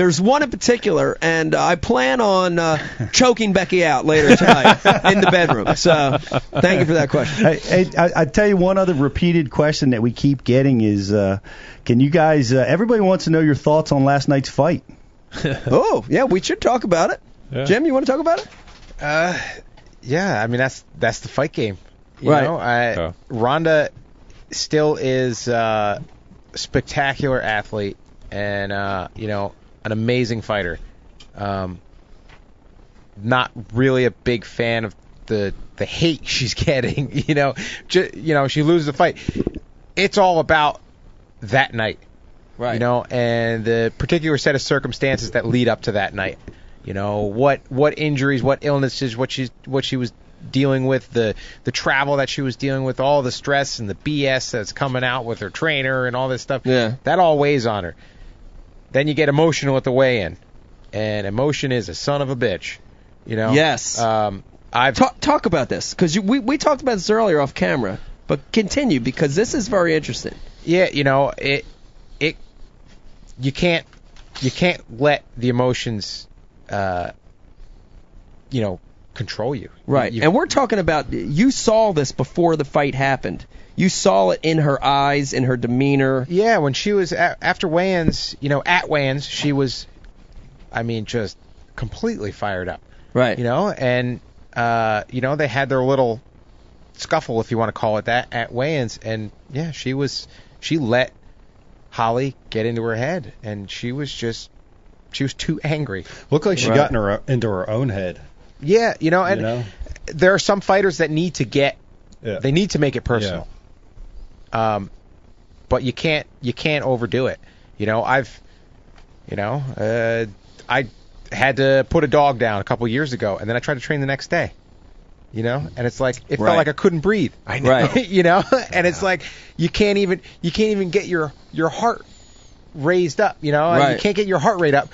there's one in particular, and uh, I plan on uh, choking Becky out later tonight in the bedroom. So, thank you for that question. Hey, hey, I, I tell you one other repeated question that we keep getting is, uh, can you guys? Uh, everybody wants to know your thoughts on last night's fight. Oh, yeah, we should talk about it. Yeah. Jim, you want to talk about it? Uh, yeah, I mean that's that's the fight game. You Right. know, I, Oh. Ronda still is uh, a spectacular athlete and uh, you know an amazing fighter. Um, not really a big fan of the the hate she's getting. You know, Ju- you know she loses the fight. It's all about that night. Right. You know, and the particular set of circumstances that lead up to that night. You know, what what injuries, what illnesses, what she's what she was dealing with, the the travel that she was dealing with, all the stress and the BS that's coming out with her trainer and all this stuff. Yeah. That all weighs on her. Then you get emotional at the weigh-in, and emotion is a son of a bitch. You know. Yes. Um, I've Talk, talk about this because we we talked about this earlier off camera, but continue because this is very interesting. Yeah, you know, it it you can't you can't let the emotions uh you know control you. Right. You- and we're talking about you saw this before the fight happened. You saw it in her eyes, in her demeanor. yeah, when she was a- after weigh-ins, you know, at weigh-ins, she was I mean just completely fired up. Right. You know, and uh you know, they had their little scuffle if you want to call it that at weigh-ins and yeah, she was she let Holly get into her head and she was just she was too angry. Looked like she Right. got in her, into her own head. Yeah, you know, and You know? there are some fighters that need to get Yeah. they need to make it personal. Um, but you can't you can't overdo it. You know, I've you know, uh, I had to put a dog down a couple years ago, and then I tried to train the next day. You know, and it's like it Right. felt like I couldn't breathe. I know. Right. you know, and it's like you can't even you can't even get your your heart raised up. You know, and Right. you can't get your heart rate up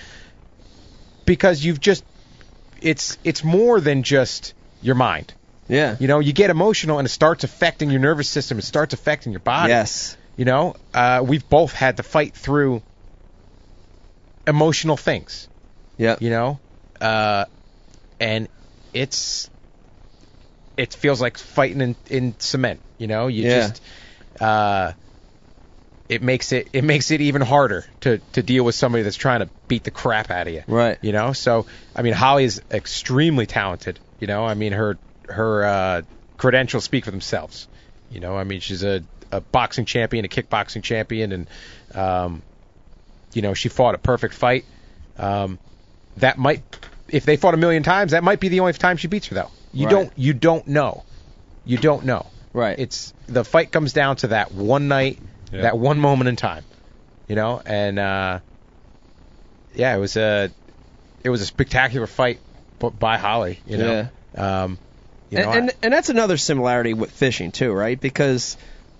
because you've just it's it's more than just your mind. Yeah. You know, you get emotional and it starts affecting your nervous system. It starts affecting your body. Yes. You know, uh, we've both had to fight through emotional things. Yeah. You know, uh, and it's it feels like fighting in, in cement. You know, you Yeah. just uh, it makes it it makes it even harder to to deal with somebody that's trying to beat the crap out of you. Right. You know, so I mean, Holly is extremely talented. You know, I mean her her uh, credentials speak for themselves. You know, I mean she's a, a boxing champion, a kickboxing champion, and um, you know she fought a perfect fight. Um, that might, if they fought a million times, that might be the only time she beats her though. You Right. don't you don't know, you don't know. Right. It's the fight comes down to that one night, Yeah. that one moment in time. You know, and uh, yeah, it was a it was a spectacular fight by Holly. You know, Yeah. um, you know, and, and and that's another similarity with fishing too, right? Because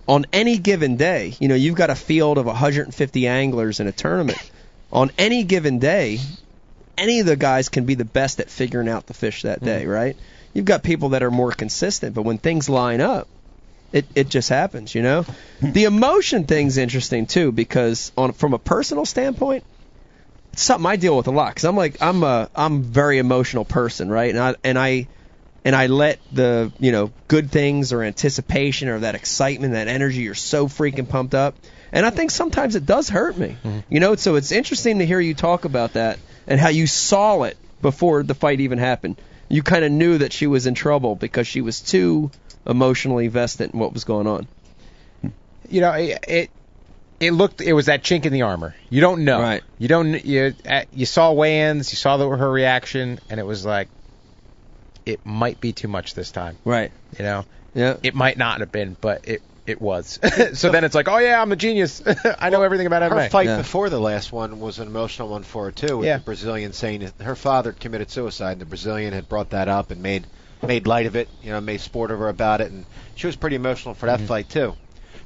on any given day, you know, you've got a field of 150 anglers in a tournament. On any given day, any of the guys can be the best at figuring out the fish that day, mm-hmm. right? You've got people that are more consistent, but when things line up, it it just happens, you know. Hmm. the emotion thing's interesting too because on from a personal standpoint, it's something I deal with a lot because I'm like I'm a I'm very emotional person, right? And I and I and I let the you know good things or anticipation or that excitement, that energy, you're so freaking pumped up, and I think sometimes it does hurt me, you know. So it's interesting to hear you talk about that and how you saw it before the fight even happened. You kind of knew that she was in trouble because she was too emotionally vested in what was going on. you know, it, it it looked it was that chink in the armor. You don't know. Right. You don't you uh, you saw weigh-ins, you saw the, her reaction, and it was like it might be too much this time. Right. You know. Yeah. It might not have been, but it it was. so then it's like, oh yeah, I'm a genius. I know everything about Her MMA. fight Yeah. before the last one was an emotional one for her too, with Yeah. the Brazilian saying her father committed suicide, and the Brazilian had brought that up and made made light of it, you know, made sport of her about it, and she was pretty emotional for Mm-hmm. that fight too.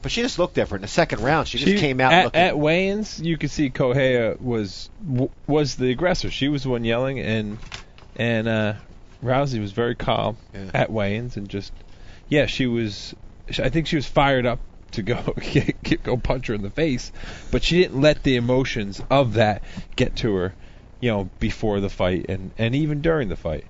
But she just looked different. In the second round, she just She- came out at, looking. at weigh-ins. You could see Kohea was w- was the aggressor. She was the one yelling, and and uh, Rousey was very calm Yeah. at weigh-ins and just yeah, she was. I think she was fired up to go go punch her in the face, but she didn't let the emotions of that get to her, you know, before the fight and and even during the fight,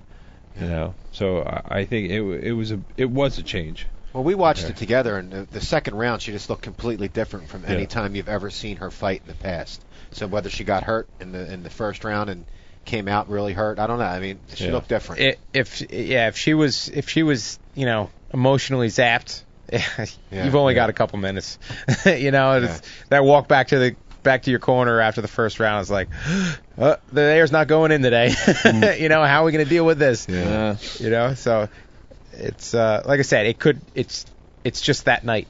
you know. So I, I think it it was a it was a change. Well, we watched Yeah. it together, and the, the second round, she just looked completely different from any Yeah. time you've ever seen her fight in the past. So whether she got hurt in the in the first round and came out really hurt, I don't know. I mean, she Yeah. looked different. I- if yeah, if she was if she was you know emotionally zapped, you've only got a couple minutes. you know, that walk back to the back to your corner after the first round is like, uh, the air's not going in today. you know, how are we going to deal with this? Yeah. You know, so it's uh, like I said, it could it's it's just that night.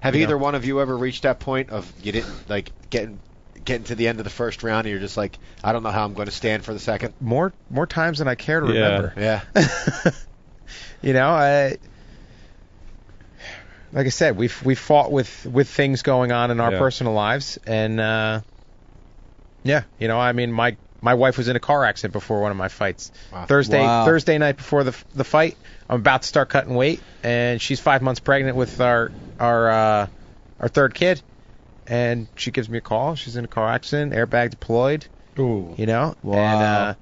Have either know. one of you ever reached that point of you didn't like getting getting to the end of the first round, and you're just like, I don't know how I'm going to stand for the second. More more times than I care to Yeah. remember. Yeah. you know, I, like I said, we've we've fought with with things going on in our Yeah. personal lives, and uh, yeah, you know, I mean, my my wife was in a car accident before one of my fights. Wow. Thursday Wow. Thursday night before the the fight, I'm about to start cutting weight, and she's five months pregnant with our our uh, our third kid, and she gives me a call. She's in a car accident, airbag deployed. Ooh. You know, Wow. and uh,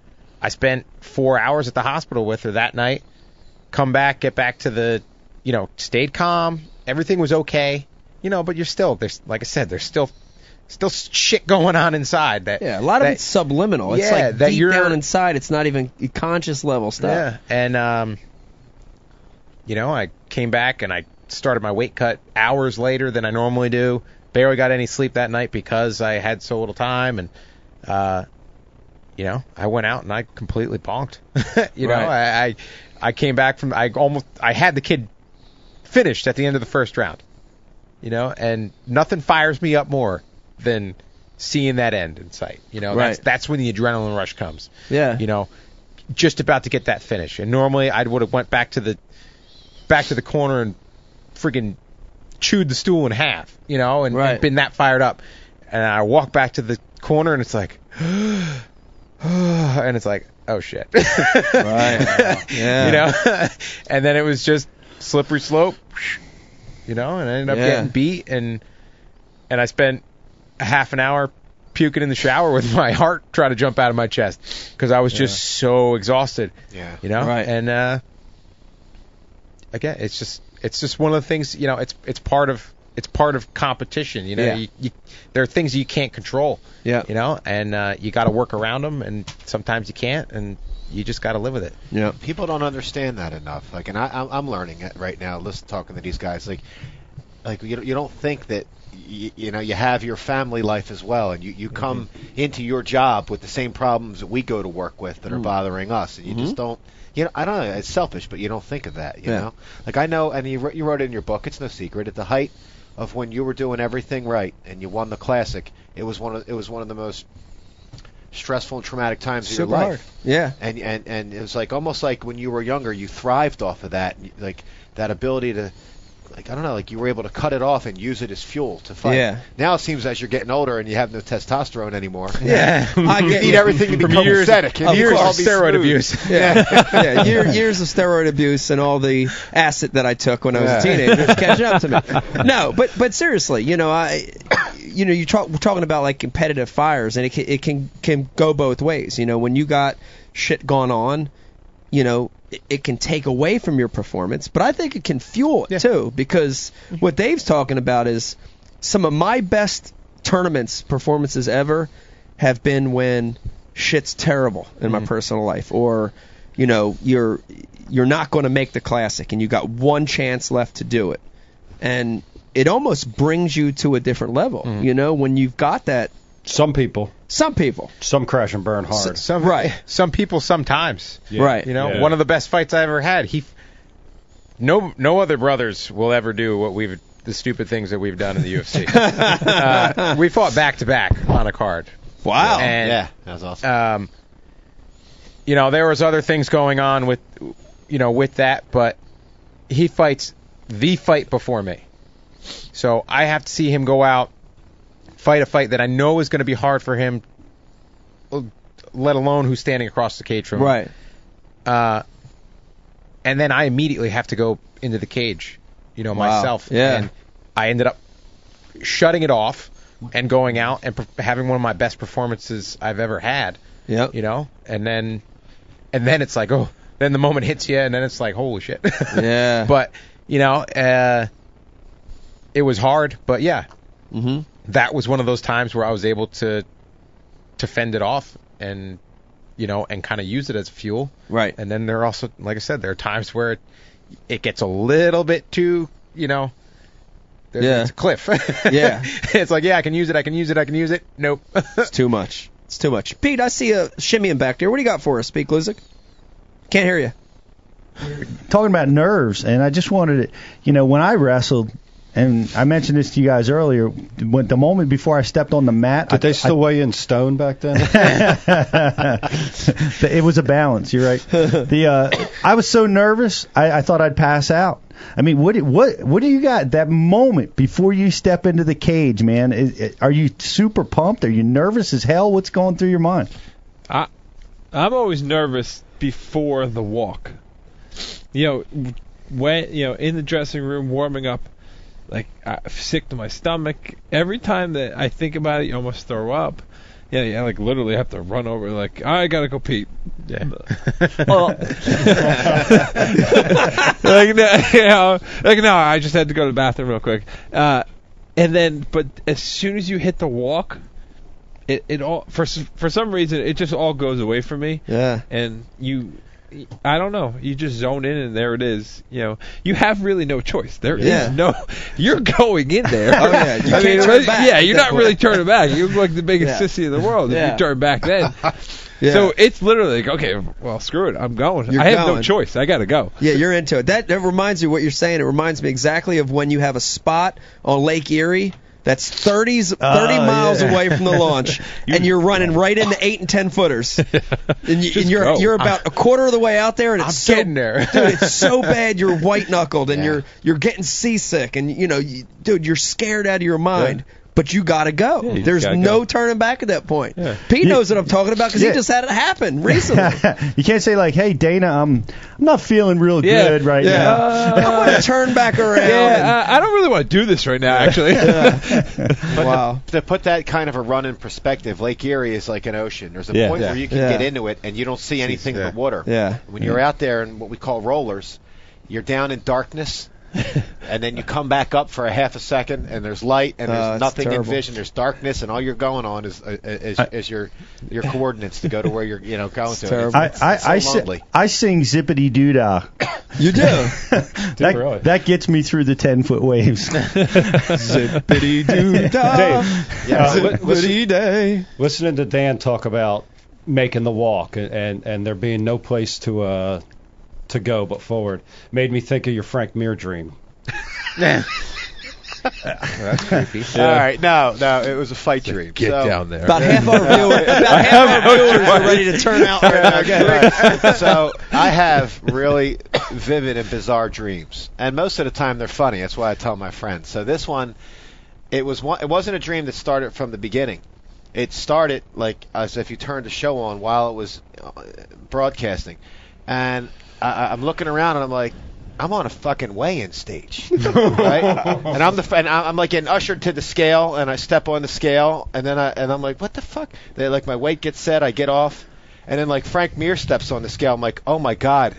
I spent four hours at the hospital with her that night. Come back, get back to the, you know, stayed calm. Everything was okay. You know, but you're still there's like I said, there's still still shit going on inside that Yeah, a lot of it's subliminal. It's Yeah, like that deep you're- down inside. It's not even conscious level stuff. Yeah, and um, you know, I came back and I started my weight cut hours later than I normally do. Barely got any sleep that night because I had so little time, and uh, you know, I went out and I completely bonked. you know, I, I I came back from I almost I had the kid finished at the end of the first round. You know, and nothing fires me up more than seeing that end in sight. You know, that's Right. that's when the adrenaline rush comes Yeah. you know, just about to get that finish. And normally I would have went back to the back to the corner and freaking chewed the stool in half, you know, and, Right. and been that fired up. And I walk back to the corner and it's like, and it's like, oh shit, Right. Yeah. you know. and then it was just slippery slope, you know, and I ended up Yeah. getting beat and and I spent a half an hour puking in the shower with my heart trying to jump out of my chest because I was just so exhausted, Yeah. you know. Right. And uh, again, it's just it's just one of the things, you know. It's it's part of it's part of competition, you know. Yeah. You, you, there are things you can't control, Yeah. you know, and uh, you got to work around them, and sometimes you can't, and you just got to live with it. Yeah. People don't understand that enough. Like, and I, I'm, I'm learning it right now. Listen, talking to these guys, like, like you, you don't think that you, you know you have your family life as well, and you, you mm-hmm. come into your job with the same problems that we go to work with that are mm. bothering us, and you just mm-hmm. don't. You know, I don't know. It's selfish, but you don't think of that. You Yeah. know, like I know, and you, wrote- you wrote it in your book. It's no secret. At the height of when you were doing everything right and you won the classic, it was one of it was one of the most stressful and traumatic times of your life hard. Yeah. and and and it was like almost like when you were younger, you thrived off of that, like that ability to like I don't know, like you were able to cut it off and use it as fuel to fight. Yeah. Now it seems as you're getting older and you have no testosterone anymore. Yeah. I you get need you. everything to From become years- aesthetic. of you years of steroid smooth. abuse. Yeah, yeah. Year, years of steroid abuse and all the acid that I took when I was a teenager is catching up to me. No, but but seriously, you know, I, you know, you talk, we're talking about like competitive fires, and it can, it can can go both ways. You know, when you got shit going on, you know, it, it can take away from your performance, but I think it can fuel it too, because mm-hmm. what Dave's talking about is some of my best tournaments performances ever have been when shit's terrible in my mm-hmm. personal life or you know you're you're not going to make the classic and you got one chance left to do it. And it almost brings you to a different level mm-hmm. you know when you've got that Some people, some people some crash and burn hard. Some Right. Some people sometimes. Yeah. right You know, Yeah. one of the best fights I ever had. He, no, no other brothers will ever do what we've the stupid things that we've done in the UFC. uh, we fought back to back on a card. wow And Yeah, that was awesome. um, you know, there was other things going on with, you know, with that, but he fights the fight before me. So I have to see him go out, fight a fight that I know is going to be hard for him, let alone who's standing across the cage from him. right Uh, and then I immediately have to go into the cage, you know, Wow. myself. Yeah. And I ended up shutting it off and going out and per- having one of my best performances I've ever had yep you know and then and then it's like oh then the moment hits you and then it's like holy shit yeah but you know uh it was hard but yeah mhm that was one of those times where I was able to to fend it off and you know and kind of use it as fuel. Right. And then there are also like I said there are times where it, it gets a little bit too you know there's Yeah. it's a cliff. Yeah. it's like yeah I can use it I can use it I can use it. Nope. It's too much. It's too much. Pete I see a shimmying back there. What do you got for us Pete Gluszek can't hear you. Talking about nerves, and I just wanted to, you know, when I wrestled, and I mentioned this to you guys earlier, when the moment before I stepped on the mat, Did I, they still weigh in stone back then? It was a balance. You're right. The uh, I was so nervous, I, I thought I'd pass out. I mean, what do- what what do you got that moment before you step into the cage, man? Is, is- are you super pumped? Are you nervous as hell? What's going through your mind? I, I'm always nervous before the walk. You know, when you know in the dressing room warming up, like I'm sick to my stomach. Every time that I think about it, you almost throw up. Yeah, yeah, like literally have to run over. Like I gotta go pee. yeah Well, like no, you know, like no, I just had to go to the bathroom real quick. Uh, and then, but as soon as you hit the walk, it it all for for some reason it just all goes away from me yeah and you I don't know. You just zone in, and there it is. You know, you have really no choice. There is Yeah. no. You're going in there. Oh, yeah. You I can't mean, turn back yeah. You're not really turning back. You look like the biggest Yeah. sissy in the world if you turn back then. yeah. So it's literally like, okay, well, screw it. I'm going. You're I have no choice. I got to go. Yeah, you're into it. That that reminds me of what you're saying. It reminds me exactly of when you have a spot on Lake Erie that's 30s, 30 Oh, miles yeah. away from the launch, and you're running right into eight and ten footers, and, you, and you're about a quarter of the way out there, and it's I'm so, getting there. dude. It's so bad you're white knuckled, and Yeah. you're you're getting seasick, and you know, you, dude, you're scared out of your mind. But you gotta go. you just no go. turning back at that point. Yeah. Pete You- knows what I'm talking about because Yeah. he just had it happen recently. you can't say like, "Hey, Dana, I'm I'm not feeling real Yeah. good right Yeah. now." I want to turn back around. and- Yeah, I, I don't really want to do this right now, actually. Wow. to, to put that kind of a run in perspective, Lake Erie is like an ocean. There's a Yeah. point Yeah. where you can Yeah. get into it and you don't see anything yeah. but water. Yeah. When you're out there in what we call rollers, you're down in darkness, and then you come back up for a half a second, and there's light, and there's it's nothing in vision. There's darkness, and all you're going on is uh, is, is your your coordinates to go to where you're you know going It's to. terrible. I It's- I it's so I, si- I sing zippity doo dah. You do. that, that gets me through the ten foot waves. Zippity doo dah. Yeah, Uh, listen- Zippity day. listening to Dan talk about making the walk and, and, and there being no place to uh to go but forward made me think of your Frank Mir dream. That's creepy. All right, no, no, it was a fight dream. Get So- down there. About half our viewers, about half our viewers are ready to turn out right now. Go. Right. so I have really vivid and bizarre dreams, and most of the time they're funny. That's why I tell my friends. So this one, it was one. It wasn't a dream that started from the beginning. It started like as if you turned the show on while it was uh, broadcasting, and I, I'm looking around and I'm like. I'm on a fucking weigh-in stage, right? And I'm the and I'm like getting ushered to the scale, and I step on the scale, and then I and I'm like, what the fuck? They like my weight gets set, I get off, and then like Frank Mir steps on the scale. I'm like, oh my god,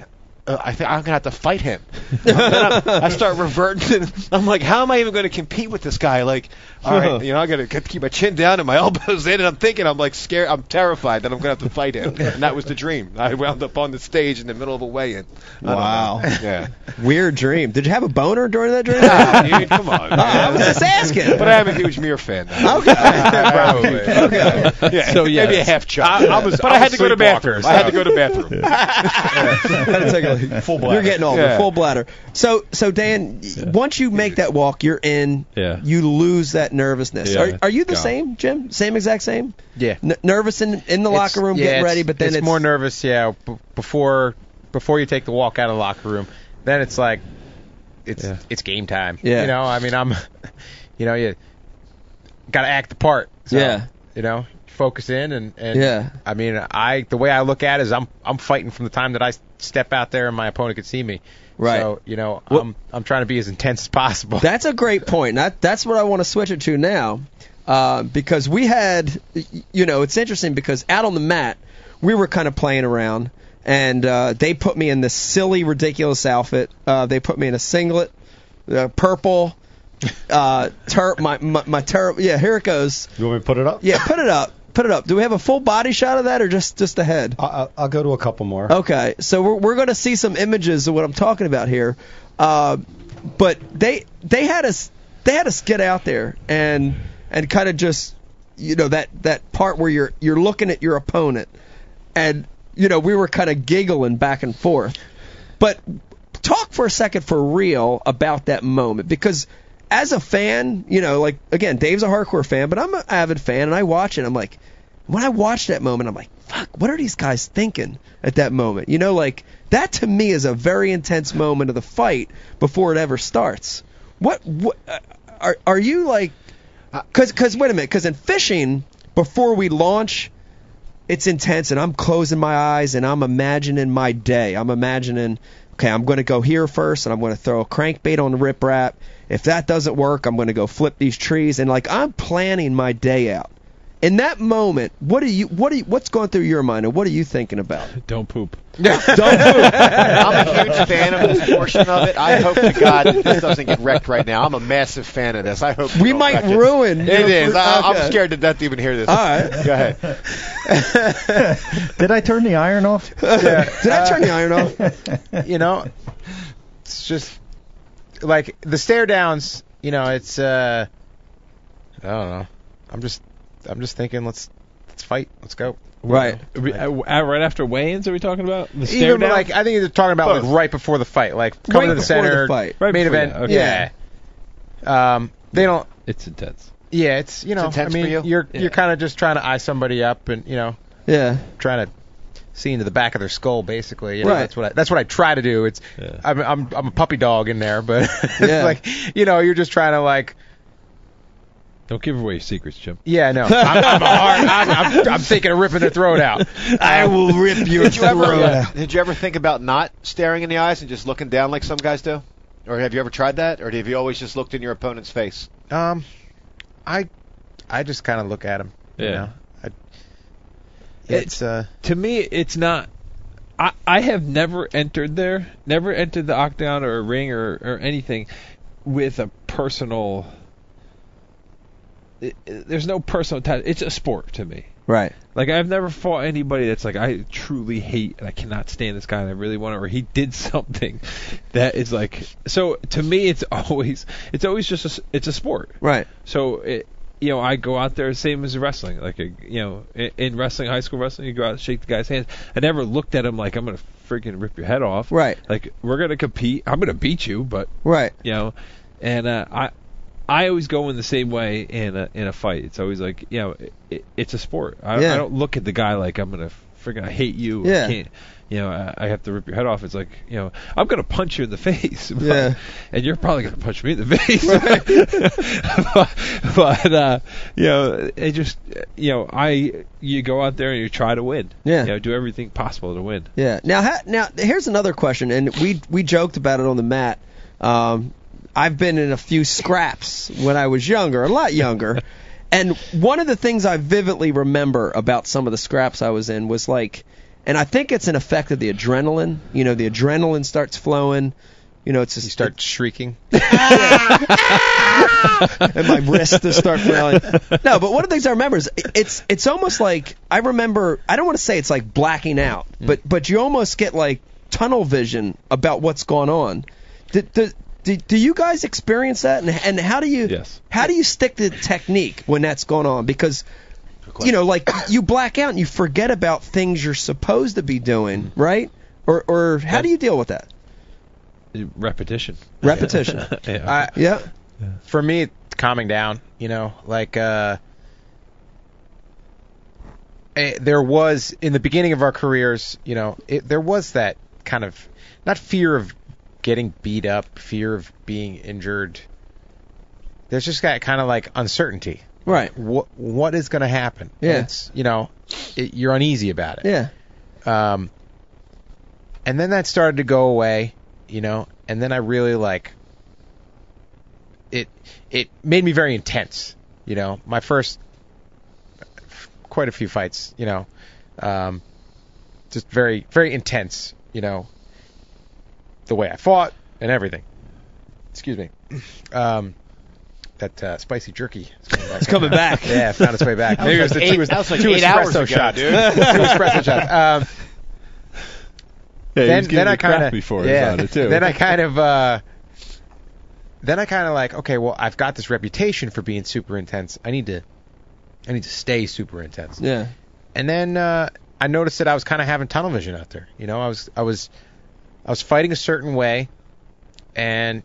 uh, I think I'm gonna have to fight him. I start reverting. I'm like, how am I even going to compete with this guy? Like, all right, you know, I gotta keep my chin down and my elbows in, and I'm thinking, I'm like scared, I'm terrified that I'm gonna have to fight him. And that was the dream. I wound up on the stage in the middle of a weigh-in. I Wow. Yeah. Weird dream. Did you have a boner during that dream? Ah, dude, come on. man. I was just asking. But I am a huge Mir fan. Now. Okay. Probably. Okay. Yeah, So, yes. maybe a half chop. I- I was- but I I, had was to go to sleepwalker, bathroom. I had to go to bathroom. That'll take a- Full bladder. You're getting older. Yeah. Full bladder. So, so Dan, once you make that walk, you're in. Yeah. You lose that nervousness. Yeah. Are, are you the Gone. same, Jim? Same exact same? Yeah. N- nervous in in the locker room, yeah, getting ready, but then it's, more nervous. Yeah, b- before before you take the walk out of the locker room, then it's like it's Yeah. it's game time. Yeah. You know, I mean, I'm, you know, you got to act the part. So, Yeah. You know, focus in and and Yeah. I mean, I the way I look at it is I'm I'm fighting from the time that I step out there and my opponent can see me. Right. So you know, Well- I'm I'm trying to be as intense as possible. That's a great point. That, that's what I want to switch it to now, uh, because we had, you know, it's interesting because out on the mat we were kind of playing around, and uh, they put me in this silly, ridiculous outfit. Uh, they put me in a singlet, uh, purple, uh, ter- my my, my terrible. Yeah, here it goes. You want me to put it up? Yeah, put it up. Put it up. Do we have a full body shot of that, or just just the head? I, I, I'll go to a couple more. Okay, so we're we're going to see some images of what I'm talking about here, uh, but they they had us they had us get out there and and kind of just you know that that part where you're you're looking at your opponent, and you know we were kind of giggling back and forth, but talk for a second for real about that moment because as a fan, you know, like again, Dave's a hardcore fan, but I'm an avid fan and I watch it. I'm like, when I watch that moment, I'm like, fuck, what are these guys thinking at that moment? You know, like that to me is a very intense moment of the fight before it ever starts. What, what uh, are are you like? Because because wait a minute, because in fishing before we launch, it's intense and I'm closing my eyes and I'm imagining my day. I'm imagining, okay, I'm going to go here first and I'm going to throw a crankbait on the riprap. If that doesn't work, I'm going to go flip these trees and like I'm planning my day out. In that moment, what are you what are you, what's going through your mind and what are you thinking about? Don't poop. Don't poop. I'm a huge fan of this portion of it. I hope to God that this doesn't get wrecked right now. I'm a massive fan of this. I hope We might ruin. It your- is. I, okay. I'm scared to death to even hear this. All right. Go ahead. Did I turn the iron off? Did I turn the iron off? you know, it's just like the stare downs. You know, it's uh, I don't know. I'm just, I'm just thinking, let's, let's fight, let's go. Right. Are we- uh, uh, right after weigh-ins, are we talking about the stare Even down? like I think they're talking about Both. like right before the fight, like coming Right to the before the center, fight. Right main before, event. yeah, okay. Yeah. Um, they don't. it's intense. Yeah, it's you know, intense I mean, for you? you're Yeah. you're kind of just trying to eye somebody up and you know, Yeah. trying to see into the back of their skull, basically. You know, Right. That's what I, that's what I try to do. It's Yeah. I'm, I'm I'm a puppy dog in there, but Yeah. like you know, you're just trying to like Don't give away your secrets, Jim. yeah, no, I'm, I'm hard. I'm, I'm, I'm thinking of ripping their throat out. I will rip your Did you ever throat. did you ever think about not staring in the eyes and just looking down like some guys do? Or have you ever tried that? Or have you always just looked in your opponent's face? Um, I I just kind of look at him. You Yeah. know? I, it's uh To me, it's not. I I have never entered there, never entered the octagon or a ring or or anything with a personal. It- it- there's no personal attachment. It's a sport to me. Right. Like I've never fought anybody that's like I truly hate and I cannot stand this guy and I really want to or he did something that is like so to me it's always it's always just a, s- it's a sport. Right. So it you know I go out there same as wrestling like a, you know in, in wrestling high school wrestling you go out and shake the guy's hand. I never looked at him like I'm gonna freaking rip your head off. Right. Like we're gonna compete. I'm gonna beat you, but Right. you know, and uh, I I always go in the same way in a in a fight. It's always like you know, it, it's a sport. I, Yeah. I don't look at the guy like I'm gonna friggin' I hate you. Yeah. Can't, you know, I, I have to rip your head off. It's like you know, I'm gonna punch you in the face. But, Yeah. And you're probably gonna punch me in the face. but but uh, you know, it just you know, I you go out there and you try to win. Yeah. You know, do everything possible to win. Yeah. Now, ha- now here's another question, and we we joked about it on the mat. Um, I've been in a few scraps when I was younger, a lot younger, and one of the things I vividly remember about some of the scraps I was in was like, and I think it's an effect of the adrenaline. You know, the adrenaline starts flowing. You know, it's just You start shrieking. and my wrists to start flailing. No, but one of the things I remember is it's it's almost like I remember. I don't want to say it's like blacking out, mm. but but you almost get like tunnel vision about what's going on. Do, do, do, do you guys experience that? And, and how do you Yes. how do you stick to technique when that's going on? Because you know, like you black out and you forget about things you're supposed to be doing, right? Or or how do you deal with that? Repetition. Repetition. yeah. I, Yeah. for me, it's calming down. You know, like uh, eh, there was in the beginning of our careers. You know, it, there was that kind of not fear of getting beat up, fear of being injured. There's just that kind of like uncertainty. Right. What what is going to happen? Yeah. It's you know, it, you're uneasy about it. Yeah. Um, and then that started to go away, you know, and then I really like it. It made me very intense, you know. My first, quite a few fights, you know, um, just very, very intense, you know, the way I fought and everything. Excuse me. Um, that uh, spicy jerky is coming back. It's coming back. Yeah, found its way back. That Maybe it was was like the eight- two, that was like two eight hours espresso ago, shots. dude. two espresso shots. Um, Yeah, then then I kind of before yeah. it, too. Then I kind of uh, then I kind of like okay, well I've got this reputation for being super intense. I need to I need to stay super intense. Yeah. And then uh, I noticed that I was kind of having tunnel vision out there. You know, I was I was I was fighting a certain way, and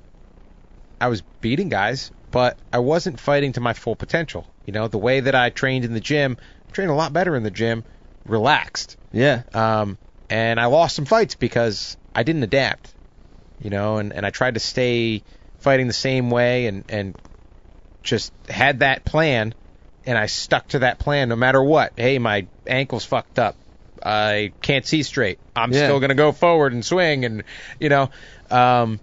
I was beating guys, but I wasn't fighting to my full potential. You know, the way that I trained in the gym, I trained a lot better in the gym, relaxed. Yeah. Um, and I lost some fights because I didn't adapt. You know, and, and I tried to stay fighting the same way and, and just had that plan and I stuck to that plan no matter what. Hey, my ankle's fucked up. I can't see straight. I'm Yeah. still gonna go forward and swing and you know, um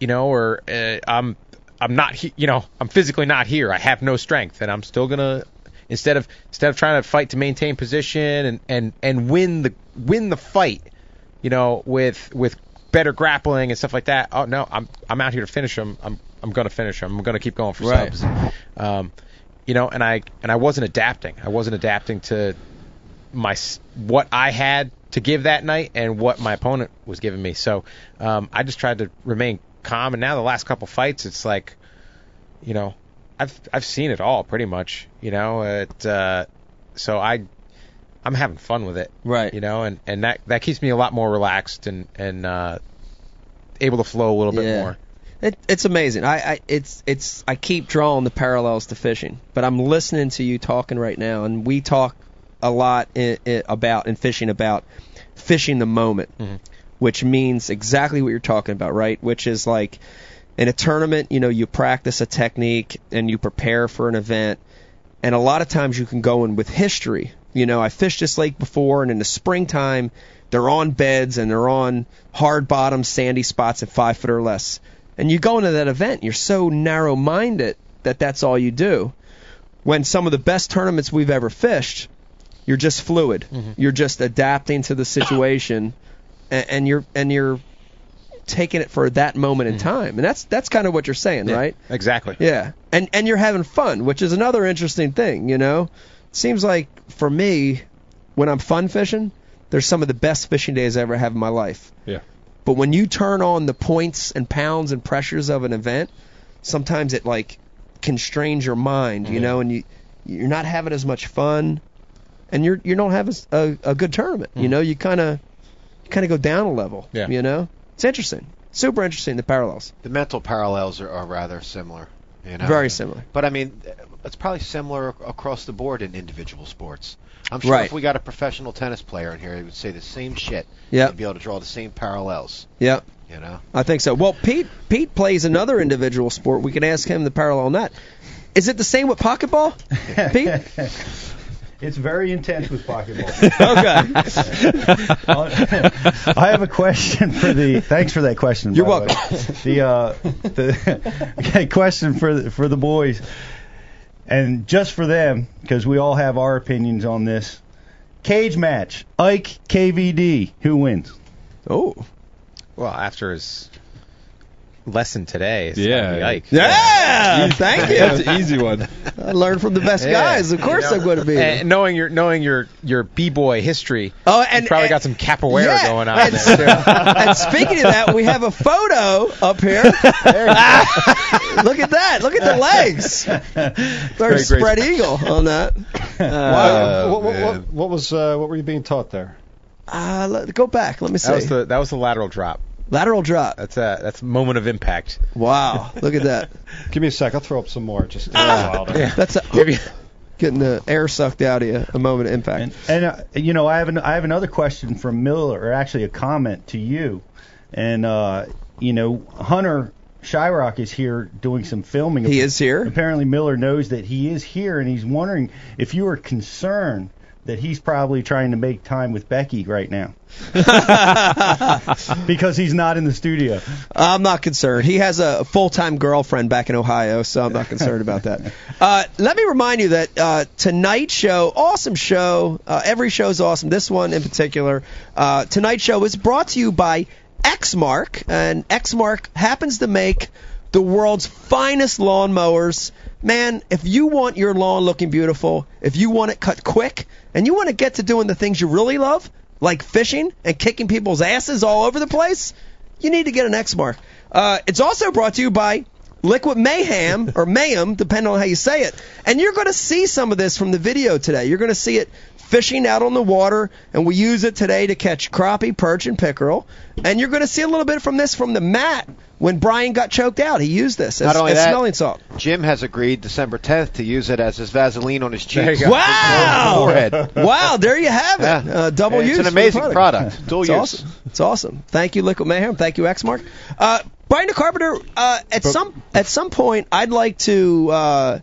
you know, or uh, I'm I'm not he- you know, I'm physically not here. I have no strength and I'm still gonna instead of instead of trying to fight to maintain position and and and win the win the fight, you know, with with better grappling and stuff like that. Oh no, I'm I'm out here to finish him. I'm I'm gonna finish him. I'm gonna keep going for Right. subs. Um, you know, and I and I wasn't adapting. I wasn't adapting to my what I had to give that night and what my opponent was giving me. So um, I just tried to remain calm. And now the last couple fights, it's like, you know, I've I've seen it all pretty much. You know, it, uh, so I I'm having fun with it. Right. You know, and and that that keeps me a lot more relaxed and and uh, able to flow a little bit Yeah. more. It, it's amazing. I, I it's it's I keep drawing the parallels to fishing, but I'm listening to you talking right now, and we talk a lot i i about in fishing about fishing the moment, mm-hmm. which means exactly what you're talking about, right? Which is like in a tournament, you know, you practice a technique and you prepare for an event, and a lot of times you can go in with history. You know, I fished this lake before, and in the springtime, they're on beds and they're on hard bottom, sandy spots at five foot or less. And you go into that event, you're so narrow minded that that's all you do. When some of the best tournaments we've ever fished, you're just fluid. Mm-hmm. You're just adapting to the situation, and, and you're and you're taking it for that moment in mm-hmm. time. And that's that's kind of what you're saying, Yeah, right? Exactly. Yeah, and and you're having fun, which is another interesting thing. You know, seems like for me, when I'm fun fishing, there's some of the best fishing days I ever have in my life. Yeah. But when you turn on the points and pounds and pressures of an event, sometimes it like constrains your mind, you mm-hmm. know, and you you're not having as much fun, and you're you don't have as- a, a good tournament. You mm-hmm. know, you kind of you kind of go down a level. Yeah. You know, it's interesting. Super interesting the parallels. The mental parallels are, are rather similar. You know? Very similar. But I mean, it's probably similar across the board in individual sports. I'm sure Right. if we got a professional tennis player in here, he would say the same shit. Yep. He'd be able to draw the same parallels. Yeah. You know. I think so. Well, Pete Pete plays another individual sport. We can ask him the parallel on that. Is it the same with pocketball, Pete? It's very intense with pocketball. okay. I have a question for the. Thanks for that question. You're by the welcome. The uh, the okay, question for the, for the boys, and just for them because we all have our opinions on this. Cage match, Ike KVD, who wins? Oh. Well, after his lesson today, it's Yeah. gotta be Ike. Yeah, thank you. That's an easy one. I learned from the best Yeah. guys. Of course, You know, I'm going to be. And knowing your knowing your your b boy history, Oh, and you probably and- got some capoeira yeah, going on and, there. too. and speaking of that, we have a photo up here. Look at that. Look at the legs. There's Great, great. spread eagle on that. Uh, what, what, what, what was uh, what were you being taught there? Uh, let, go back. Let me see. That was the that was the lateral drop. Lateral drop. That's a that's a moment of impact. Wow. Look at that. Give me a sec. I'll throw up some more. Just Ah. Wilder. Yeah. That's a, Maybe- getting the air sucked out of you. A moment of impact. And, and uh, you know, I have an, I have another question from Miller, or actually a comment to you. And uh, you know, Hunter Shryock is here doing some filming. He is here. Apparently, Miller knows that he is here, and he's wondering if you are concerned that he's probably trying to make time with Becky right now because he's not in the studio. I'm not concerned. He has a full-time girlfriend back in Ohio, so I'm not concerned about that. Uh, let me remind you that uh, tonight's show, awesome show. Uh, every show is awesome. This one in particular. Uh, tonight's show is brought to you by Exmark, and Exmark happens to make the world's finest lawn mowers. Man, if you want your lawn looking beautiful, if you want it cut quick, and you want to get to doing the things you really love, like fishing and kicking people's asses all over the place, you need to get an Exmark. Uh, it's also brought to you by Liquid Mayhem or Mayhem, depending on how you say it. And you're going to see some of this from the video today. You're going to see it fishing out on the water, and we use it today to catch crappie, perch, and pickerel. And you're going to see a little bit from this from the mat when Brian got choked out. He used this as, Not only as that- smelling salt. Jim has agreed December 10th to use it as his Vaseline on his cheeks. you. Wow! Forehead. Wow, there you have it. Yeah. Uh, double It's use. It's an for the amazing product. Dual it's use. awesome. It's awesome. Thank you, Liquid Mayhem. Thank you, Exmark. Uh, Brian the Carpenter. Uh, at some at some point, I'd like to. Uh,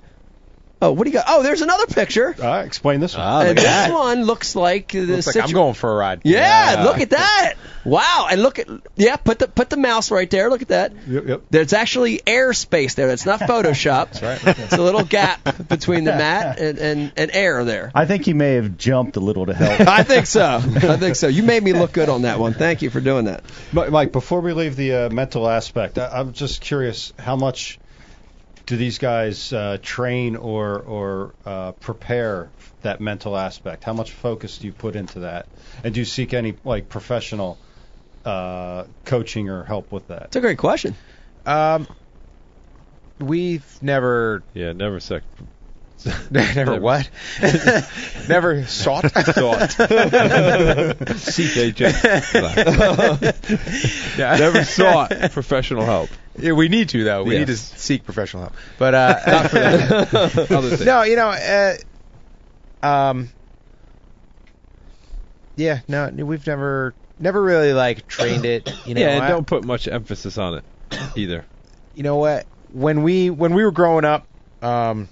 oh, what do you got? Oh, there's another picture. All right, explain this one. and Uh, this one looks like the Looks like I'm going for a ride. Yeah, look at that. Wow, and look at yeah, put the put the mouse right there. Look at that. Yep, yep. There's actually airspace there. That's not Photoshop. That's right. It's a little gap between the mat and, and, and air there. I think he may have jumped a little to help. I think so. I think so. You made me look good on that one. Thank you for doing that. Mi- Mike, before we leave the uh, mental aspect, I, I'm just curious how much do these guys uh, train or or uh, prepare that mental aspect? How much focus do you put into that? And do you seek any like professional uh, coaching or help with that? It's a great question. Um, we've never Yeah, never sec. never what? never sought. Sought. Seek agent. Yeah. Never sought professional help. Yeah, we need to though. We need to seek professional help. But uh, Not for that. Other things. no, you know, uh, um, yeah, no, we've never, never really like trained it. You know, yeah, and I- don't put much emphasis on it either. you know what? When we when we were growing up, um,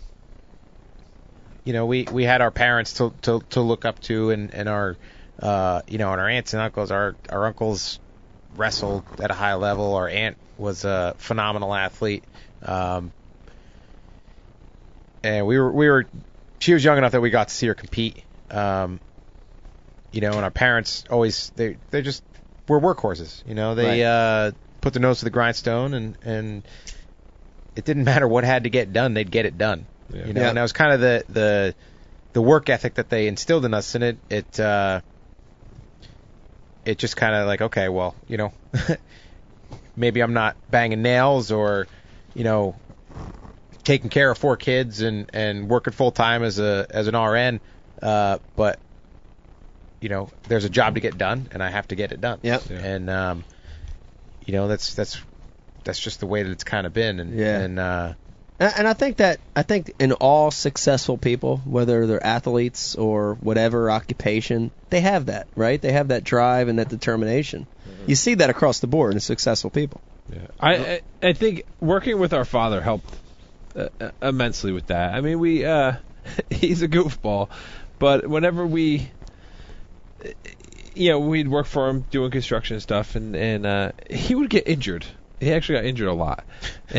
you know, we we had our parents to to, to look up to, and and our, uh, you know, and our aunts and uncles. Our our uncles wrestled at a high level. Our aunt was a phenomenal athlete. Um, and we were we were she was young enough that we got to see her compete. Um, you know, and our parents always they they just were workhorses. You know, they uh, put their nose to the grindstone, and and it didn't matter what had to get done, they'd get it done. Yeah. You know, Yeah. and that was kind of the the the work ethic that they instilled in us, and it it uh, it just kind of like okay, well, you know, maybe I'm not banging nails or you know taking care of four kids and and working full time as a as an RN, uh, but you know there's a job to get done and I have to get it done. Yep. Yeah. And um, you know that's that's that's just the way that it's kind of been. And Yeah. and uh, And and I think that I think in all successful people, whether they're athletes or whatever occupation, they have that, right? They have that drive and that determination. You see that across the board in successful people. Yeah. I, I think working with our father helped uh, immensely with that. I mean, we uh, he's a goofball, but whenever we, uh, you know, we'd work for him doing construction stuff, and and uh, he would get injured. He actually got injured a lot.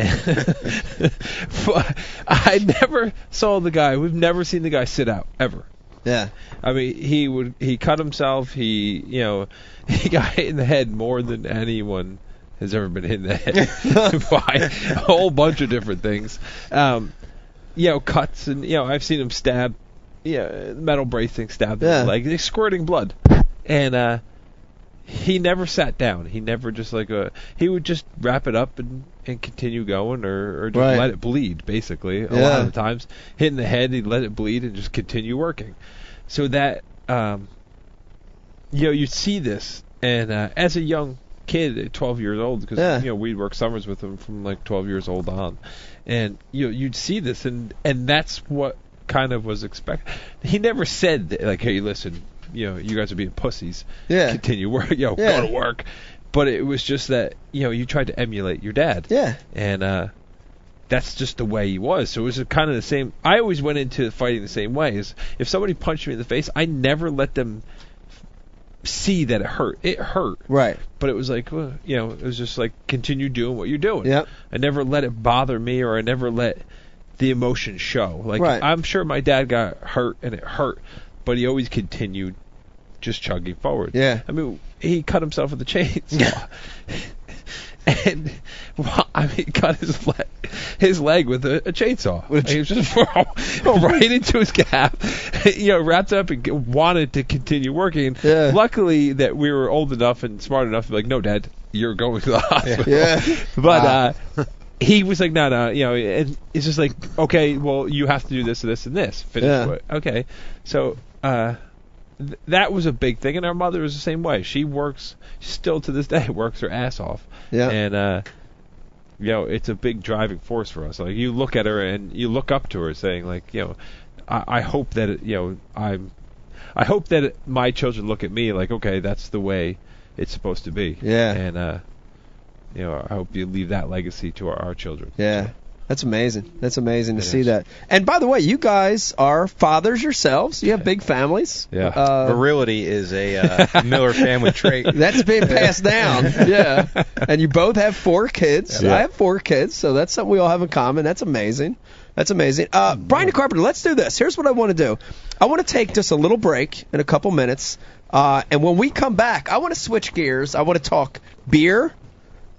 I never saw the guy. We've never seen the guy sit out ever. Yeah. I mean, he would he cut himself. He you know he got hit in the head more than anyone has ever been hit in the head by a whole bunch of different things. Um, you know, cuts and you know I've seen him stab, yeah, metal bracing stabbed in Yeah. the leg, he's squirting blood, and uh, he never sat down. He never just like uh he would just wrap it up and and continue going or or just Right. let it bleed basically. A Yeah. lot of the times, hitting the head, he'd let it bleed and just continue working. So that um, you know, you see this, and uh, as a young kid at 12 years old, because Yeah. you know we'd work summers with him from like 12 years old on, and you know, you'd see this, and and that's what kind of was expected. He never said that, like, hey, listen, you know, you guys are being pussies. Yeah. Continue work, Yo, Yeah. go to work. But it was just that you know you tried to emulate your dad. Yeah. And uh, that's just the way he was. So it was kind of the same. I always went into fighting the same way. Is if somebody punched me in the face, I never let them see that it hurt. It hurt. Right. But it was like, well, you know, it was just like continue doing what you're doing. Yep. I never let it bother me, or I never let the emotion show. Like Right. I'm sure my dad got hurt and it hurt, but he always continued just chugging forward. Yeah. I mean, he cut himself with a chainsaw. and well, I mean, cut his leg, his leg with a, a chainsaw. he was just right into his calf. you know, wrapped up and wanted to continue working. Yeah. Luckily, that we were old enough and smart enough to be like, no, Dad, you're going to the hospital. Yeah. But Wow. uh, he was like, no, no, you know, and it's just like, okay, well, you have to do this, and this, and this. Finish Yeah. what? Okay, so uh, th- that was a big thing, and our mother was the same way. She works still to this day, works her ass off. Yeah. And uh, you know, it's a big driving force for us. Like you look at her and you look up to her, saying like, you know, I, I hope that it, you know, I'm, I hope that it, my children look at me like, okay, that's the way it's supposed to be. Yeah. And uh, you know, I hope you leave that legacy to our, our children. Yeah. That's amazing. That's amazing to It see is. that. And by the way, you guys are fathers yourselves. You have big families. Yeah. Uh, virility is a uh, Miller family trait. That's being passed down. Yeah. And you both have four kids. Yeah. I have four kids, so that's something we all have in common. That's amazing. That's amazing. Uh, Brian Carpenter, let's do this. Here's what I want to do. I want to take just a little break in a couple minutes. Uh, and when we come back, I want to switch gears. I want to talk beer.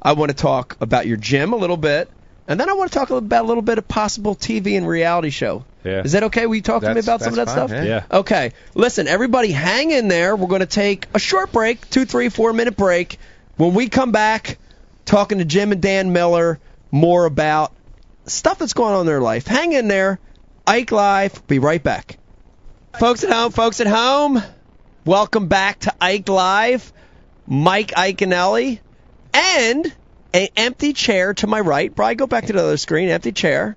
I want to talk about your gym a little bit. And then I want to talk about a little bit of possible TV and reality show. Yeah. Is that okay? Will you talk to me about some of that fine, stuff? yeah. Yeah. Okay. Listen, everybody, hang in there. We're going to take a short break, two, three, four minute break. When we come back, talking to Jim and Dan Miller more about stuff that's going on in their life. Hang in there. Ike Live. Be right back. Folks at home, folks at home, welcome back to Ike Live. Mike Iaconelli and an empty chair to my right. Brian, go back to the other screen. Empty chair.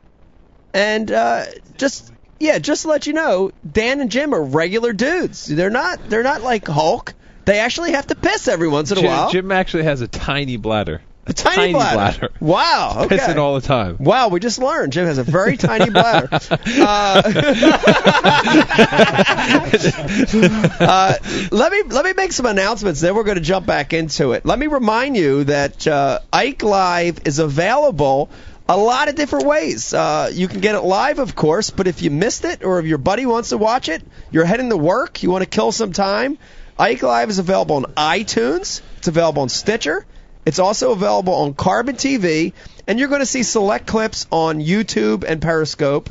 And uh, just yeah, just to let you know, Dan and Jim are regular dudes. They're not they're not like Hulk. They actually have to piss every once in a Jim, while. Jim actually has a tiny bladder. A tiny, bladder. Wow. Okay. Pissing all the time. Wow, we just learned Jim has a very tiny bladder. Uh, uh, let me let me make some announcements. Then we're going to jump back into it. Let me remind you that uh, Ike Live is available a lot of different ways. Uh, you can get it live, of course, but if you missed it or if your buddy wants to watch it, you're heading to work, you want to kill some time. Ike Live is available on iTunes. It's available on Stitcher. It's also available on Carbon TV, and you're going to see select clips on YouTube and Periscope.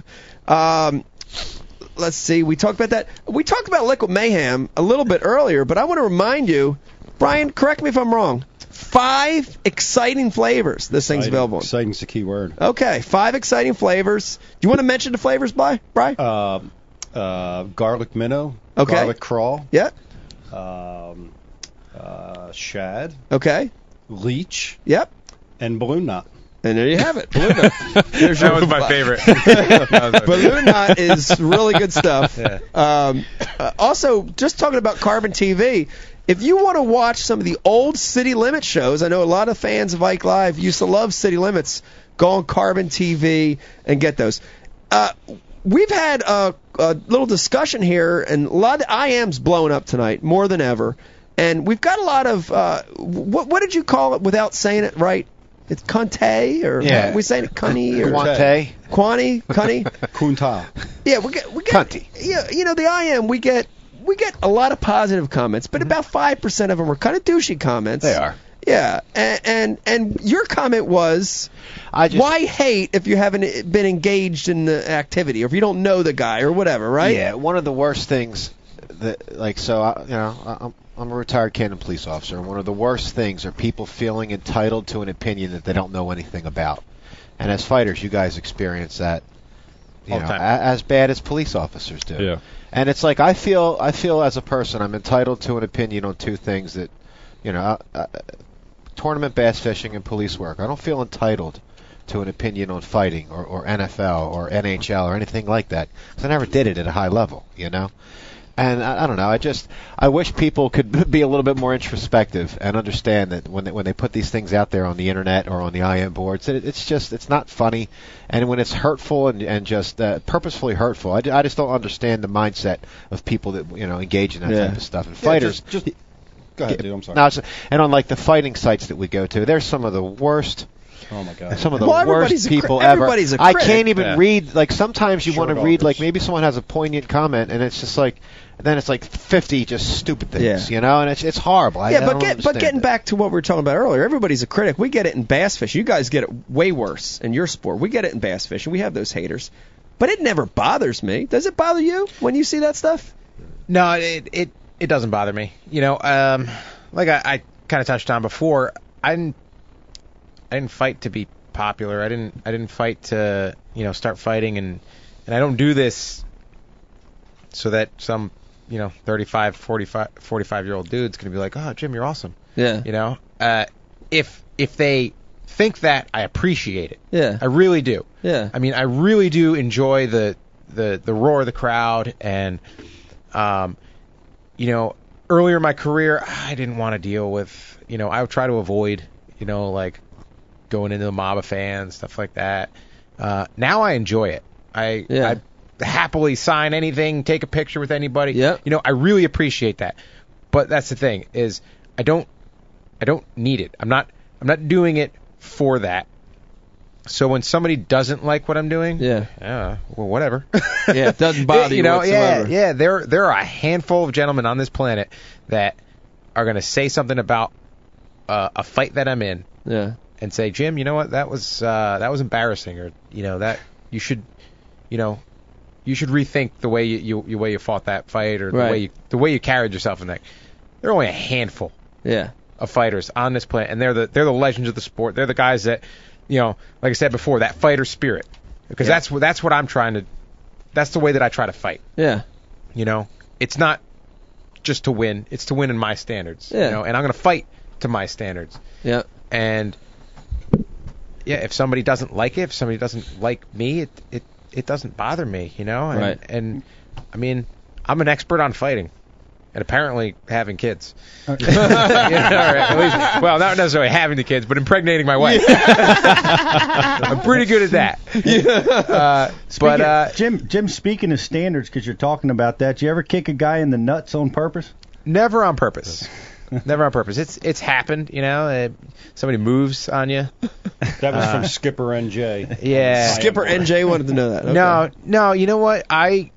Um, let's see, we talked about that. We talked about Liquid Mayhem a little bit earlier, but I want to remind you, Brian, correct me if I'm wrong. Five exciting flavors this thing's Exciting- available. in. Exciting's the key word. Okay, five exciting flavors. Do you want to mention the flavors, by Brian? Uh, uh, garlic minnow. Okay. Garlic crawl. yeah. Um, uh, shad. Okay. Leech, Yep. and balloon knot. And there you have it. Balloon knot. There's That your- was my favorite. That was my Balloon knot is really good stuff. Yeah. Um, uh, also, just talking about Carbon TV, if you want to watch some of the old City Limits shows, I know a lot of fans of Ike Live used to love City Limits. Go on Carbon TV and get those. Uh, we've had a, a little discussion here, and a lot of the IM's blowing up tonight more than ever. And we've got a lot of uh, what, what did you call it without saying it right? It's Conte or Yeah. are we saying it Cunny or Quante. Quani, Cunny? Kunta. Yeah, we get we get Cunty. yeah, you know the IM we get we get a lot of positive comments, but about five percent of them are kind of douchey comments. They are. Yeah, and and, and your comment was I just why hate if you haven't been engaged in the activity or if you don't know the guy or whatever, right? Yeah, one of the worst things that, like, so I, you know, I- I'm a retired Canton police officer, and one of the worst things are people feeling entitled to an opinion that they don't know anything about. And as fighters, you guys experience that, you All know, a- as bad as police officers do. Yeah. And it's like I feel I feel as a person I'm entitled to an opinion on two things that, you know, uh, uh, tournament bass fishing and police work. I don't feel entitled to an opinion on fighting or, or NFL or NHL or anything like that because I never did it at a high level, you know. And I, I don't know. I just I wish people could be a little bit more introspective and understand that when they, when they put these things out there on the internet or on the IM boards, that it, it's just it's not funny, and when it's hurtful and and just uh, purposefully hurtful, I, I just don't understand the mindset of people that you know engage in that Yeah. type of stuff. And Yeah, fighters, just, just go ahead, dude. I'm sorry. no, it's- and on like the fighting sites that we go to, there's some of the worst oh my god. some of the Well, everybody's worst a cri- people ever. everybody's a I critic. can't even Yeah. read. Like sometimes you Short want to read. Like maybe someone has a poignant comment, and it's just like then it's like 50 just stupid things, Yeah. you know, and it's it's horrible. Yeah, I but don't get but getting it. back to what we were talking about earlier, everybody's a critic. We get it in bass fishing. You guys get it way worse in your sport. We get it in bass fishing. We have those haters, but it never bothers me. Does it bother you when you see that stuff? No, it it it doesn't bother me. You know, um, like I, I kind of touched on before, I didn't I didn't fight to be popular. I didn't I didn't fight to you know start fighting and and I don't do this so that some you know 35 45 45 year old dude's gonna be like oh Jim you're awesome. Yeah, you know? Uh, if if they think that I appreciate it. Yeah, I really do. Yeah. I mean, I really do enjoy the the the roar of the crowd, and um, you know, earlier in my career, I didn't want to deal with, you know, I would try to avoid, you know, like going into the mob of fans, stuff like that. Uh, now I enjoy it. I Yeah. I happily sign anything, take a picture with anybody. Yep. You know, I really appreciate that. But that's the thing is, I don't I don't need it. I'm not I'm not doing it for that. So when somebody doesn't like what I'm doing, Yeah. yeah, well, whatever. Yeah, it doesn't bother you know, whatsoever. Yeah, yeah. There, there are a handful of gentlemen on this planet that are going to say something about uh, a fight that I'm in Yeah, and say, Jim, you know what? That was uh, that was embarrassing, or you know that you should, you know, you should rethink the way you, you, you way you fought that fight, or the way you, the way you carried yourself in that. There are only a handful yeah, of fighters on this planet, and they're the they're the legends of the sport. They're the guys that, you know, like I said before, that fighter spirit, because Yeah. that's what that's what I'm trying to. That's the way that I try to fight. yeah, You know, it's not just to win; it's to win in my standards. Yeah. You know, and I'm going to fight to my standards. yeah. And yeah, if somebody doesn't like it, if somebody doesn't like me, it it it doesn't bother me. You know, and, Right. And I mean, I'm an expert on fighting. And apparently having kids. Uh, You know, at least, well, not necessarily having the kids, but impregnating my wife. I'm pretty good at that. Yeah. Uh, but Speaking- uh, Jim, Jim, speaking of standards, because you're talking about that, you ever kick a guy in the nuts on purpose? never on purpose. Never on purpose. It's it's happened, you know. Uh, somebody moves on you. That was Uh, from Skipper NJ. Yeah. Skipper NJ wanted to know that. Okay. No, no. You know what? I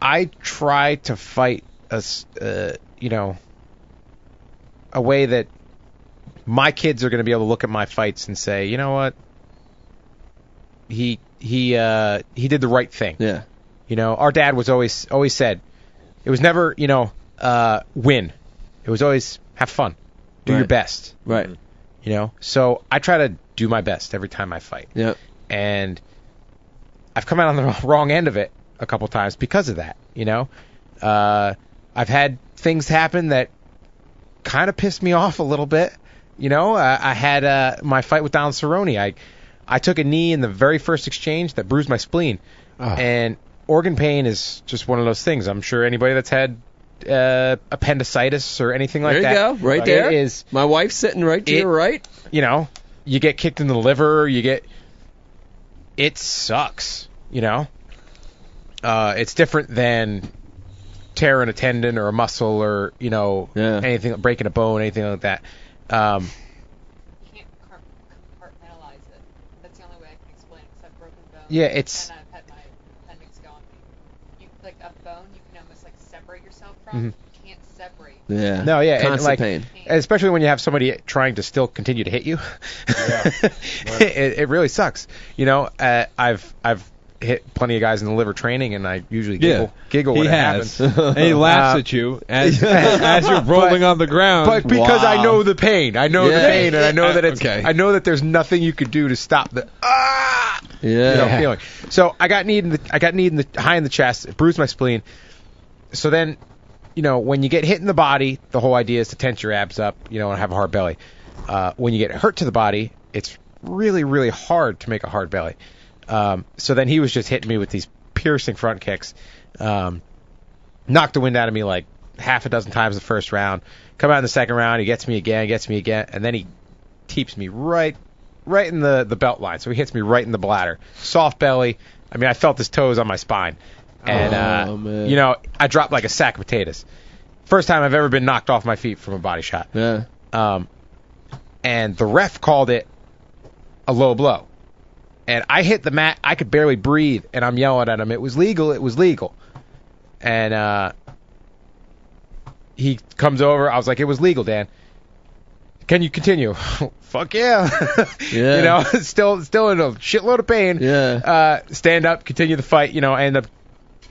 I try to fight a s- uh, you know a way that my kids are going to be able to look at my fights and say, you know what? He he uh he did the right thing. Yeah, You know, our dad was always always said it was never, you know, uh win. It was always have fun. Do your best. right. You know? So I try to do my best every time I fight. Yeah, And I've come out on the wrong end of it a couple times because of that, you know? Uh I've had things happen that kind of pissed me off a little bit. You know, uh, I had uh, my fight with Donald Cerrone. I I took a knee in the very first exchange that bruised my spleen, and organ pain is just one of those things. I'm sure anybody that's had uh, appendicitis or anything like that. there you that go, right it there. is my wife's sitting right to It- your right. you know, you get kicked in the liver, you get it sucks, you know. Uh it's different than tearing a tendon or a muscle or, you know, Yeah. anything breaking a bone, anything like that. Um You can't car- compartmentalize it. That's the only way I can explain it. 'cause I've broken bones. Yeah, it's- And I've had my appendix go on me. You like a bone, you can almost like separate yourself from. Mhm. You can't separate. Yeah. no, yeah, and like pain. especially when you have somebody trying to still continue to hit you. it, it really sucks. You know, uh, I've I've hit plenty of guys in the liver training and I usually giggle Yeah, giggle he it has. happens. and he laughs Uh, at you as as you're rolling on the ground. But because I know the pain, I know the pain, and I know that it's, Okay. I know that there's nothing you could do to stop the ah, Yeah. you know, feeling. So I got kneed in the, I got kneed in the high in the chest, it bruised my spleen. So then, you know, when you get hit in the body, the whole idea is to tense your abs up, you know, and have a hard belly. Uh, when you get hurt to the body, it's really, really hard to make a hard belly. Um, so then he was just hitting me with these piercing front kicks. Um, knocked the wind out of me like half a dozen times the first round. Come out in the second round, he gets me again, gets me again, and then he teeps me right, right in the the belt line. So he hits me right in the bladder. Soft belly. I mean, I felt his toes on my spine, and Oh, uh, you know, I dropped like a sack of potatoes. First time I've ever been knocked off my feet from a body shot. Yeah. Um, and the ref called it a low blow. And I hit the mat. I could barely breathe, and I'm yelling at him. It was legal. It was legal. And uh, he comes over. I was like, "It was legal, Dan. Can you continue?" Fuck yeah. Yeah. you know, still still in a shitload of pain. Yeah. Uh, stand up, continue the fight. You know, I end up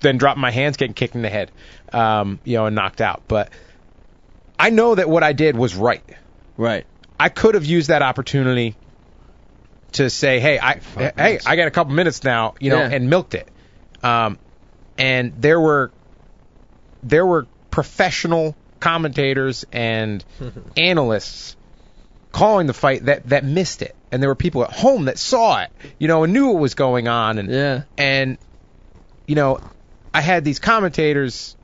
then dropping my hands, getting kicked in the head. Um, you know, and knocked out. But I know that what I did was right. Right. I could have used that opportunity to say, "Hey, I hey, I got a couple minutes now," you know, Yeah. and milked it. Um, and there were there were professional commentators and analysts calling the fight that that missed it, and there were people at home that saw it, you know, and knew what was going on, and Yeah. and you know, I had these commentators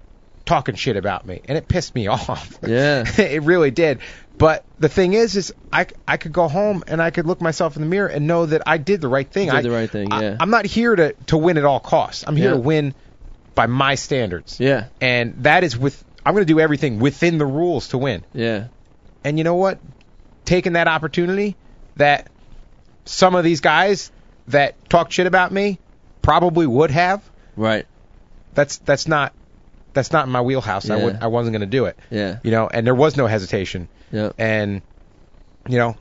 talking shit about me, and it pissed me off. Yeah. it really did. But the thing is, is I, I could go home and I could look myself in the mirror and know that I did the right thing. I did I, the right thing, I- yeah. I'm not here to, to win at all costs. I'm here Yeah. to win by my standards. Yeah. And that is with I'm going to do everything within the rules to win. Yeah. And you know what? Taking that opportunity that some of these guys that talk shit about me probably would have. Right. That's that's not that's not in my wheelhouse. I would I wasn't going to do it. Yeah. You know, and there was no hesitation. Yeah. And you know,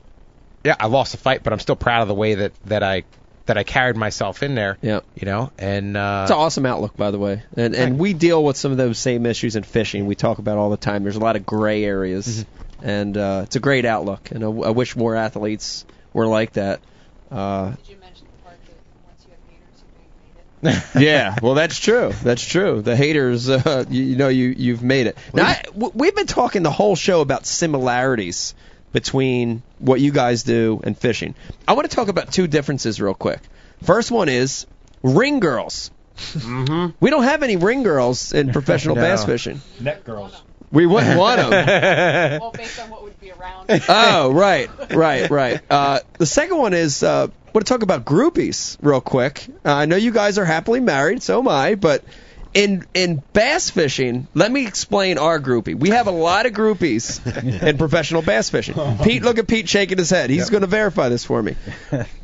yeah, I lost the fight, but I'm still proud of the way that that I that I carried myself in there. Yeah. You know, and uh, It's an awesome outlook, by the way, and and we deal with some of those same issues in fishing. We talk about all the time. There's a lot of gray areas, and uh, it's a great outlook. And I, I wish more athletes were like that. Uh, Did you mention the part that once you have haters, you know you made it? yeah, well, that's true. That's true. The haters, uh, you, you know, you you've made it. Now, I, w- we've been talking the whole show about similarities between what you guys do and fishing. I want to talk about two differences real quick. First one is ring girls. Mm-hmm. We don't have any ring girls in professional No. bass fishing. Net girls. We wouldn't want them. well, based on what would be around. oh, right, right, right. Uh, the second one is uh, I want to talk about groupies real quick. Uh, I know you guys are happily married, so am I, but in in bass fishing, let me explain our groupie. We have a lot of groupies in professional bass fishing. Pete, look at Pete shaking his head. He's going to verify this for me.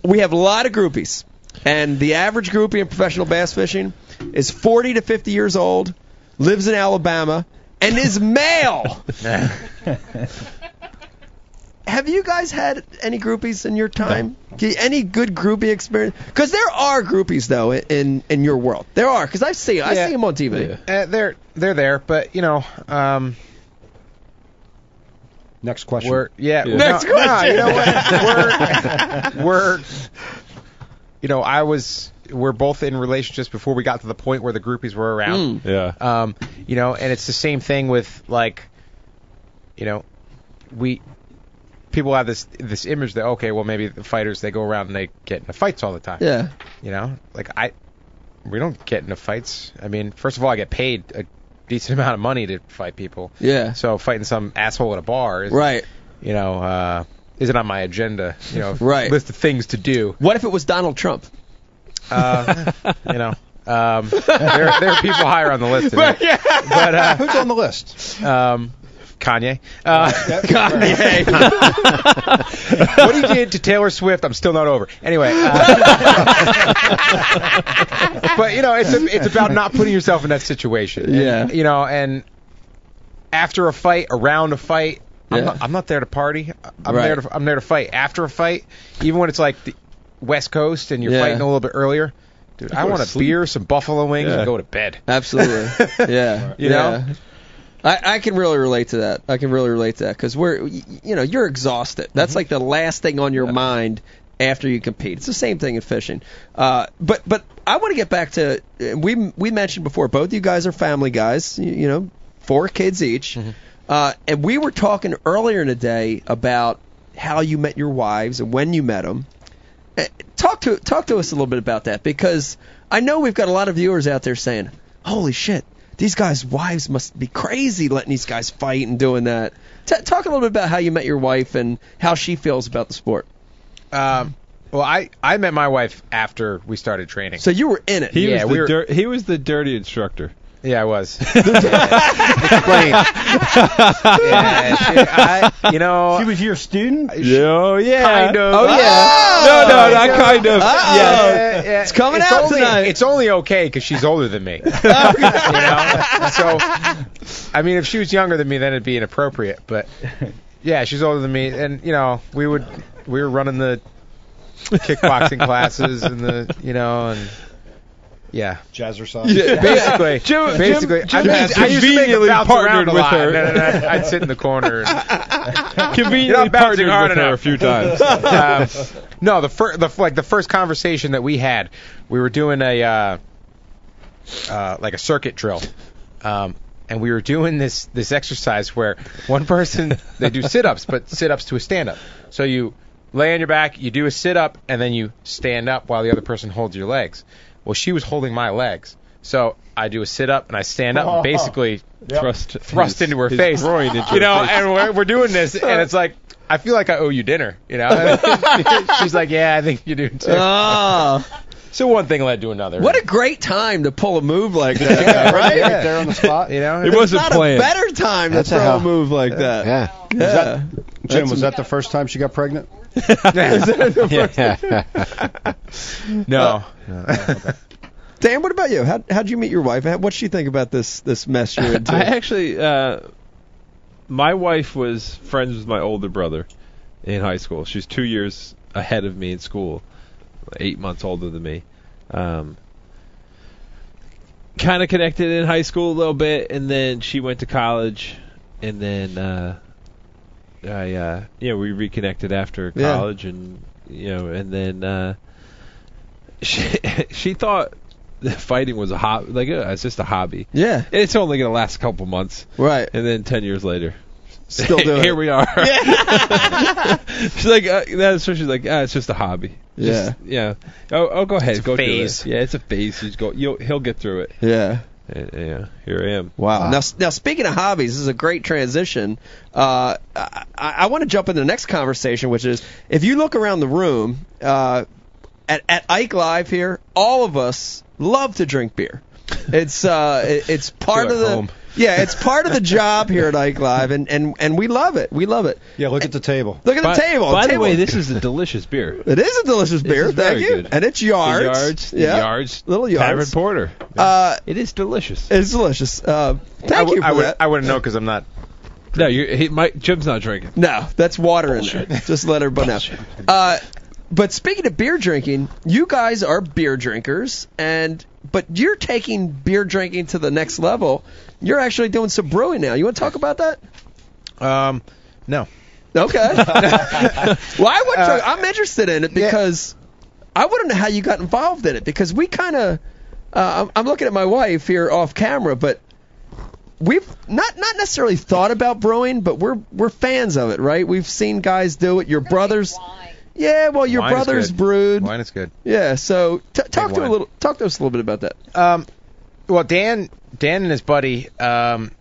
We have a lot of groupies, and the average groupie in professional bass fishing is 40 to 50 years old, lives in Alabama, and is male. Have you guys had any groupies in your time? G- Any good groupie experience? Because there are groupies though in in, in your world. There are because I see I Yeah. see them on TV. uh, they're they're there, but you know, um, Next question. we're yeah. Yeah. Next no, question. you know what? We're we're you know, I was we're both in relationships before we got to the point where the groupies were around. Mm. Yeah. Um, you know, and it's the same thing with like, you know, we people have this this image that okay, well maybe the fighters they go around and they get into fights all the time. Yeah. You know, like I, we don't get into fights. I mean, first of all, I get paid a decent amount of money to fight people. Yeah. So fighting some asshole at a bar is Right. You know, uh, isn't on my agenda. You know, Right. list of things to do. What if it was Donald Trump? Uh, you know, um, there, there are people higher on the list. Than that. But uh, Who's on the list? um, Kanye. Uh, Kanye. what he did to Taylor Swift, I'm still not over. Anyway, uh, but you know, it's a, it's about not putting yourself in that situation. And, Yeah. You know, and after a fight, around a fight, I'm, not, I'm not there to party. I'm Right. there to I'm there to fight. After a fight, even when it's like the West Coast and you're Yeah. fighting a little bit earlier, dude, I want a sleep. beer, some buffalo wings, Yeah. and go to bed. Absolutely. Yeah. You yeah. I, I can really relate to that. I can really relate to that because we're, you know, you're exhausted. That's Mm-hmm. like the last thing on your mind after you compete. It's the same thing in fishing. Uh, but but I want to get back to uh, we we mentioned before. Both you guys are family guys. You, you know, four kids each. Mm-hmm. Uh, and we were talking earlier in the day about how you met your wives and when you met them. Uh, Talk to talk to us a little bit about that because I know we've got a lot of viewers out there saying, "Holy shit, these guys' wives must be crazy letting these guys fight and doing that." T- talk a little bit about how you met your wife and how she feels about the sport. Um, well, I I met my wife after we started training. So you were in it. He Yeah, was we the were- dir- he was the dirty instructor. Yeah, I was. Explain. yeah, she, I, you know, She was your student? Oh yeah. Kind of. Oh, yeah. Oh! No, no, Oh, not kind of. Uh-oh. Yes. Yeah, yeah. It's coming it's out only, tonight. It's only okay because she's older than me. you know, so I mean, if she was younger than me, then it'd be inappropriate. But yeah, she's older than me, and you know, we would we were running the kickboxing classes and the you know and yeah. Jazzercise. Basically, Jim- basically, Jim- Jim I, has used, I used to make a conveniently bounce partnered around a with lot, her. and then I'd, I'd sit in the corner. Conveniently You're not bouncing partnered hard with her enough. a few times. um, no, the first, the like the first conversation that we had, we were doing a uh, uh, like a circuit drill, um, and we were doing this this exercise where one person they do sit ups, but sit ups to a stand up. So you lay on your back, you do a sit up, and then you stand up while the other person holds your legs. Well, she was holding my legs, so I do a sit up and I stand up, and basically Thrust, thrust his- into her face. into you know, face. and we're, we're doing this, and it's like I feel like I owe you dinner. You know, she's like, yeah, I think you do too. Oh, so one thing led to another. what a great time to pull a move like that, Right right? there on the spot. you know, It There's wasn't not planned. a better time to That's a throw a hell- move like that. Yeah. Yeah. Jim, was that the first time she got pregnant? no. Dan, what about you? How how'd you meet your wife? What'd she think about this this mess you're into? I actually, uh, my wife was friends with my older brother in high school. She's two years ahead of me in school, eight months older than me. Um, kind of connected in high school a little bit, and then she went to college, and then uh, I, uh, yeah, we reconnected after Yeah. college, and you know, and then uh, she she thought that fighting was a hobby, like uh, it's just a hobby. yeah, and It's only going to last a couple months, right. and then ten years later, Still doing here it. we are. Yeah. she's like, uh, that's what she's like. Ah, it's just a hobby. Yeah. Just, yeah. Oh, oh, go ahead. It's a go phase. Yeah, it's a phase. He's go. You'll, he'll get through it. Yeah. And, yeah. Here I am. Wow. Now, now speaking of hobbies, this is a great transition. Uh, I, I want to jump into the next conversation, which is if you look around the room uh, at at Ike Live here, all of us love to drink beer. It's uh, it, it's part of the home. Yeah, it's part of the job here at Ike Live, and and and we love it. We love it. Yeah, look at the table. Look at By, the table. by the table. way, this is a delicious beer. it is a delicious beer. is Thank very you. good. And it's yards. The yards. the Yeah. yards. Little Tavern yards. porter. Uh, it is delicious. it's delicious. Uh, thank I, w- you for I would that. I wouldn't know because I'm not. no, you. He, my Jim's not drinking. No, that's water in there. Just let everybody know. Uh, but speaking of beer drinking, you guys are beer drinkers, and but you're taking beer drinking to the next level. You're actually doing some brewing now. You want to talk about that? Um, no. Okay. well, I would. Uh, I'm interested in it because I want to know how you got involved in it because we kind of. Uh, I'm, I'm looking at my wife here off camera, but we've not not necessarily thought about brewing, but we're we're fans of it, right? We've seen guys do it. Your brothers, yeah. Well, your Wine is brothers good. brewed. Wine is good. Yeah. So t- talk to a little talk to us a little bit about that. Um, well, Dan, Dan and his buddy, um,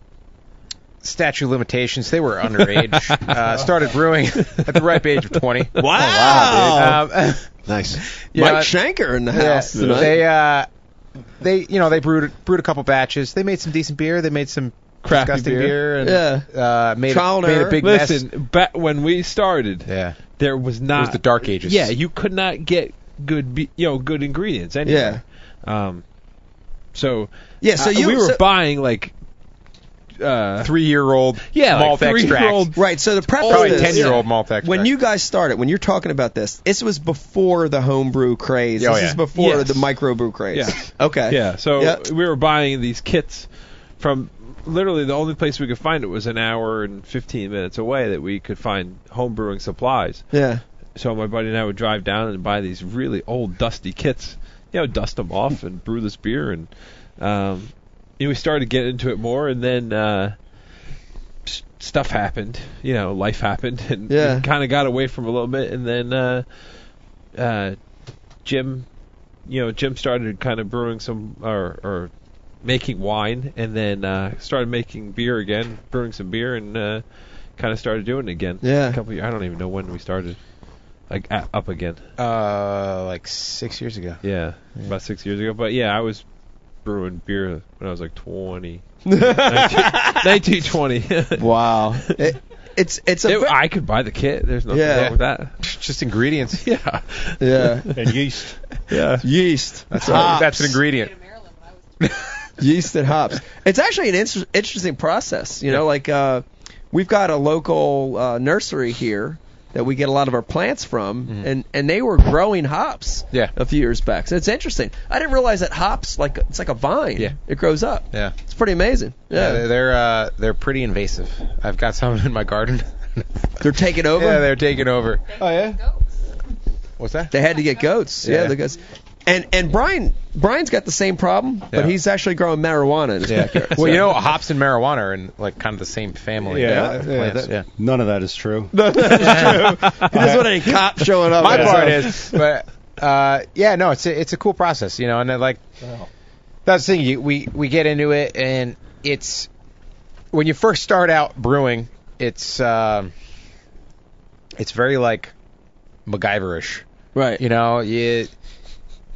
statute limitations, they were underage. uh, started brewing at the ripe age of 20. Wow. Um, Nice. you Mike know, Shanker in the yeah, house tonight. they, uh, they, you know, they brewed brewed a couple batches. They made some decent beer. They made some Crappy disgusting beer. and Yeah. uh, made Trial a, and made error. a big Listen, ba- when we started. Yeah, there was not it was the dark ages. Yeah, you could not get good, be- you know, good ingredients anywhere. Um, so Yeah, so uh, you- we were so- buying like uh, three year old yeah, malt like extract. three-year-old right. So the preface Probably is- ten year old malt extract. When you guys started, when you're talking about this, this was before the homebrew craze. Oh, this yeah. is before Yes. the microbrew craze. Yeah. Okay. Yeah, so Yeah. we were buying these kits from literally the only place we could find it was an hour and 15 minutes away that we could find home brewing supplies. Yeah. So my buddy and I would drive down and buy these really old dusty kits, you know, dust them off and brew this beer and um you know, we started getting into it more and then uh stuff happened, you know, life happened and Yeah. kind of got away from a little bit and then uh uh Jim you know, Jim started kind of brewing some or or making wine and then uh started making beer again, brewing some beer and uh kind of started doing it again. Yeah. A couple years, I don't even know when we started like a up again. uh, like six years ago. Yeah, about 6 years ago. But yeah, I was brewing beer when I was like 20. 19, 20. Wow. It, it's it's a It- I could buy the kit. There's nothing Yeah. wrong with that. Just ingredients. Yeah. yeah And yeast. Yeah. yeast. That's, Hops. that's an ingredient. To Maryland when I was yeast and hops. It's actually an inter- interesting process. You know, like uh, we've got a local uh, nursery here that we get a lot of our plants from, and and they were growing hops. Yeah. A few years back, so it's interesting. I didn't realize that hops like it's like a vine. Yeah. It grows up. Yeah. It's pretty amazing. Yeah, Yeah. they're they're, uh, they're pretty invasive. I've got some in my garden. They're taking over. yeah, they're taking over. Oh yeah. What's that? They had to get goats. Yeah, Yeah. the goats. And and Brian Brian's got the same problem, but Yeah. he's actually growing marijuana in his Yeah. backyard. Well, so- you know, hops and marijuana are in like kind of the same family. Yeah, of yeah, plants, that- yeah. None of that is true. he doesn't want any cop showing up. My at part is, but uh, yeah, no, it's a, it's a cool process, you know, and then, like that's the thing. You, we we get into it, and it's when you first start out brewing, it's um, it's very like MacGyverish. right. You know, you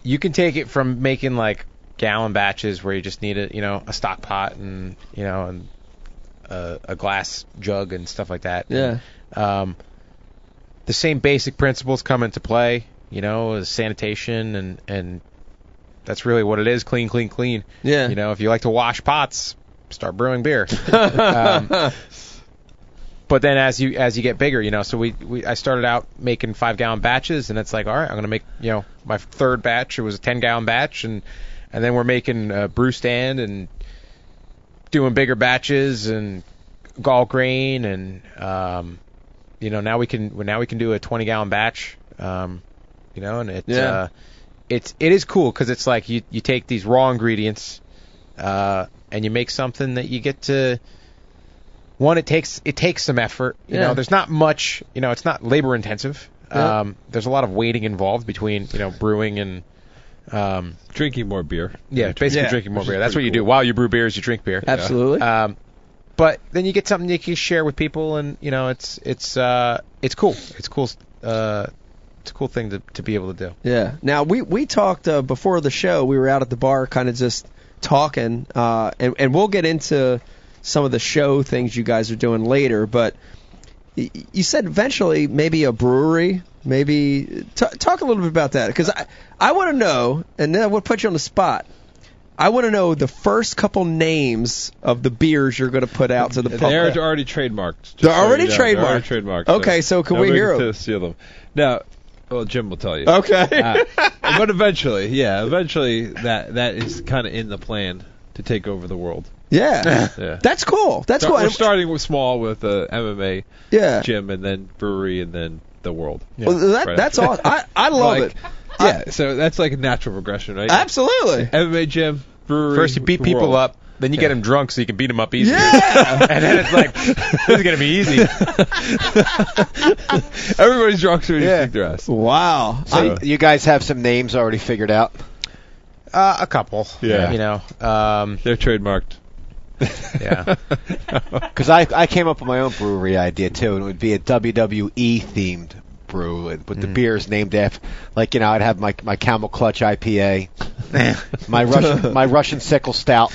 you can take it from making like gallon batches where you just need a you know a stock pot and you know and a, a glass jug and stuff like that. Yeah. Um, the same basic principles come into play. You know, sanitation and and that's really what it is. Clean, clean, clean. Yeah. You know, if you like to wash pots, start brewing beer. um, but then as you as you get bigger, you know, so we, we I started out making five gallon batches, and it's like, all right, I'm gonna make you know my third batch. It was a ten gallon batch, and and then we're making a brew stand and doing bigger batches and gall grain, and um, you know now we can now we can do a 20 gallon batch, um, you know, and it Yeah. uh, it's it is cool because it's like you you take these raw ingredients uh, and you make something that you get to one it takes it takes some effort you Yeah. know there's not much you know it's not labor intensive Yeah. um, there's a lot of waiting involved between you know brewing and um, Drinking more beer. yeah basically Yeah. drinking more Which beer that's what pretty you do while you brew beers you drink beer Absolutely. um, but then you get something you can share with people and you know it's it's uh, it's cool it's cool uh, it's a cool thing to, to be able to do Yeah. Now we we talked uh, before the show. We were out at the bar, kind of just talking, uh, and and we'll get into some of the show things you guys are doing later. But you said eventually maybe a brewery. Maybe t- talk a little bit about that because I I want to know, and then we'll put you on the spot. I want to know the first couple names of the beers you're going to put out to the public. They're already trademarked. They're so you already know. They're already trademarked. trademarked. Okay, so can we hear can 'em? steal them? Now, well, Jim will tell you. Okay. Uh, but eventually, yeah, eventually that that is kind of in the plan to take over the world. Yeah. Yeah. That's cool. That's So cool. We're starting with small with uh, MMA, yeah. gym, and then brewery, and then the world. Well, that, Right that's after. awesome. I, I love Like, it. Yeah, so that's like a natural progression, right? Absolutely. MMA gym, brewery. first you beat people world. up Then you get him drunk so you can beat him up easy. Yeah. and then it's like this is gonna be easy. Everybody's drunk so you Yeah. kick their ass. Wow. So I'm- you guys have some names already figured out? Uh, a couple. Yeah. You know. Um, They're trademarked. Yeah. Because I I came up with my own brewery idea too, and it would be a WWE themed brew with with the beers named after, like you know, I'd have my my Camel Clutch IPA, my Russian my Russian Sickle Stout,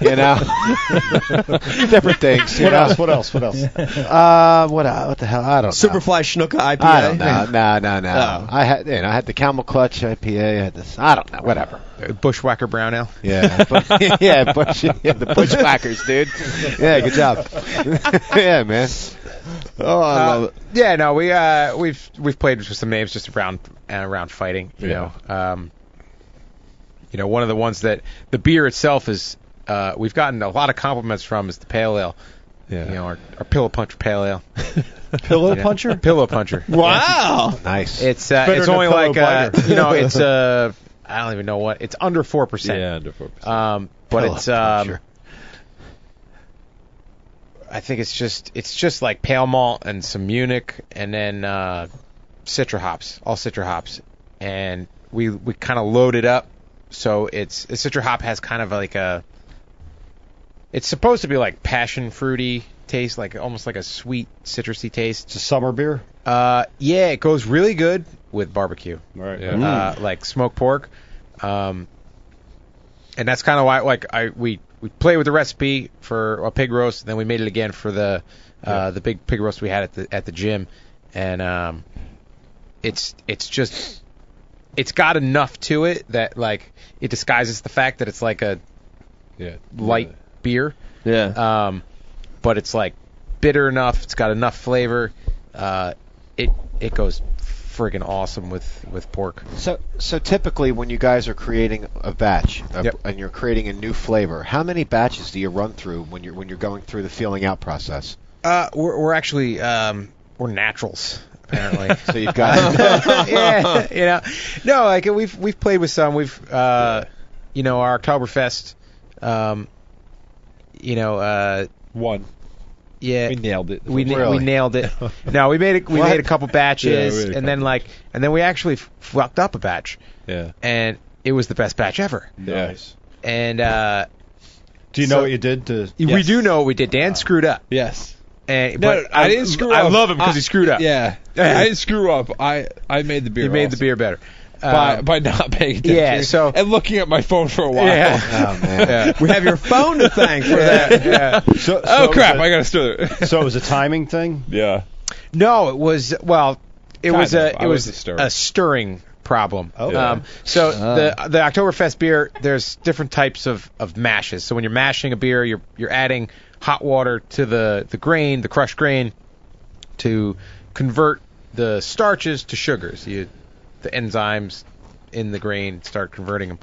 you know, different things. you What know? else? What else? What else? Uh, what uh, what the hell? I don't know. Superfly Snuka IPA. I don't know. No, no, no. Oh. I had, you know, I had the Camel Clutch IPA. I had this. I don't know. Whatever. Bushwhacker brown ale. Yeah, but, yeah, Bush, yeah, the Bushwhackers, dude. Yeah, good job. yeah, man. Oh, I Uh, love it. Yeah, no, we uh we've we've played with some names just around and around fighting. You Yeah. know, um, you know, one of the ones that the beer itself is uh we've gotten a lot of compliments from is the pale ale. Yeah. You know, our, our pillow puncher pale ale. Pillow You know, puncher? Pillow puncher. Wow. Nice. It's uh, Better it's only like uh, you know it's uh I don't even know what it's under four percent. Yeah, under four percent. Um, but Pillow it's um, puncher. I think it's just it's just like pale malt and some Munich and then uh, citra hops, all citra hops, and we we kind of load it up. So it's the citra hop has kind of like a. It's supposed to be like passion fruity taste, like almost like a sweet citrusy taste. It's a summer beer. Uh, yeah, it goes really good with barbecue Right. Yeah. uh, like smoked pork. Um, and that's kind of why, like, I we we played with the recipe for a pig roast, and then we made it again for the uh, the big pig roast we had at the at the gym, and um, it's it's just it's got enough to it that like it disguises the fact that it's like a yeah. light beer, Yeah. um, but it's like bitter enough. It's got enough flavor. Uh, it it goes friggin' awesome with with pork. So, so typically when you guys are creating a batch a- Yep. and you're creating a new flavor, how many batches do you run through when you're when you're going through the feeling out process? Uh, we're, we're actually um, we're naturals apparently. So you've got yeah, you know, no, like we've we've played with some. We've uh, you know, our Oktoberfest, um, you know, uh, One. Yeah, We nailed it. we na- Really? we nailed it. no, we made it. We made a couple batches, Yeah, a and then like, and then we actually f- fucked up a batch, Yeah. and it was the best batch ever. Nice. And uh, Do you know what you did to? we Yes. do know what we did. Dan screwed up, Yes. and No, but I didn't screw I up. love him because he screwed up. Yeah. I didn't screw up. I I made the beer. he made the beer better. By Um, by not paying attention. yeah, so- and looking at my phone for a while. Yeah. oh man. yeah. we have your phone to thank for that. yeah. So, Oh crap! it I gotta stir it. so it was a timing thing. yeah. No, it was well, it Kind was of. a I it was was a stirring problem. Okay. Um, so Ah. the the Oktoberfest beer, there's different types of, of mashes. So when you're mashing a beer, you're you're adding hot water to the the grain, the crushed grain, to convert the starches to sugars. You the enzymes in the grain start converting them.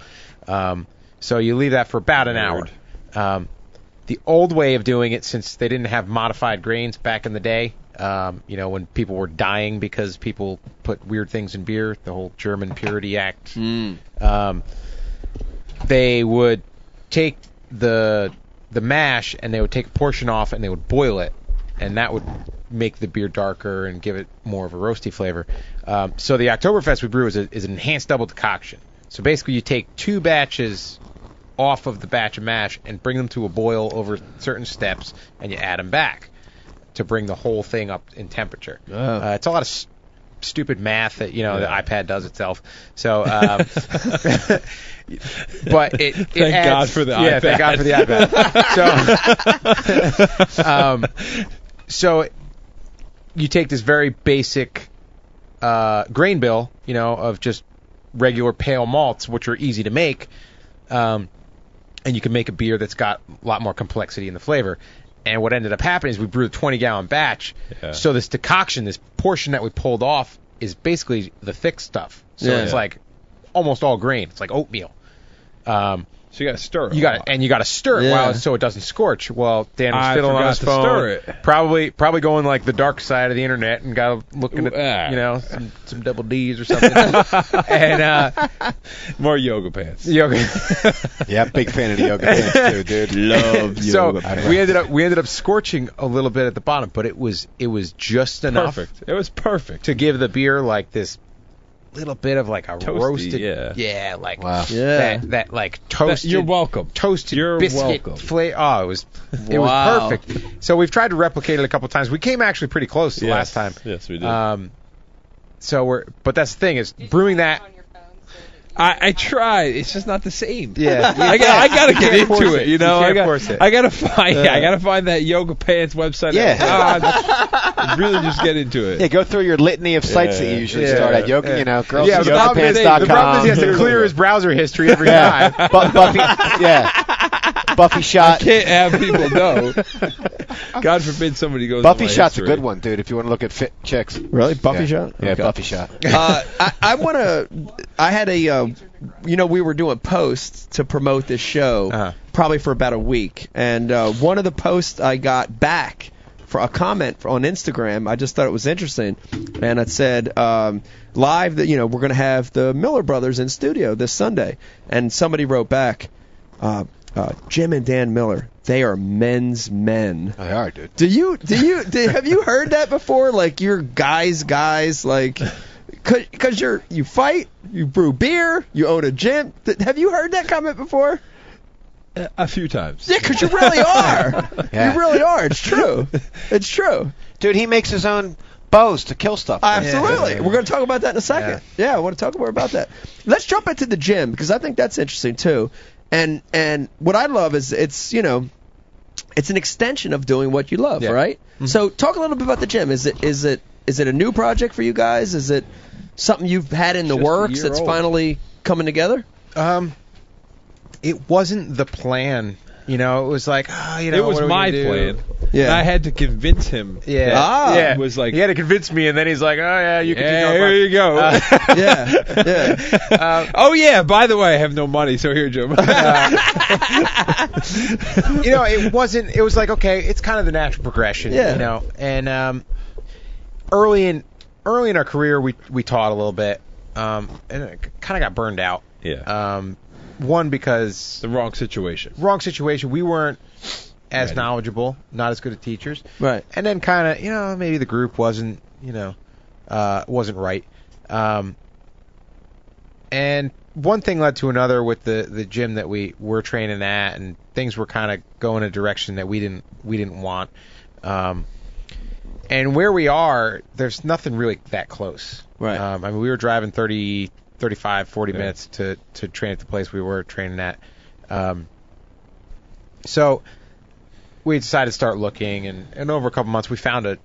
Um, so you leave that for about an hour. Um, the old way of doing it, since they didn't have modified grains back in the day, um, you know, when people were dying because people put weird things in beer, the whole German Purity Act, um, they would take the the mash and they would take a portion off and they would boil it, and that would make the beer darker and give it more of a roasty flavor. Um, so the Oktoberfest we brew is, a, is an enhanced double decoction. So basically, you take two batches off of the batch of mash and bring them to a boil over certain steps, and you add them back to bring the whole thing up in temperature. Uh, it's a lot of s- stupid math that you know the iPad does itself. So, um, but it, it Thank adds- God for the yeah, thank God for the iPad. so, um, so you take this very basic uh, grain bill, you know, of just regular pale malts, which are easy to make, um, and you can make a beer that's got a lot more complexity in the flavor. And what ended up happening is we brewed a 20 gallon batch. Yeah. So this decoction, this portion that we pulled off, is basically the thick stuff. So Yeah. it's like almost all grain. It's like oatmeal. Um, So you got to stir it. You got and you got to stir it Yeah. while so it doesn't scorch. Well, Dan was I fiddling on forgot his to phone, stir it. probably probably going like the dark side of the internet and got looking at Ah. you know some, some double D's or something. and uh, More yoga pants. yoga. Yeah, big fan of the yoga pants too, dude. Love so yoga. we ended up we ended up scorching a little bit at the bottom, but it was it was just enough Perfect. It was perfect. to give the beer like this little bit of like a Toasty, roasted yeah. yeah like Wow. Yeah. that that like toasted You're welcome. toasted You're biscuit welcome. flavor. Oh, it was it Wow. was perfect. So we've tried to replicate it a couple times. We came actually pretty close the Yes. last time. Yes, we did. Um, so we're but that's the thing is brewing that. on your phone so that you I, I tried. It's just not the same. Yeah, I got I got to get into it. it. You know, You I can't got force it. I got to find Yeah. I got to find that yoga pants website. Yeah. Ah, really just get into it. Yeah, go through your litany of sites that you usually Yeah. start at yoga, Yeah. you know, yeah, the problem, is, the problem is he has to clear his browser history every yeah. time. Bu- Buffy, yeah. Buffy shot. I shot. can't have people know. God forbid somebody goes. Buffy to my shot's a good one, dude. If you want to look at fit chicks. Really, Buffy yeah. shot? Yeah, Okay. Buffy shot. uh, I, I want to. I had a, uh, you know, we were doing posts to promote this show Uh-huh. probably for about a week, and uh, one of the posts I got back for a comment on Instagram. I just thought it was interesting, and it said um, live that you know we're going to have the Miller Brothers in studio this Sunday, and somebody wrote back. Uh, uh, Jim and Dan Miller, they are men's men. They are, dude. Do you do you do, have you heard that before? Like you're guys, guys, like because you're you fight, you brew beer, you own a gym. Th- Have you heard that comment before? A- A few times. Yeah, because you really are. Yeah. You really are. It's true. It's true. Dude, he makes his own bows to kill stuff. Absolutely. We're going to talk about that in a second. Yeah, I want to talk more about that. Let's jump into the gym because I think that's interesting too. And and what I love is it's you know it's an extension of doing what you love, Yeah. right? So talk a little bit about the gym. Is it is it is it a new project for you guys? Is it something you've had in the Just works that's old. finally coming together? Um, it wasn't the plan. You know, it was like, oh, you know, it was what are we my gonna do? plan. Yeah. And I had to convince him. Yeah. that Ah. yeah. It was like, he had to convince me, and then he's like, oh yeah, you can. yeah, keep here you go. Uh, yeah, yeah. Um, oh yeah. By the way, I have no money, so here, Jim. you know, it wasn't. It was like okay, it's kind of the natural progression. Yeah. You know, and um, early in early in our career, we we taught a little bit, um, and it kind of got burned out. yeah. Um, one because the wrong situation. wrong situation. We weren't as Ready. knowledgeable, not as good at teachers, Right. and then kind of you know maybe the group wasn't you know uh, wasn't right. Um, and one thing led to another with the the gym that we were training at, and things were kind of going a direction that we didn't we didn't want. Um, and where we are, there's nothing really that close. Right. Um, I mean, we were driving 30, 35, 40 Yeah. minutes to to train at the place we were training at. Um, so we decided to start looking, and, and over a couple months, we found a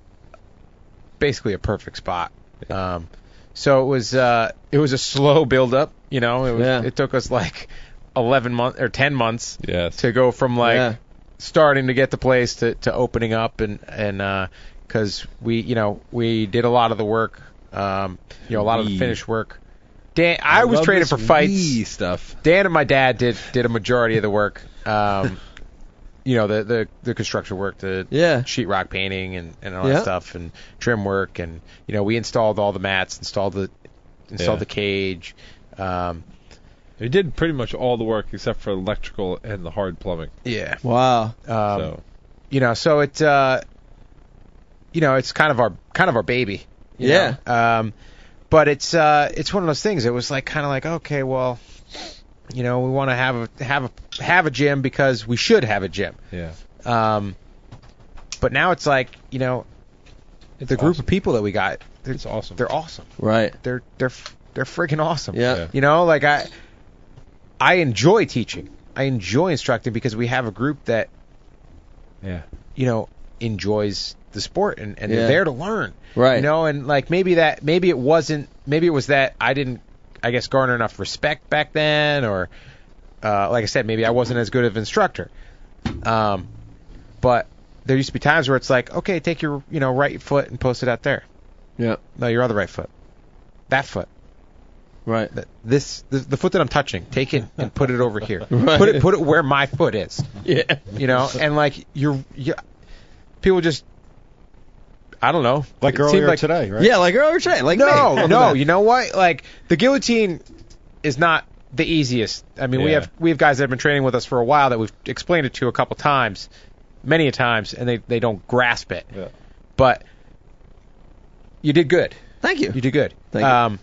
basically a perfect spot. Um, so it was uh, it was a slow build up. You know, it was, Yeah. it took us like eleven months or ten months Yes. to go from like Yeah. starting to get the place to, to opening up and and because we you know we did a lot of the work um you know a lot of the We. finish work Dan I, was love training for fights wee stuff. Dan and my dad did did a majority of the work um you know the the the construction work the Yeah. sheetrock painting and and all Yeah. that stuff and trim work and you know we installed all the mats installed the installed Yeah. the cage um We did pretty much all the work except for electrical and the hard plumbing. yeah Wow. um so you know so it uh you know it's kind of our kind of our baby you Yeah. know? um but it's uh it's one of those things it was like kind of like okay well you know we want to have a have a have a gym because we should have a gym yeah. um but now it's like you know It's the group of people that we got they're, It's awesome. they're awesome Right. they're they're they're freaking awesome Yeah. Yeah. you know like i i enjoy teaching i enjoy instructing because we have a group that Yeah. you know enjoys the sport and, and Yeah. they're there to learn Right. you know and like maybe that maybe it wasn't maybe it was that i didn't i guess garner enough respect back then or uh, like i said maybe i wasn't as good of an instructor um, but there used to be times where it's like okay take your you know right foot and post it out there Yeah. no your other right foot that foot Right. This, this the foot that I'm touching, take it and put it over here. Right. Put it put it where my foot is. Yeah. You know, and like you're, you people just I don't know. Like It seemed earlier like- today, right? Yeah, like earlier today. Like me. no, On the no. You know what? Like the guillotine is not the easiest. I mean, we have we have guys that have been training with us for a while that we've explained it to a couple times, many a times, and they they don't grasp it. Yeah. But you did good. Thank you. You did good. Thank you. um,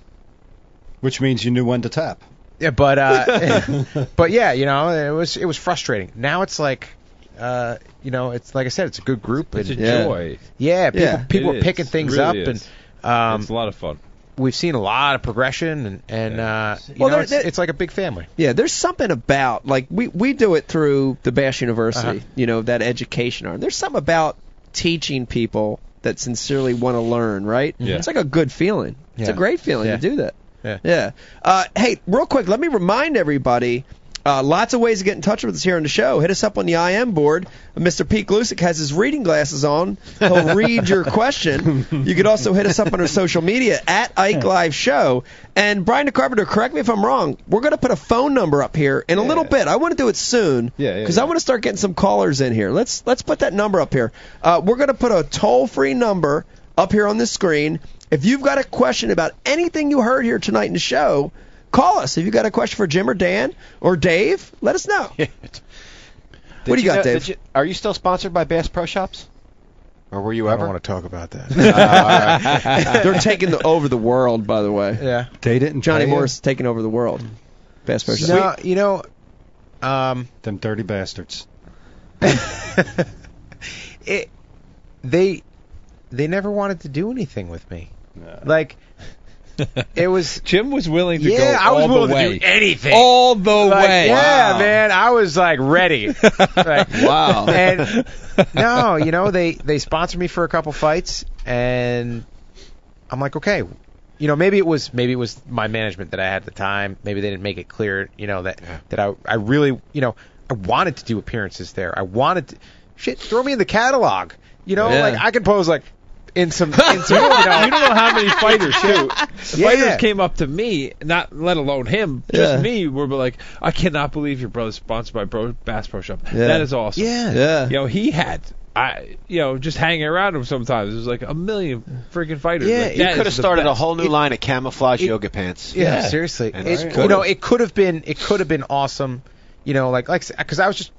Which means you knew when to tap. Yeah, but uh, but yeah, you know, it was it was frustrating. Now it's like, uh, you know, it's like I said, it's a good group. It's a and, Yeah. joy. Yeah, people Yeah. people It are picking things really up, is. and um, it's a lot of fun. we've seen a lot of progression, and and uh, you Well, know, there- it's, there- it's like a big family. Yeah, there's something about like we we do it through the Bass University, Uh-huh. you know, that education arm. There's something about teaching people that sincerely want to learn, right? Yeah. It's like a good feeling. It's a great feeling Yeah. to do that. Yeah. Yeah. Uh, hey, real quick, let me remind everybody. Uh, lots of ways to get in touch with us here on the show. Hit us up on the IM board. Mr. Pete Gluszek has his reading glasses on. He'll read your question. You could also hit us up on our social media at Ike Live Show. And Brian the Carpenter, correct me if I'm wrong. We're going to put a phone number up here in a little bit. I want to do it soon Yeah, yeah, because I want to start getting some callers in here. Let's let's put that number up here. Uh, we're going to put a toll free number up here on the screen. If you've got a question about anything you heard here tonight in the show, call us. If you've got a question for Jim or Dan or Dave, let us know. Did What do you got, know- Dave? you- are you still sponsored by Bass Pro Shops? Or were you I ever? don't want to talk about that. They're taking the, over the world, by the way. yeah. They didn't Johnny? Morris is taking over the world. Bass Pro Shop. No, you know, um, Them dirty bastards. it they they never wanted to do anything with me. Like it was Jim was willing to yeah, go Yeah, I was willing to do anything. all the Like, way. Yeah, Wow. man, I was like ready. Like, Wow. And no, you know they they sponsored me for a couple fights, and I'm like, okay, you know maybe it was maybe it was my management that I had at the time. Maybe they didn't make it clear, you know that that I I really you know I wanted to do appearances there. I wanted to shit throw me in the catalog. You know, Yeah. like I could pose like in some in some you, don't, know you don't know how many fighters too. The Yeah. Fighters came up to me, not let alone him, just Yeah. me. Were like, I cannot believe your brother's sponsored by Bro, Bass Pro Shop. Yeah. That is awesome. yeah Yeah. You know, he had, I, you know, just hanging around him sometimes. It was like a million freaking fighters. Yeah, Like, you could have is the started a whole new It- line of camouflage it- yoga pants. Yeah, Yeah. seriously. And It, it's you know, it could have been it could have been awesome. You know, like like because I was just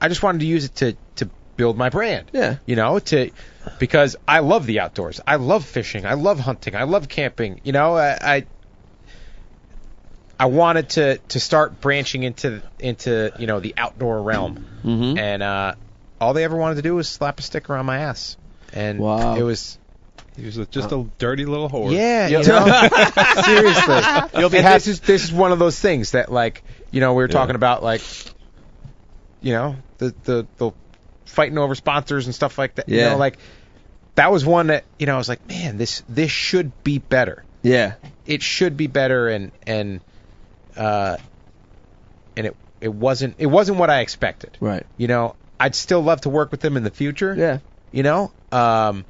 I just wanted to use it to to build my brand. Yeah. You know, to because I love the outdoors. I love fishing. I love hunting. I love camping. You know, I I, I wanted to to start branching into into you know the outdoor realm. Mhm. And uh, all they ever wanted to do was slap a sticker on my ass. And Wow. it was He was just a dirty little whore. yeah, Yep. you know, seriously. You'll be And happy. this is this is one of those things that like you know we were talking about like you know the the the fighting over sponsors and stuff like that. You Yeah. know, like that was one that you know I was like, man, this this should be better. Yeah. It should be better, and and uh, and it it wasn't it wasn't what I expected. Right. You know, I'd still love to work with them in the future. Yeah. You know, um,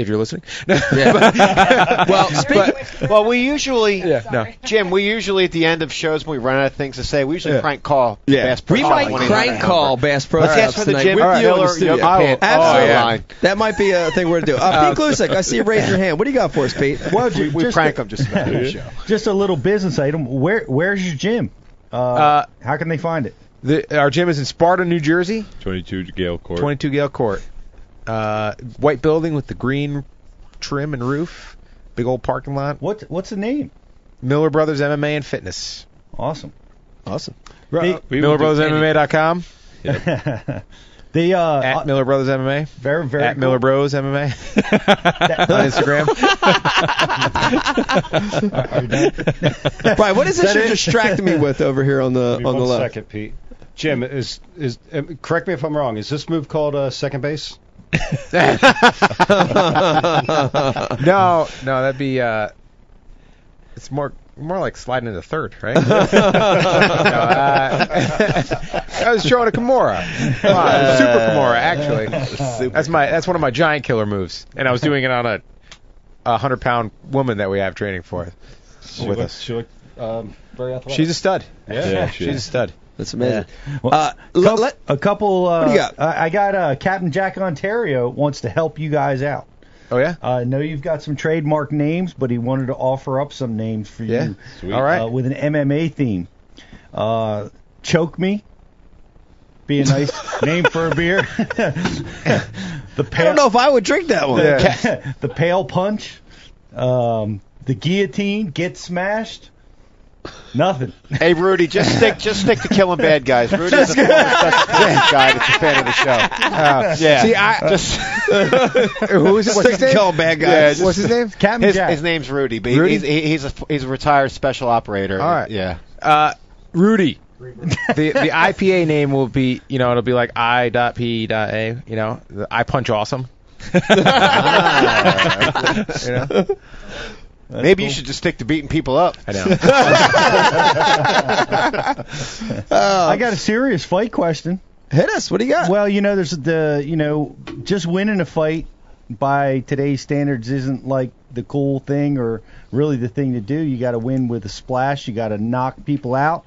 if you're listening. Yeah. well, speaking. Well, we usually, Yeah, no. Jim, we usually at the end of shows when we run out of things to say, we usually Yeah. call call Yeah. Bass Pro we might 1-800 call Bass Pro Let's ask for the Jim with you the Miller studio. yoga pants Absolutely. line. That might be a thing we're going to do. Uh, Pete Gluszek, I see you raise your hand. What do you got for us, Pete? Well, We, we just, prank a, them just about every show. just a little business item. Where Where's your gym? Uh, Uh, how can they find it? The, our gym is in Sparta, New Jersey, 22 Gale Court. 22 Gale Court. Uh, white building with the green trim and roof. Big old parking lot. What What's the name? Miller Brothers MMA and Fitness. Awesome. Awesome. They, We will do any- MillerBrothersMMA.com. they uh, At Miller Brothers MMA. very very At cool. Miller Bros MMA on Instagram. Right. What is this Is that you're it? distracting me with over here on the Give me on the left? second, Pete. Jim, is is um, correct me if I'm wrong. Is this move called uh, second base? no, no, that'd be. Uh, it's more more like sliding into third, right? no, uh, I was throwing a Kimura, Come on, Super Kimura, actually. That's my that's one of my giant killer moves, and I was doing it on a a hundred pound woman that we have training for. She with looked, us. She looked um, very athletic. She's a stud. Yeah. she's a stud. That's amazing. Well, Uh, cou- let- let- a couple. Uh, What do you got? I got uh, Captain Jack Ontario wants to help you guys out. Oh yeah. I know you've got some trademark names, but he wanted to offer up some names for Yeah. you. Sweet. All right. Uh, with an MMA theme. Uh, Choke me. Be a nice name for a beer. the pale, I don't know if I would drink that one. the, the pale punch. Um, the guillotine. Get smashed. Nothing. Hey Rudy, just stick just stick to killing bad guys. Rudy's a former special forces guy that's a fan of the show. Uh, yeah. See, I just who is it? What's his name? Kill bad guys. Yeah, just- What's his name? Captain his, Jack. his name's Rudy, but Rudy? he's he's a he's a retired special operator. All right. Yeah. Uh, Rudy. the the IPA name will be you know it'll be like I dot P dot A you know the I punch awesome. you know. Maybe you should just stick to beating people up. I know. I got a serious fight question. Hit us. What do you got? Well, you know, there's the you know, just winning a fight by today's standards isn't like the cool thing or really the thing to do. You got to win with a splash. You got to knock people out.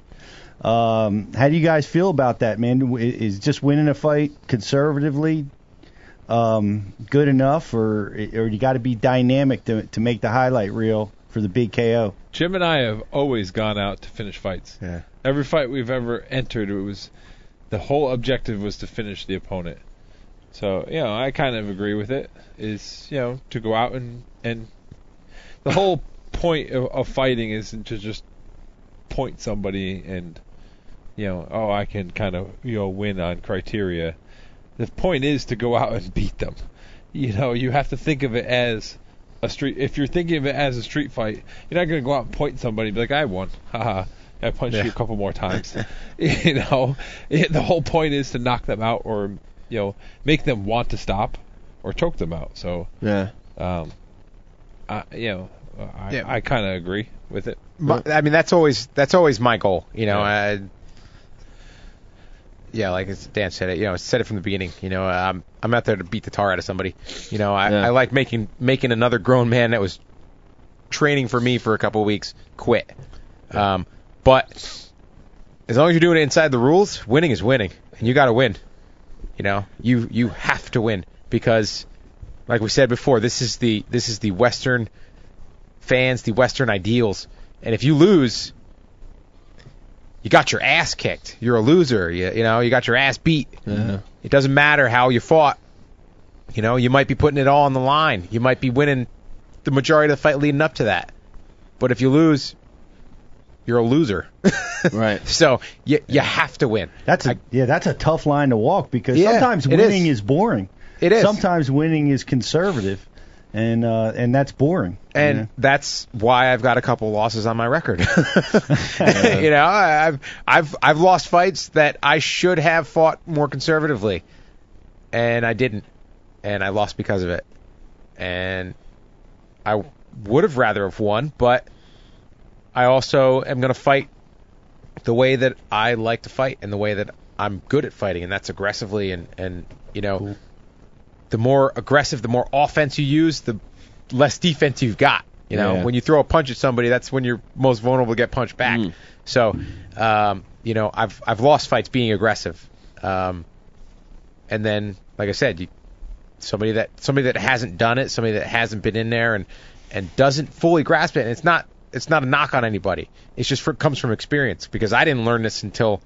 Um, how do you guys feel about that, man? Is just winning a fight conservatively um, good enough, or or you got to be dynamic to to make the highlight reel for the big KO? Jim and I have always gone out to finish fights. Yeah. Every fight we've ever entered, it was the whole objective was to finish the opponent. So you know, I kind of agree with it. Is you know to go out and and the whole point of, of fighting isn't to just point somebody and you know oh I can kind of you know win on criteria. The point is to go out and beat them. You know, you have to think of it as a street. If you're thinking of it as a street fight, you're not going to go out and point somebody and be like, "I won, haha." I punched you a couple more times. you know, it, the whole point is to knock them out or you know make them want to stop or choke them out. So yeah, um, I, you know, I, Yeah. I kind of agree with it. My- I mean, that's always that's always my goal. You know, I, yeah, like Dan said it. You know, said it from the beginning. You know, I'm I'm out there to beat the tar out of somebody. You know, I, Yeah. I like making making another grown man that was training for me for a couple of weeks quit. Um, but as long as you're doing it inside the rules, winning is winning, and you got to win. You know, you you have to win because, like we said before, this is the this is the Western fans, the Western ideals, and if you lose, you got your ass kicked. You're a loser. You, you know, you got your ass beat. Yeah. It doesn't matter how you fought. You know, you might be putting it all on the line. You might be winning the majority of the fight leading up to that. But if you lose, you're a loser. right. So you you have to win. That's a yeah, that's a tough line to walk because Yeah, sometimes winning is. is. boring. It is. Sometimes winning is conservative, and uh, and that's boring. and you know? that's why I've got a couple losses on my record. you know, I've I've I've lost fights that I should have fought more conservatively, and I didn't, and I lost because of it. And I would have rather have won, but I also am going to fight the way that I like to fight and the way that I'm good at fighting, and that's aggressively and and you know. The more aggressive, the more offense you use, the less defense you've got. You know, Yeah. when you throw a punch at somebody, that's when you're most vulnerable to get punched back. So, um, you know, I've I've lost fights being aggressive, um, and then, like I said, you, somebody that somebody that hasn't done it, somebody that hasn't been in there and and doesn't fully grasp it. And it's not it's not a knock on anybody. It's just for, comes from experience because I didn't learn this until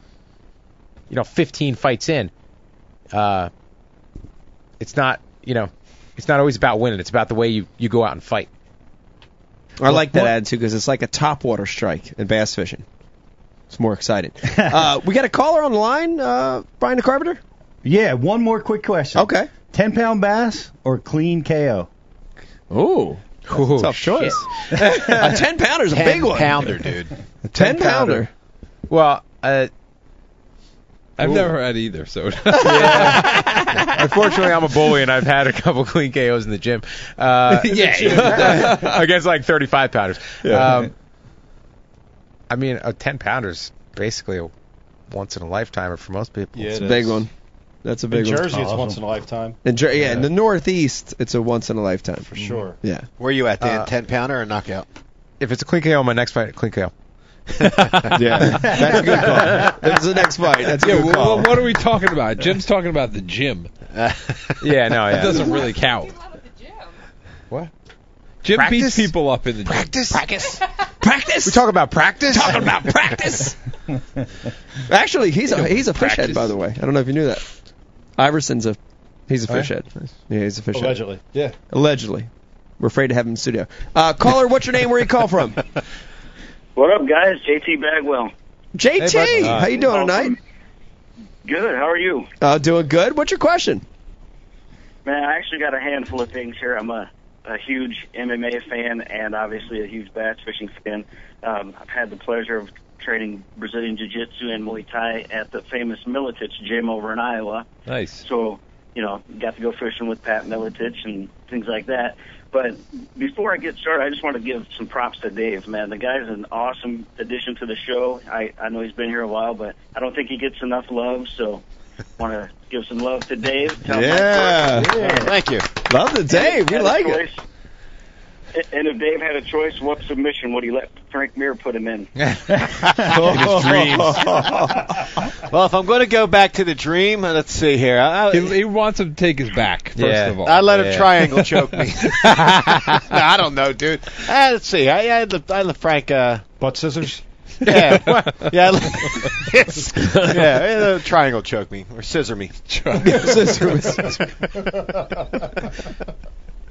you know 15 fights in. Uh, it's not you know it's not always about winning. It's about the way you you go out and fight. I like that attitude because it's like a topwater strike in bass fishing. It's more exciting. uh, we got a caller on the line, uh, Brian the Carpenter. yeah, one more quick question. Okay. Ten pound bass or clean KO? Ooh, Ooh, tough shit. choice. a ten pounder's a big one. pounder, dude. A ten pounder. Well, uh, I've Ooh. never had either, so yeah. Unfortunately, I'm a bully and I've had a couple clean KOs in the gym. Uh, Yeah. against like 35 pounders. Yeah. Um, I mean, a 10 pounders basically a once in a lifetime for most people. Yeah, It's it a big one. That's a big one. In Jersey, it's once in a lifetime In Jer- yeah, in the Northeast, it's a once in a lifetime. for sure. Yeah. Where you at, Dan? Uh, Ten pounder or knockout? if it's a clean KO, my next fight, clean KO. yeah, that's a good call. That's the next fight. That's a yeah, good well, call. what are we talking about? Jim's talking about the gym. Yeah, no, That yeah. doesn't really count. What? Jim Practice? beats people up in the gym. Practice. Practice. Practice. We talk about practice. talking about practice. Actually, he's a he's a fish head, by the way. I don't know if you knew that. Iverson's a he's a Oh, yeah? fish head. Yeah, he's a fish head. Allegedly. Yeah. Allegedly. We're afraid to have him in the studio. Uh, caller, what's your name? Where you call from? What up, guys? JT Bagwell. JT, Hey, bud. how you doing tonight? Good. How are you? Uh, doing good. What's your question? Man, I actually got a handful of things here. I'm a, a huge MMA fan and obviously a huge bass fishing fan. Um, I've had the pleasure of training Brazilian Jiu-Jitsu and Muay Thai at the famous Miletich gym over in Iowa. Nice. So, you know, got to go fishing with Pat Miletich and things like that. But before I get started, I just want to give some props to Dave, man. The guy's an awesome addition to the show. I, I know he's been here a while, but I don't think he gets enough love, so want to give some love to Dave. Tell him Yeah. Thank you. Love the Dave. We like it. Choice. And if Dave had a choice, what submission would he let Frank Mir put him in? Well, if I'm going to go back to the dream, let's see here. I, He, he wants him to take his back, first Yeah. of all. I let him triangle choke me. no, I don't know, dude. Uh, let's see. I, I, had the, I let Frank. Uh, Butt scissors. yeah, yeah, I let- yeah, uh, triangle choke me or scissor me.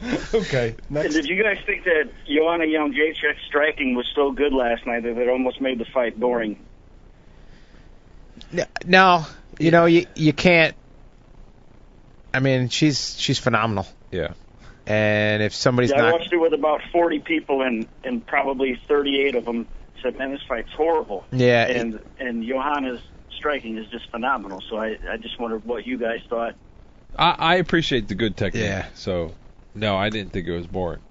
okay. And Next. did you guys think that Joanna Jędrzejczyk's striking was so good last night that it almost made the fight boring? No, you know you you can't. I mean, she's she's phenomenal. Yeah. And if somebody's yeah, I watched it with about 40 people, and and probably 38 of them said, "Man, this fight's horrible." yeah, it- And and Johanna's striking is just phenomenal. So I I just wondered what you guys thought. I, I appreciate the good technique. Yeah. So, no, I didn't think it was boring.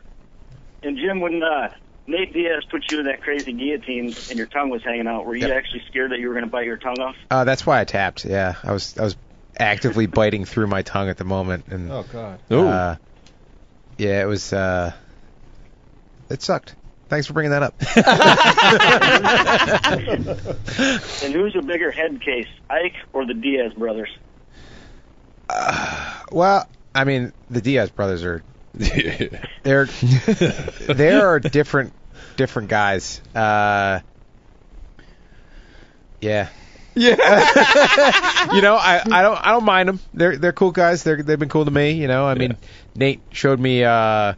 And Jim, when uh, Nate Diaz put you in that crazy guillotine and your tongue was hanging out, were you Yeah. actually scared that you were going to bite your tongue off? uh, that's why I tapped. Yeah, I was I was actively biting through my tongue at the moment, and Oh God. Ooh. uh, yeah, it was. Uh, it sucked. Thanks for bringing that up. And who's a bigger head case, Ike or the Diaz brothers? well, I mean, the Diaz brothers are they're they are different different guys. Uh, yeah. Yeah. you know, I, I don't I don't mind them. They're they're cool guys. They're they've been cool to me. You know, I mean, Nate showed me uh,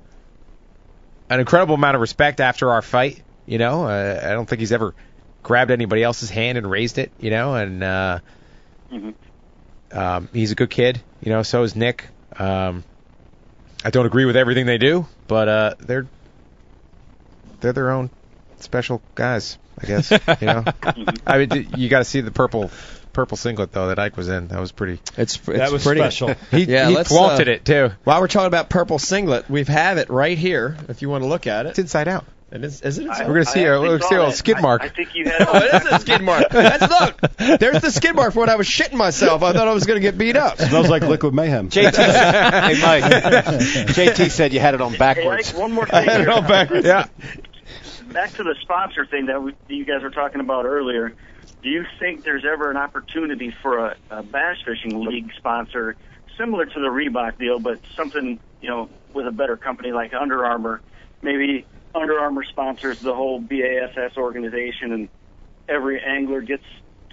an incredible amount of respect after our fight. You know, uh, I don't think he's ever grabbed anybody else's hand and raised it. You know, and uh, Mhm. um, he's a good kid. You know, so is Nick. Um, I don't agree with everything they do, but uh, they're they're their own special guys. I guess. You know, I mean, you got to see the purple purple singlet though that Ike was in. That was pretty. It's, it's That was pretty. special. He, Yeah, he flaunted uh, it too. While we're talking about purple singlet, we have it right here. If you want to look at it, It's inside out. It is, is it? I- We're gonna see I a- we're gonna see a that. skid mark. I, think you had. Oh, it is a skid mark. That's look. There's the skid mark for when I was shitting myself. I thought I was going to get beat up. Smells like liquid mayhem. JT, hey Mike, JT said you had it on backwards. Hey, backwards. Ike, one more thing. here. Yeah. Back to the sponsor thing that we, you guys were talking about earlier. Do you think there's ever an opportunity for a, a bass fishing league sponsor, similar to the Reebok deal, but something you know with a better company like Under Armour? Maybe Under Armour sponsors the whole BASS organization, and every angler gets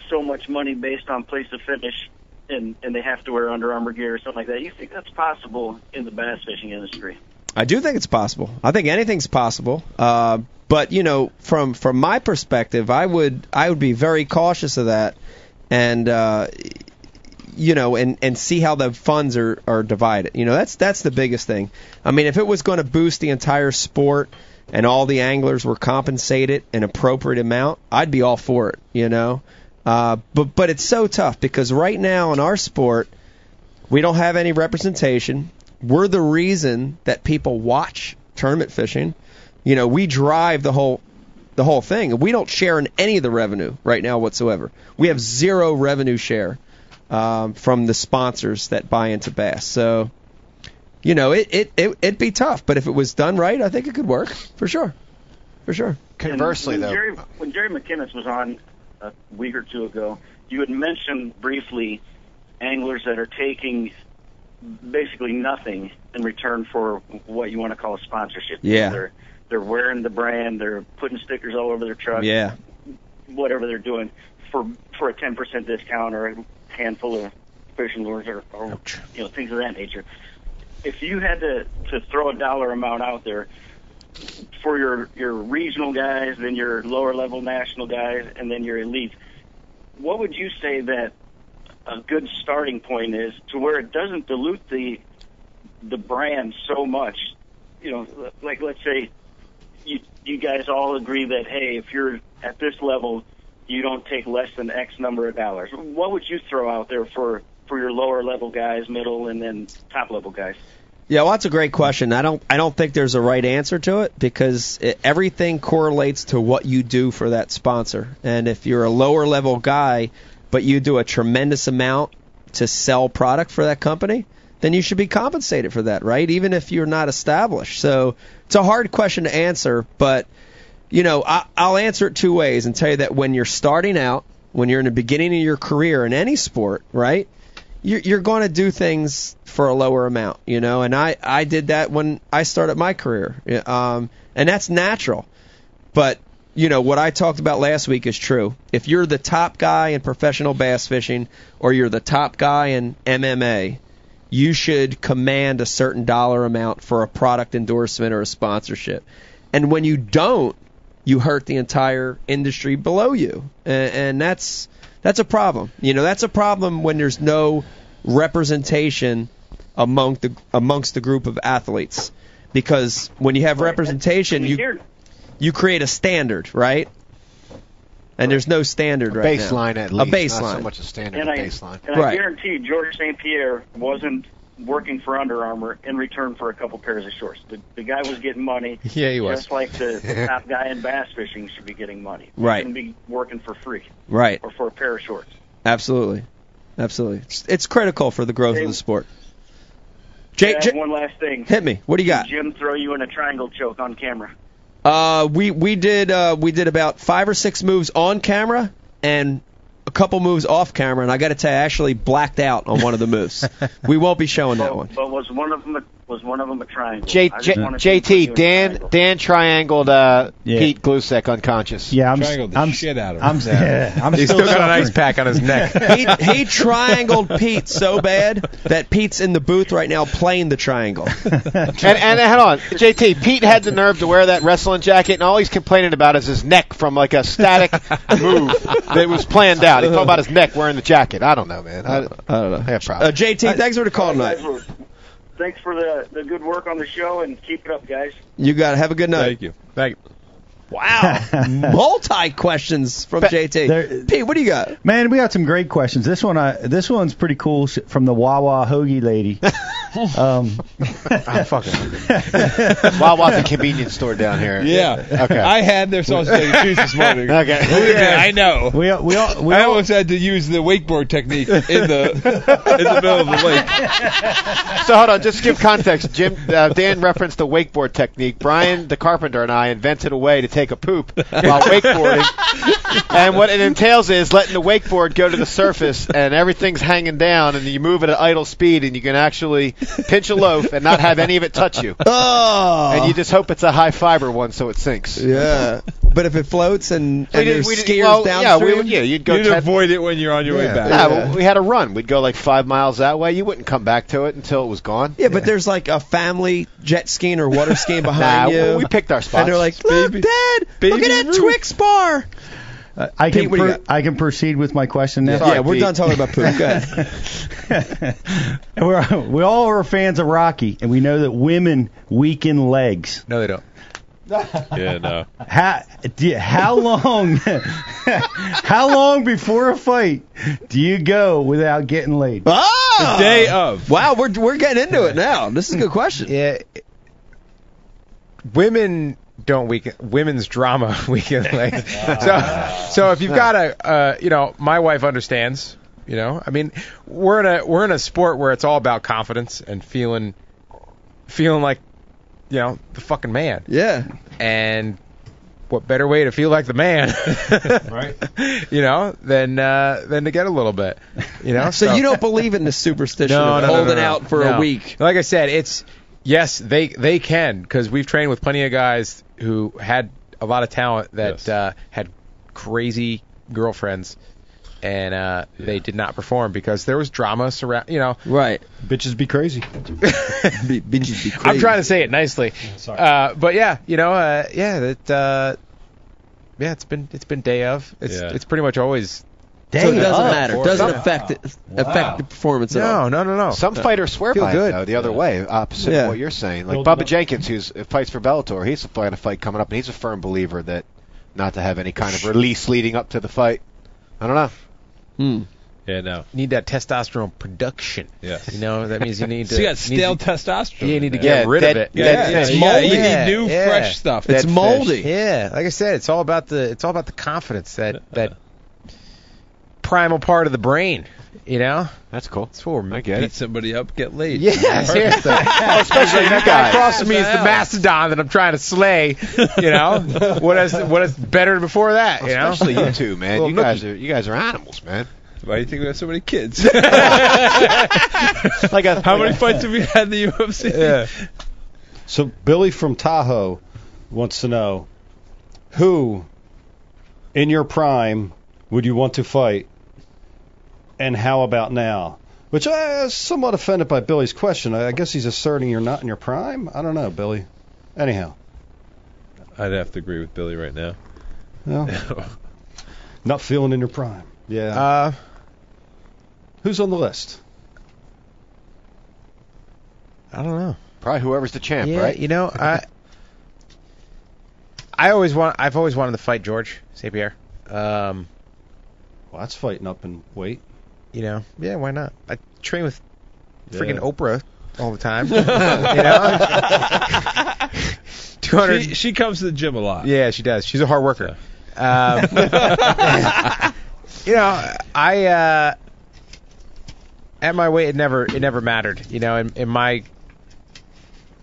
so much money based on place of finish, and and they have to wear Under Armour gear or something like that. You think that's possible in the bass fishing industry? I do think it's possible. I think anything's possible. Uh, but you know, from from my perspective, I would I would be very cautious of that, and uh, you know, and and see how the funds are are divided. You know, that's that's the biggest thing. I mean, if it was going to boost the entire sport and all the anglers were compensated an appropriate amount, I'd be all for it. You know, uh, but but it's so tough because right now in our sport, we don't have any representation. We're the reason that people watch tournament fishing. You know, we drive the whole the whole thing. We don't share in any of the revenue right now whatsoever. We have zero revenue share um, from the sponsors that buy into bass. So, you know, it, it it it'd be tough, but if it was done right, I think it could work for sure. for sure. Conversely, And when though, Jerry, when Jerry McKinnis was on a week or two ago, you had mentioned briefly anglers that are taking basically nothing in return for what you want to call a sponsorship. Yeah. They're they're wearing the brand, they're putting stickers all over their truck, Yeah. whatever they're doing for for a 10% discount or a handful of fishing lures or, or you know things of that nature. If you had to to throw a dollar amount out there for your your regional guys, then your lower level national guys, and then your elite, what would you say that a good starting point is to where it doesn't dilute the the brand so much? You know, like let's say you you guys all agree that hey, if you're at this level, you don't take less than X number of dollars. What would you throw out there for for your lower level guys, middle, and then top level guys? Yeah, well, that's a great question. I don't, I don't think there's a right answer to it because it, everything correlates to what you do for that sponsor. And if you're a lower level guy, but you do a tremendous amount to sell product for that company, then you should be compensated for that, right? Even if you're not established. So it's a hard question to answer, but you know, I, I'll answer it two ways and tell you that when you're starting out, when you're in the beginning of your career in any sport, right? You're, you're going to do things for a lower amount, you know, and I, I did that when I started my career. Um, and that's natural. But, you know, what I talked about last week is true. If you're the top guy in professional bass fishing or you're the top guy in MMA, you should command a certain dollar amount for a product endorsement or a sponsorship. And when you don't, you hurt the entire industry below you, and, and that's that's a problem. You know, that's a problem when there's no representation among the amongst the group of athletes, because when you have representation, you here- you create a standard, right? And there's no standard a right now. baseline at a least, baseline. not so much a standard and a I, baseline. And I Right. guarantee George St. Pierre wasn't working for Under Armour in return for a couple pairs of shorts. The, the guy was getting money. Yeah, he was. Just like the, the top guy in bass fishing should be getting money. He Right. shouldn't be working for free Right. or for a pair of shorts. Absolutely. Absolutely. It's, it's critical for the growth Hey, of the sport. Jay, Yeah, Jay- one last thing. hit me. What do you got? Did Jim throw you in a triangle choke on camera. Uh, we we did uh, we did about five or six moves on camera and a couple moves off camera, and I got to tell you, I actually blacked out on one of the moves. we won't be showing that one. But was one of them a, was one of them a triangle? J, I just J, wanted to put you JT, Dan triangle. Dan triangled uh, Yeah. Pete Gluszek unconscious. Yeah, I'm. Triangled the I'm shit out of I'm, him. yeah, I'm He's still, still got an ice pack on his neck. he he triangled Pete so bad that Pete's in the booth right now playing the triangle. And, and hold on, JT, Pete had the nerve to wear that wrestling jacket, and all he's complaining about is his neck from like a static move that was planned out. He's talking about his neck wearing the jacket. I don't know, man. I, I don't know. I have Uh, problems. JT, thanks for the call tonight. Were- Thanks for the the good work on the show and keep it up, guys. You got it. Have a good night. Thank you. Thank you. Wow, multi questions from But JT. there- Pete, what do you got? Man, we got some great questions. This one, I this one's pretty cool sh- from the Wawa hoagie lady. um, I'm fucking. Wawa's a convenience store down here. Yeah. Okay. I had their sausage egg and cheese this morning. Okay. Believe me, I know. we all- we all, we I all, almost had to use the wakeboard technique in the in the middle of the lake. So hold on, just to give context. Jim, uh, Dan referenced the wakeboard technique. Brian, the carpenter, and I invented a way to take a poop while wakeboarding. and what it entails is letting the wakeboard go to the surface, and everything's hanging down, and you move at an idle speed, and you can actually pinch a loaf and not have any of it touch you. Oh, And you just hope it's a high fiber one so it sinks. yeah. But if it floats and, and We did- there's we did- skiers well, yeah, we yeah, you'd go You'd 10 avoid it when you're on your way back. Yeah, well, we had a run. We'd go like five miles that way. You wouldn't come back to it until it was gone. Yeah, but there's like a family jet skiing or water skiing Nah, behind you. we picked our spots. and they're like, look, Baby- Dad, look at that Ruth." Twix bar. Uh, I can Pete, what do you per- I can proceed with my question now. yeah, we're Pete. done talking about poop. Go ahead. We're, we all are fans of Rocky, and we know that women weaken legs. No, they don't. Yeah, no. How do you- how long how long before a fight do you go without getting laid? Oh, The day of. Wow, we're we're getting into it now. This is a good question. Yeah. Women don't weaken women's drama weaken legs. so so if you've got a uh, you know my wife understands you know I mean we're in a we're in a sport where it's all about confidence and feeling feeling like you know the fucking man Yeah. and what better way to feel like the man, right? You know, than uh, than to get a little bit. You know, So you don't believe in the superstition no, of no, no, holding no, no. out for No. a week? Like I said, it's yes, they they can because we've trained with plenty of guys who had a lot of talent that uh, had crazy girlfriends, and uh, they did not perform because there was drama surround. You know, right? Bitches be crazy. bitches be crazy. I'm trying to say it nicely, Sorry. uh, but yeah, you know, uh, yeah, that. Uh, yeah, it's been it's been day of. It's Yeah. it's pretty much always. So it doesn't matter. Doesn't affect it, affect the performance at all. No, no, no, no. Some No. fighters swear Feel by good. it though, the other way, opposite Yeah. of what you're saying. Like Well, Bubba Jenkins, who's fights for Bellator, he's got a fight coming up, and he's a firm believer that not to have any kind of release leading up to the fight. I don't know. Hmm. Yeah, no. need that testosterone production. Yes. You know, that means you need to. So you got stale to- testosterone. You need to get there. rid of it. Yeah, yeah, it's yeah, moldy. You need new, fresh stuff. It's Dead moldy. fish. Yeah, like I said, it's all about the it's all about the confidence that that primal part of the brain. You know, that's cool. That's what we're I get Beat somebody up, get laid. Yeah, Perfect. seriously. especially that you guy guys. across from me is the mastodon that I'm trying to slay. You know, what is what is better before that? You know, Especially you two, man. Little You guys are you guys are animals, man. Why do you think we have so many kids? like a, How many fights have you had in the UFC? Yeah. So Billy from Tahoe wants to know who in your prime would you want to fight and how about now? Which I was somewhat offended by Billy's question. I I guess he's asserting you're not in your prime. I don't know, Billy. Anyhow, I'd have to agree with Billy right now. no, not feeling in your prime. Yeah. Uh, Who's on the list? I don't know. Probably whoever's the champ, yeah, right? you know, I I always want I've always wanted to fight George St. Pierre. Um, well, that's fighting up in weight. You know, yeah, why not? I train with freaking Oprah all the time. you know, two hundred. She, she comes to the gym a lot. Yeah, she does. She's a hard worker. Um, you know, I uh, at my weight, it never it never mattered. You know, in, in my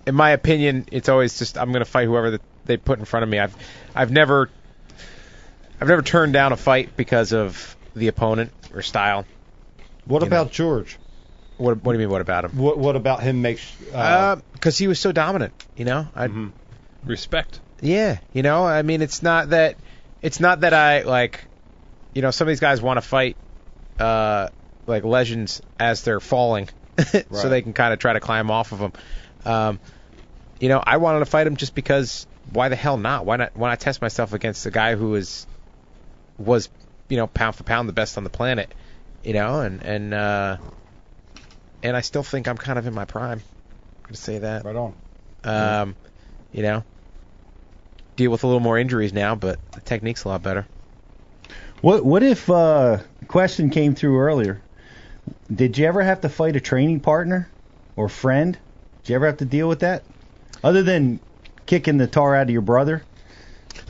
in my opinion, it's always just I'm going to fight whoever that they put in front of me. I've I've never I've never turned down a fight because of the opponent or style. What about know. George? What What do you mean? What about him? What What about him makes? Uh, Because he was so dominant. You know, I Respect. Yeah, you know, I mean, it's not that it's not that I like, you know, some of these guys want to fight uh like legends as they're falling, so they can kind of try to climb off of them. Um, you know, I wanted to fight him just because why the hell not? Why not? Why not test myself against a guy who is was you know pound for pound the best on the planet, you know, and and uh, and I still think I'm kind of in my prime. I'm gonna say that. Right on. Um, you know, deal with a little more injuries now, but the technique's a lot better. What what if uh question came through earlier? Did you ever have to fight a training partner or friend? Did you ever have to deal with that? Other than kicking the tar out of your brother?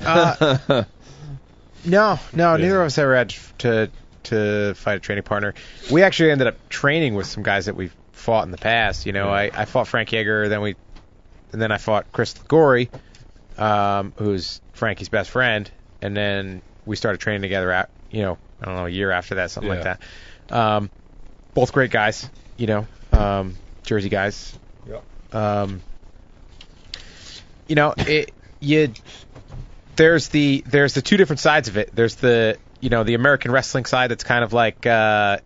Uh, no, no, neither of us ever had to to fight a training partner. We actually ended up training with some guys that we've fought in the past. You know, I, I fought Frankie Edgar, then we, and then I fought Chris Gory, um, who's Frankie's best friend, and then we started training together. At you know, I don't know, a year after that, something like that. Um, both great guys, you know, um, Jersey guys. Yep. Um, you know, it you there's the there's the two different sides of it. There's the you know the American wrestling side that's kind of like uh,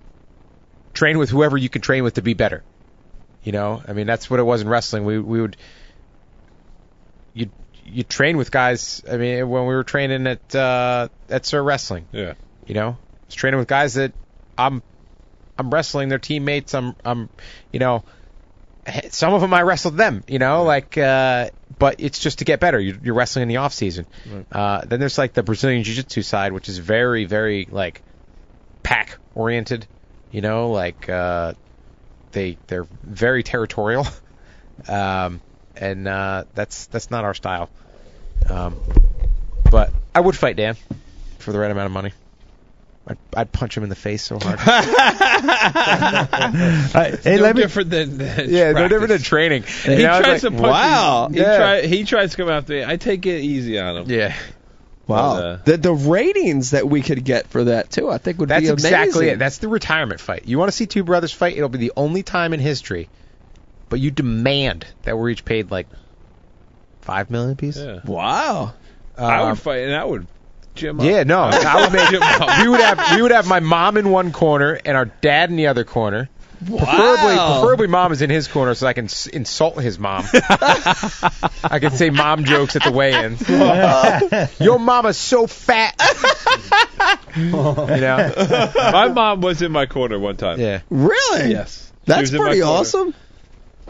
train with whoever you can train with to be better. You know, I mean that's what it was in wrestling. We we would you you train with guys. I mean when we were training at uh, at Sir Wrestling, Yeah. you know, I was training with guys that I'm I'm wrestling their teammates. I'm I'm you know some of them I wrestled them, you know, like uh but it's just to get better. You're, you're wrestling in the off season. Uh then there's like the Brazilian jiu-jitsu side which is very very like pack oriented, you know, like uh they they're very territorial. um and uh that's that's not our style. Um but I would fight Dan for the right amount of money. I'd, I'd punch him in the face so hard. Uh, hey, no let me- different than, than yeah, no practice. different than training. And he You know, it's tries like, to punch wow. me. He, Yeah. try, he tries to come after me. I take it easy on him. Yeah. Wow. But, uh, the the ratings that we could get for that too, I think would That's be amazing. That's exactly it. That's the retirement fight. You want to see two brothers fight? It'll be the only time in history. But you demand that we're each paid like five million apiece. yeah. wow. I Um, would fight, and I would. Jim up. Yeah, no, I would make Jim up. we would have we would have my mom in one corner and our dad in the other corner. Preferably, Wow. preferably preferably, mom is in his corner so I can s- insult his mom. I can say mom jokes at the weigh-ins. Your mama's so fat. you know? My mom was in my corner one time. Yeah. Really? Yes. That's was in my pretty awesome.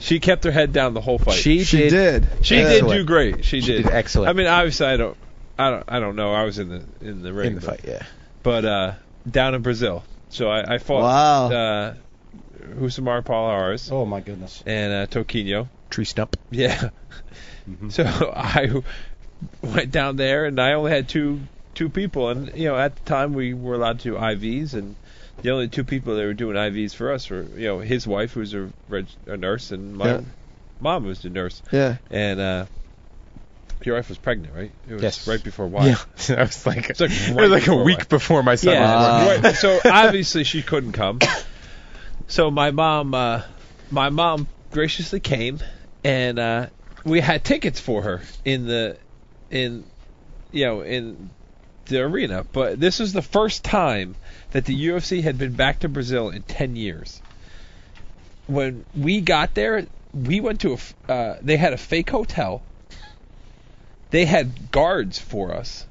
She kept her head down the whole fight. She, She did. did. She did Excellent. do great. She did. did excellent. I mean, obviously, I don't, I don't, I don't know. I was in the in the ring, in the but, fight. Yeah. but uh, down in Brazil. So I, I fought Wow. uh, Rousimar Palhares Oh my goodness. and uh, Toquinho. Tree stump. Yeah. So I went down there, and I only had two two people, and you know, at the time we were allowed to do IVs, and the only two people that were doing IVs for us were you know his wife, who's a, reg- a nurse, and my Yeah. mom, who's a nurse, Yeah. and uh, your wife was pregnant, right? It was Yes. right before why. Yeah. I was like, It's like it was like a week Y. before my son was Yeah. born. Right. So obviously she couldn't come. So my mom, uh, my mom graciously came, and uh, we had tickets for her in the, in, you know, in the arena. But this was the first time that the UFC had been back to Brazil in ten years. When we got there, we went to a. Uh, they had a fake hotel. They had guards for us.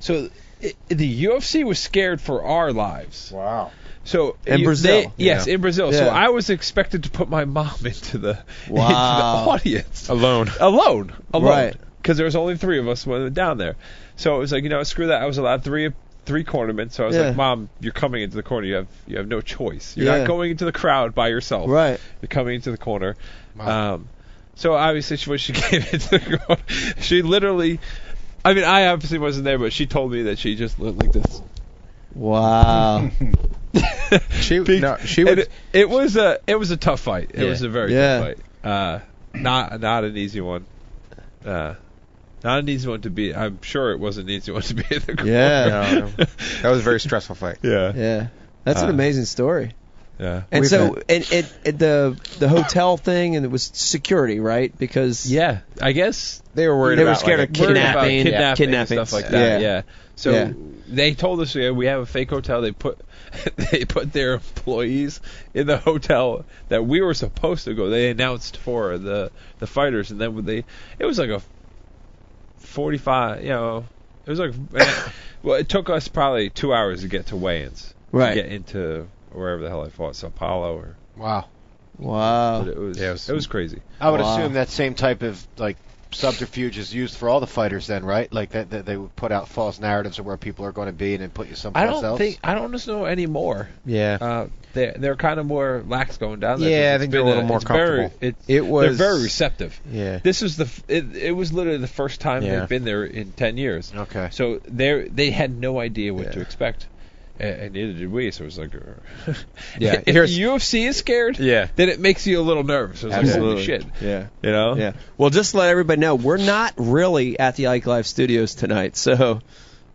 So it, the UFC was scared for our lives. Wow. So In you- Brazil. they- yes, Yeah. in Brazil. So I was expected to put my mom into the Wow. into the audience Alone. alone, alone, Right. Because there was only three of us when we down there. So it was like you know, screw that. I was allowed three three cornaments. So I was Yeah. like, Mom, you're coming into the corner. You have you have no choice. You're Yeah. not going into the crowd by yourself. Right. You're coming into the corner. Um, so obviously, she, when she came into the corner, she literally. I mean, I obviously wasn't there, but she told me that she just looked like this. Wow. She Big- no, she would. It, it was a it was a tough fight. It Yeah. was a very Yeah. tough fight. Uh, not not an easy one. Uh, not an easy one to beat. I'm sure it wasn't an easy one to beat in the corner. Yeah. No, no. That was a very stressful fight. yeah, yeah. That's an Uh, amazing story. Yeah. And We've so, had- and it, it the the hotel thing, and it was security, right? Because Yeah, I guess They were worried They were about scared like, of a- worried about Kidnapping, kidnapping, yeah, and kidnappings. stuff like that. Yeah. Yeah. So Yeah. they told us yeah, we have a fake hotel. They put they put their employees in the hotel that we were supposed to go. They announced for the the fighters, and then when they it was like a forty five. You know, it was like well, it took us probably two hours to get to weigh-ins. Right. To get into wherever the hell I fought, Sao Paulo or. Wow. wow, But it was, Yeah, it it was- was crazy. I would Wow. assume that same type of like subterfuge is used for all the fighters then, right? Like that, that they would put out false narratives of where people are going to be and then put you I don't else. think I don't just know anymore. Yeah. Uh, they they're kind of more lax going down there. Yeah, I think they're a been little more it's very- comfortable. it's- It was- they're very receptive. Yeah. This is the it, it was literally the first time Yeah. they've been there in ten years. Okay. So they they had no idea what to expect, and, and neither did we. So it was like, uh, Yeah, if here's- the UFC is scared, Yeah. then it makes you a little nervous. It's like, Absolutely. holy shit, yeah. you know? Yeah. Well, just to let everybody know, we're not really at the Ike Live Studios tonight. So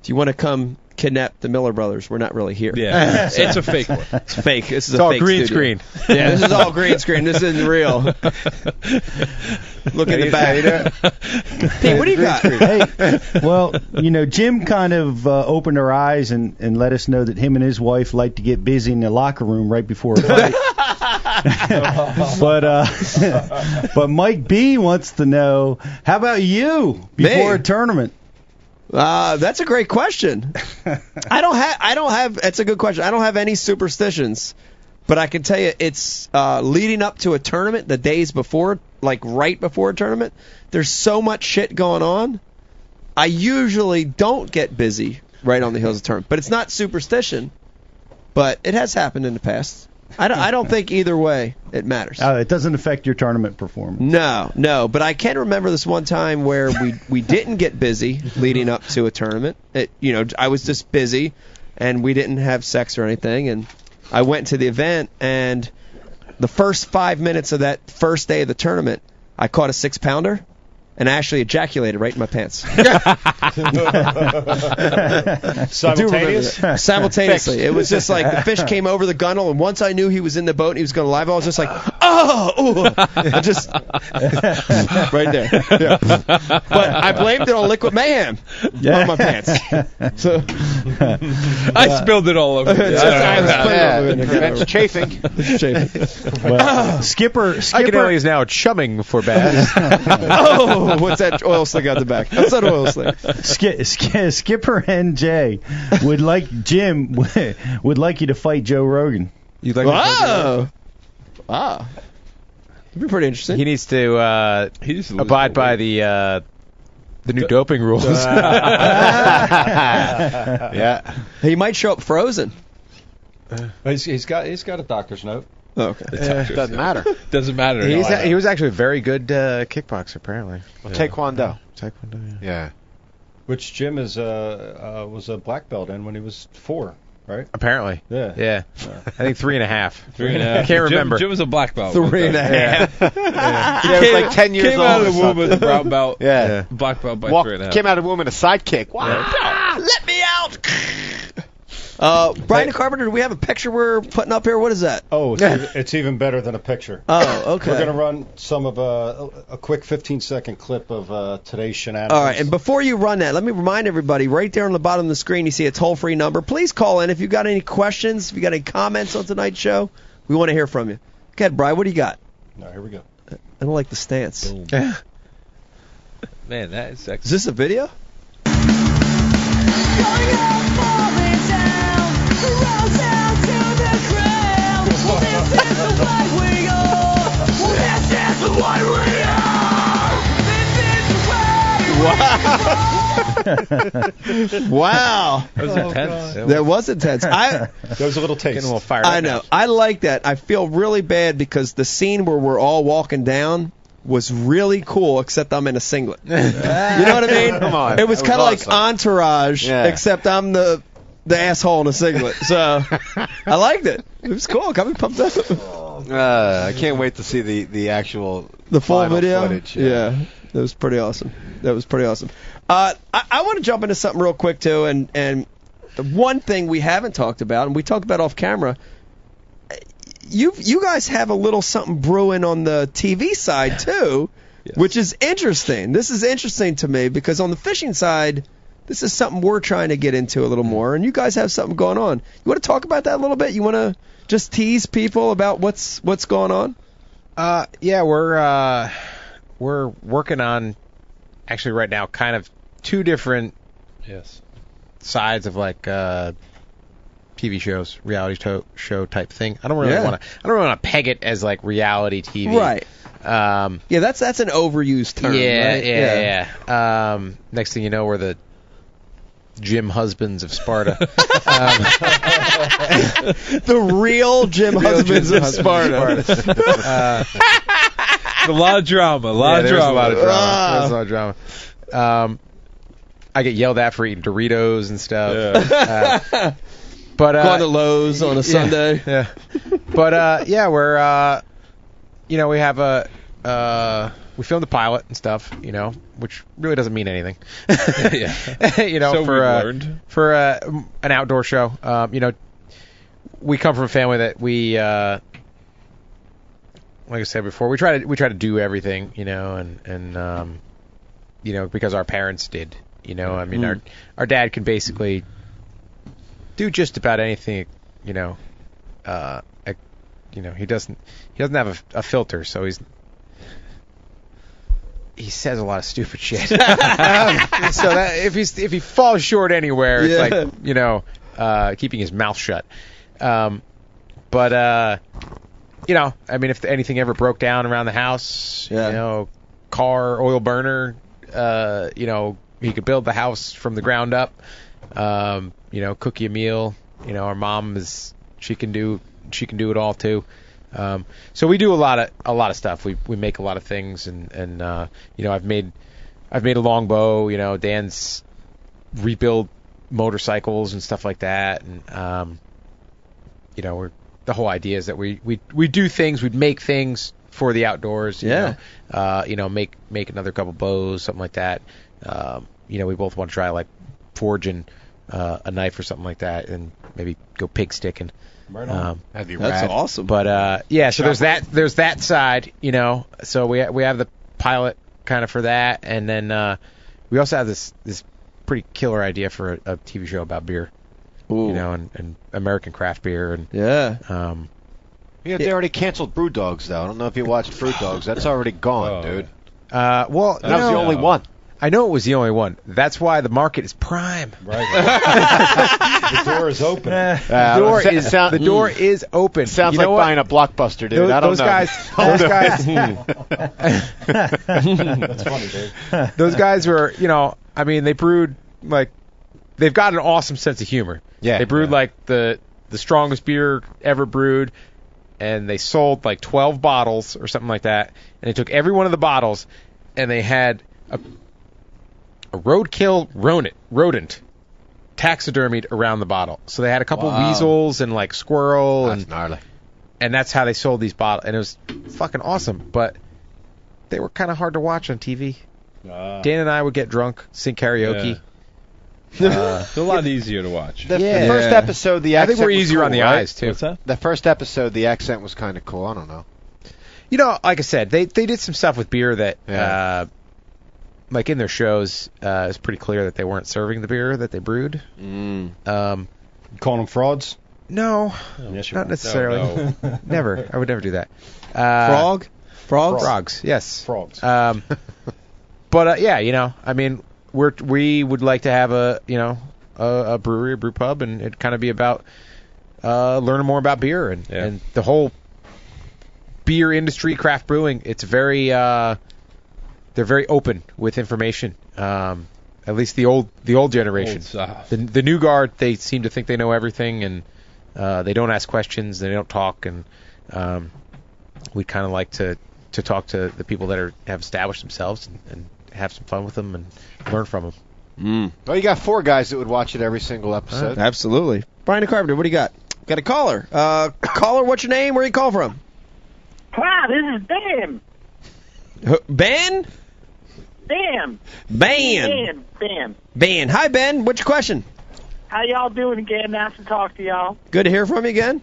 if you want to come kidnap the Miller brothers, we're not really here. Yeah, it's a fake one. It's fake. This is It's a all fake green studio. screen. Yeah, this is all green screen. This isn't real. Look in the back. Pete, what do you got? hey, well, you know, Jim kind of uh, opened our eyes and, and let us know that him and his wife like to get busy in the locker room right before a fight. but uh, but Mike B wants to know, how about you before Me? a tournament? Uh, that's a great question. I don't have. I don't have. That's a good question. I don't have any superstitions, but I can tell you, it's uh, leading up to a tournament, the days before, like right before a tournament. There's so much shit going on. I usually don't get busy right on the heels of tournament, but it's not superstition. But it has happened in the past. I don't, I don't think either way it matters. Uh, it doesn't affect your tournament performance. No, no, but I can remember this one time where we we didn't get busy leading up to a tournament. It, you know, I was just busy, and we didn't have sex or anything. And I went to the event, and the first five minutes of that first day of the tournament, I caught a six pounder, and I actually ejaculated right in my pants. Simultaneous? Simultaneously. It was just like the fish came over the gunnel, and once I knew he was in the boat and he was going to live, I was just like, oh, ooh. I just right there. Yeah. But I blamed it on liquid mayhem on my pants. So I spilled it all over. It's just- I was it Yeah, over in there. it's chafing. It's chafing. Well, Skipper, Ike Skipper, is now chumming for bass. oh, what's that oil slick out the back? That's that oil slick. Ski, Ski, Skipper NJ would like Jim would like you to fight Joe Rogan. You'd like Wow. Wow. That'd be pretty interesting. He needs to uh, He just lose abide by weight. the uh, the new doping rules. yeah. He might show up frozen. He's, he's got he's got a doctor's note. Oh, okay. Doesn't matter. Doesn't matter. He's No, I- a, he was actually a very good uh, kickboxer, apparently. Well, Taekwondo. Taekwondo, yeah. Yeah. Which Jim is uh, uh, was a black belt in when he was four, right? Apparently. Yeah. Yeah. I think three and a half. Three and a half. I can't Jim- remember. Jim was a black belt. Three and a half. Yeah, it was like 10 years Came old. out of the womb something. as a brown belt. Yeah. Black belt by Walk, three and a half. came out of the womb in a sidekick. Wow. Let me out. Uh, Brian Carpenter, do we have a picture we're putting up here? What is that? Oh, it's, even, it's even better than a picture. Oh, okay. We're going to run some of uh, a quick 15 second clip of uh, today's shenanigans. All right, and before you run that, let me remind everybody right there on the bottom of the screen, you see a toll free number. Please call in if you've got any questions, if you've got any comments on tonight's show. We want to hear from you. Go ahead, Brian, what do you got? All right, here we go. I don't like the stance. Man, that is sexy. Is this a video? Wow. That was oh, intense. That was intense. I There was a little taste. Getting a little fired I up know. I like that. I feel really bad because the scene where we're all walking down was really cool, except I'm in a singlet. you know what I mean? Come on. It was was kind of awesome. like Entourage, Yeah. except I'm the the asshole in a singlet. So I liked it. It was cool. Got me pumped up. Uh, I can't wait to see the, the actual The full video. footage. yeah. that was pretty awesome. That was pretty awesome. Uh, I, I want to jump into something real quick too, and and the one thing we haven't talked about, and we talked about off camera. You you guys have a little something brewing on the TV side too, which is interesting. This is interesting to me because on the fishing side, this is something we're trying to get into a little more, and you guys have something going on. You want to talk about that a little bit? You want to just tease people about what's what's going on? Uh, yeah, we're uh, we're working on actually right now kind of two different Yes. sides of like uh, TV shows, reality to- show type thing. I don't really Yeah. want to. I don't really want to peg it as like reality TV. Right. Um, Yeah, that's that's an overused term. yeah, right? yeah, yeah, Um, next thing you know, we're the Jim husbands of Sparta. um, the real Jim husbands Jim of husbands of Sparta. uh, a lot of drama. A lot yeah, of there's drama. a lot of drama. Ah. There's a lot of drama. Um, I get yelled at for eating Doritos and stuff. Uh, but uh, Going to Lowe's on a yeah, Sunday. Yeah. But uh, yeah, we're uh, you know we have a uh, we filmed the pilot and stuff, you know, which really doesn't mean anything. Yeah. you know, So for uh, learned. for uh, an outdoor show. Um, you know, we come from a family that we uh, like I said before, we try to we try to do everything, you know, and and um, you know because our parents did, you know. I mean, Mm. our our dad can basically do just about anything, you know. Uh, you know, he doesn't he doesn't have a, a filter, so he's he says a lot of stupid shit. um, so that if he's if he falls short anywhere, it's like you know uh, keeping his mouth shut. Um, but uh, you know, I mean, if anything ever broke down around the house, Yeah. you know, car, oil burner, uh, you know, he could build the house from the ground up. Um, you know, cook you a meal. You know, our mom is she can do she can do it all too. Um, so we do a lot of a lot of stuff. We we make a lot of things, and and uh, you know, I've made I've made a longbow. You know, Dan's rebuild motorcycles and stuff like that, and um, you know, we're the whole idea is that we we we do things, we make things, for the outdoors. you Yeah. know. Uh, you know, make make another couple bows, something like that. Um, you know, we both want to try like forging uh, a knife or something like that, and maybe go pig sticking. Right on. Um, That'd be That's rad. awesome. but uh, yeah, so there's that there's that side, you know. So we we have the pilot kind of for that, and then uh, we also have this this pretty killer idea for a, a TV show about beer, Ooh. you know, and, and American craft beer, and Yeah. um, Yeah, they already canceled Brew Dogs though. I don't know if you watched Brew Dogs. That's already gone, Oh. dude. uh, well, That was no, the only one. I know it was the only one. That's why the market is prime. Right. the door is open. Uh, The door sa- is sound- the door is open. Sounds you like what? buying a blockbuster, dude. Those, I don't those know. guys, those guys, That's funny, dude. those guys were, you know, I mean, they brewed like they've got an awesome sense of humor. Yeah. They brewed Yeah. like the the strongest beer ever brewed, and they sold like 12 bottles or something like that. And they took every one of the bottles, and they had a a roadkill rodent rodent taxidermied around the bottle. So they had a couple Wow. weasels and like squirrel That's and gnarly. and that's how they sold these bottles. And it was fucking awesome, but they were kind of hard to watch on TV. Ah. Dan and I would get drunk, sing karaoke. Uh, it's a lot easier to watch. The, Yeah. the first episode, the accent I think we're easier cool, on the right? eyes too. What's that? The first episode, the accent was kind of cool. I don't know. You know, like I said, they they did some stuff with beer that, Yeah. uh, like in their shows, uh, it's pretty clear that they weren't serving the beer that they brewed. Mm. Um, You calling them frauds? no, Yes, not necessarily. No, never. I would never do that. Uh, Frog? Frogs? Frogs. Yes. Frogs. Um, but uh, yeah, you know, I mean, we're we would like to have a you know a, a brewery, a brew pub, and it'd kind of be about uh, learning more about beer and Yeah. and the whole beer industry, craft brewing. It's very uh, they're very open with information. Um, at least the old the old generation. Old. The the new guard, they seem to think they know everything, and uh, they don't ask questions, they don't talk, and um, we'd kind of like to to talk to the people that are have established themselves and, and have some fun with them and learn from them. Mm. Well, you got four guys that would watch it every single episode. Absolutely. Brian Carpenter, what do you got? Got a caller. Uh, caller, what's your name? Where you call from? Hi, this is Ben. H- Ben? Dan. Ben. Dan. Dan. Ben. Hi, Ben. What's your question? How y'all doing again? Nice to talk to y'all. Good to hear from you again.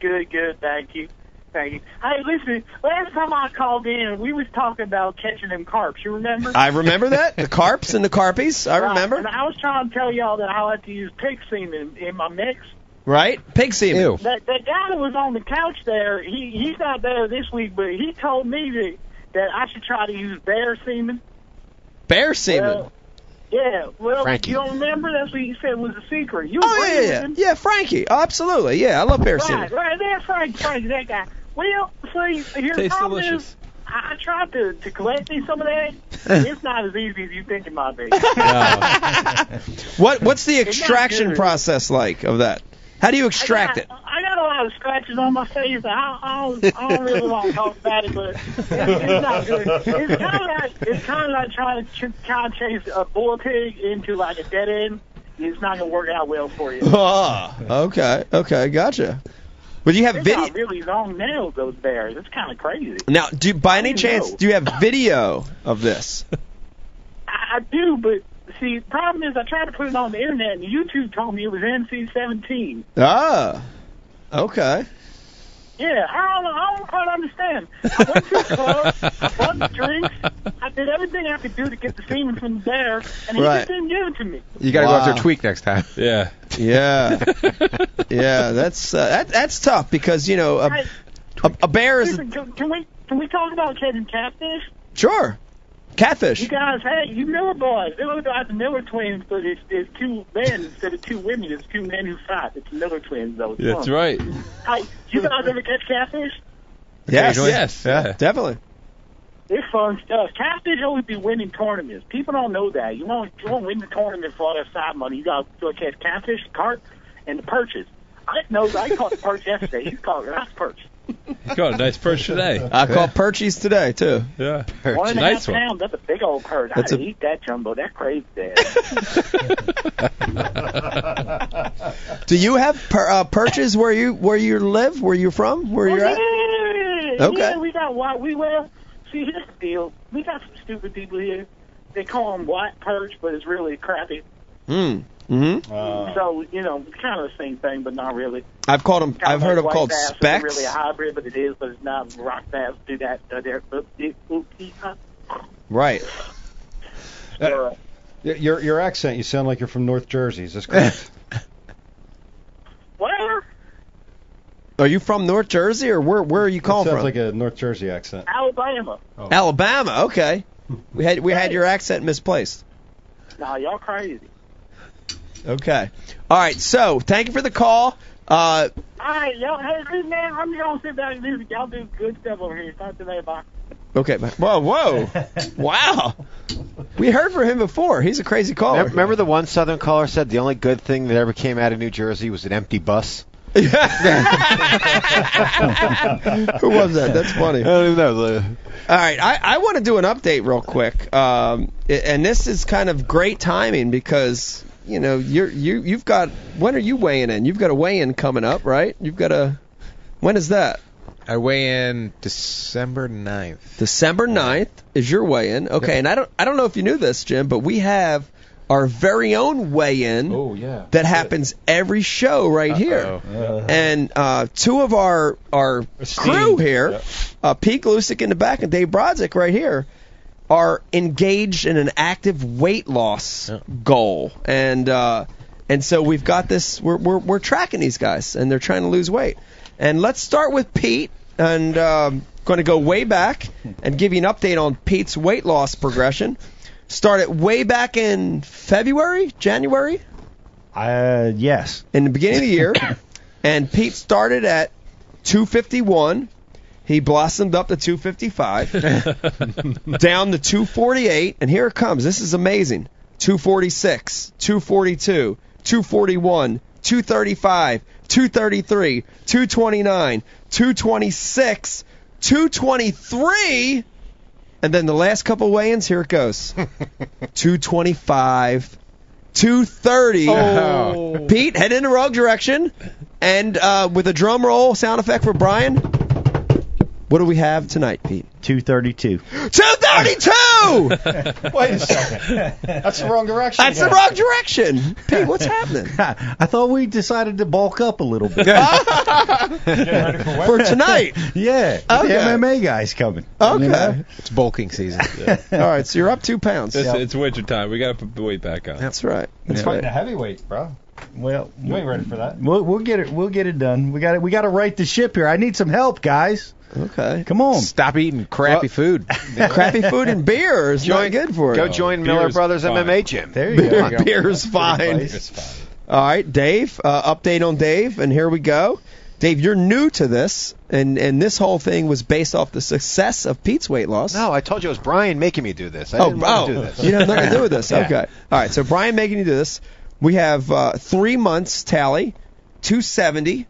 Good, good. Thank you. Thank you. Hey, listen. Last time I called in, we was talking about catching them carps. You remember? I remember that. The carps and the carpies. I Right, remember. And I was trying to tell y'all that I like to use pig semen in my mix. Right? Pig semen. Ew. That that guy that was on the couch there, he he's not there this week, but he told me that that I should try to use bear semen. Bear semen. Well, yeah, well, Frankie. you don't remember? That's what you said was a secret. You oh, yeah, yeah. him? Yeah, Frankie. Oh, absolutely. Yeah, I love bear Right, semen. right there, Frank, Frank, that guy. Well, see, here's the Tastes problem delicious. is, I, I tried to to collect me some of that. it's not as easy as you think it might be. What What's the extraction process like of that? How do you extract I it? I got a lot of scratches on my face. I, I, don't, I don't really want to talk about it, but it's, it's not good. It's kind of like it's kind of like trying to ch- trying to chase a bull pig into like a dead end. It's not gonna work out well for you. Oh, okay, okay, gotcha. But you have video got really long nails, those bears. It's kind of crazy. now. Do by any chance know. do you have video of this? I, I do, but see, the problem is I tried to put it on the internet, and YouTube told me it was NC-17. Ah, okay. Yeah, I don't, I don't quite understand. I went to a club, I bought the drinks, I did everything I could do to get the semen from the bear, and he Right. just didn't give it to me. You got to go up there Wow. tweak next time. Yeah. Yeah, yeah. That's uh, that, that's tough because you know a, Hey, a, a bear is listen, can, can we can we talk about catching catfish? sure catfish. You guys, hey, you Miller boys, they look like the Miller twins, but it's, it's two men instead of two women. It's two men who fight. It's Miller twins, though. It's That's fun. right. Hey, you guys ever catch catfish? Yes, Yes. yeah, Yeah. definitely. It's fun stuff. Catfish always be winning tournaments. People don't know that. You won't you won't win the tournament for all that side money. You got to go catch catfish, carp, and the perches. I know. I caught the perch yesterday. You caught a nice perch. Got a nice perch today. I caught perchies today too. Yeah. One and a Nice half one. pounds. That's a big old perch. That's I'd a- eat that jumbo. That's crazy, Dad. Do you have per, uh, perches where you where you live? Where you're from? Where you're at? yeah, Yeah, Okay. yeah, we got white. We well, see, here's the deal. We got some stupid people here. They call them white perch, but it's really crappy. Hmm. Mm-hmm. so you know, kind of the same thing, but not really. I've called them. Kind I've of heard like of called white bass isn't specs. really a hybrid, but it is. But it's not rock bass. Do that. Uh, there. Right. Uh, y- your your accent, you sound like you're from North Jersey. Is this correct? Where? Are you from North Jersey or where? Where are you calling sounds from? Sounds like a North Jersey accent. Alabama. Alabama. Okay. We had we had your accent misplaced. Nah, y'all crazy. Okay. All right. So thank you for the call. Uh, All right, y'all. Hey, listen, man, I'm just gonna sit back and do. Y'all do good stuff over here. Talk to that, bye. okay. Whoa. Whoa. wow. We heard from him before. He's a crazy caller. Remember, remember the one Southern caller said the only good thing that ever came out of New Jersey was an empty bus. Who was that? That's funny. I don't even know. All right, I, I want to do an update real quick, um, and this is kind of great timing because you know you're you you've got when are you weighing in? You've got a weigh-in coming up, right? You've got a when is that? I weigh in December 9th. December 9th is your weigh-in. Okay, and I don't I don't know if you knew this, Jim, but we have our very own weigh-in Oh yeah. that happens every show right here. And uh, two of our our crew here, uh, Pete Gluszek in the back and Dave Brodzik right here, are engaged in an active weight loss goal, and uh, and so we've got this. We're, we're we're tracking these guys, and they're trying to lose weight. And let's start with Pete, and um, going to go way back and give you an update on Pete's weight loss progression. Started way back in February, January Uh, yes. in the beginning of the year, and Pete started at 251. He blossomed up to 255, down to 248, and here it comes. This is amazing. 246, 242, 241, 235, 233, 229, 226, 223, and then the last couple weigh-ins. Here it goes. 225. 230. Oh. Pete, head in the wrong direction. And uh, with a drum roll sound effect for Brian, what do we have tonight, Pete? 232. 232! Wait a second. That's the wrong direction. That's the wrong direction. Pete, what's happening? I thought we decided to bulk up a little bit. For tonight. Yeah. Okay. The MMA guys coming. Okay. You know? It's bulking season. All right, so you're up two pounds. It's, it's winter time. We got to put the weight back on. That's right. It's That's fighting a right. heavyweight, bro. Well, You ain't ready for that. We'll, we'll get it. We'll get it done. We got it. We got to right the ship here. I need some help, guys. Okay. Come on. Stop eating crappy food. Crappy food and beer is not good for Go join beer Miller is Brothers fine. MMA gym. There you Beer, go. beer's fine. It's fine. All right, Dave. Uh, update on Dave, and here we go. Dave, you're new to this, and and this whole thing was based off the success of Pete's weight loss. No, I told you it was Brian making me do this. I oh, didn't want oh, to do this. you have nothing to do with this. Yeah. Okay. All right. So Brian making you do this. We have uh, three months tally: 270,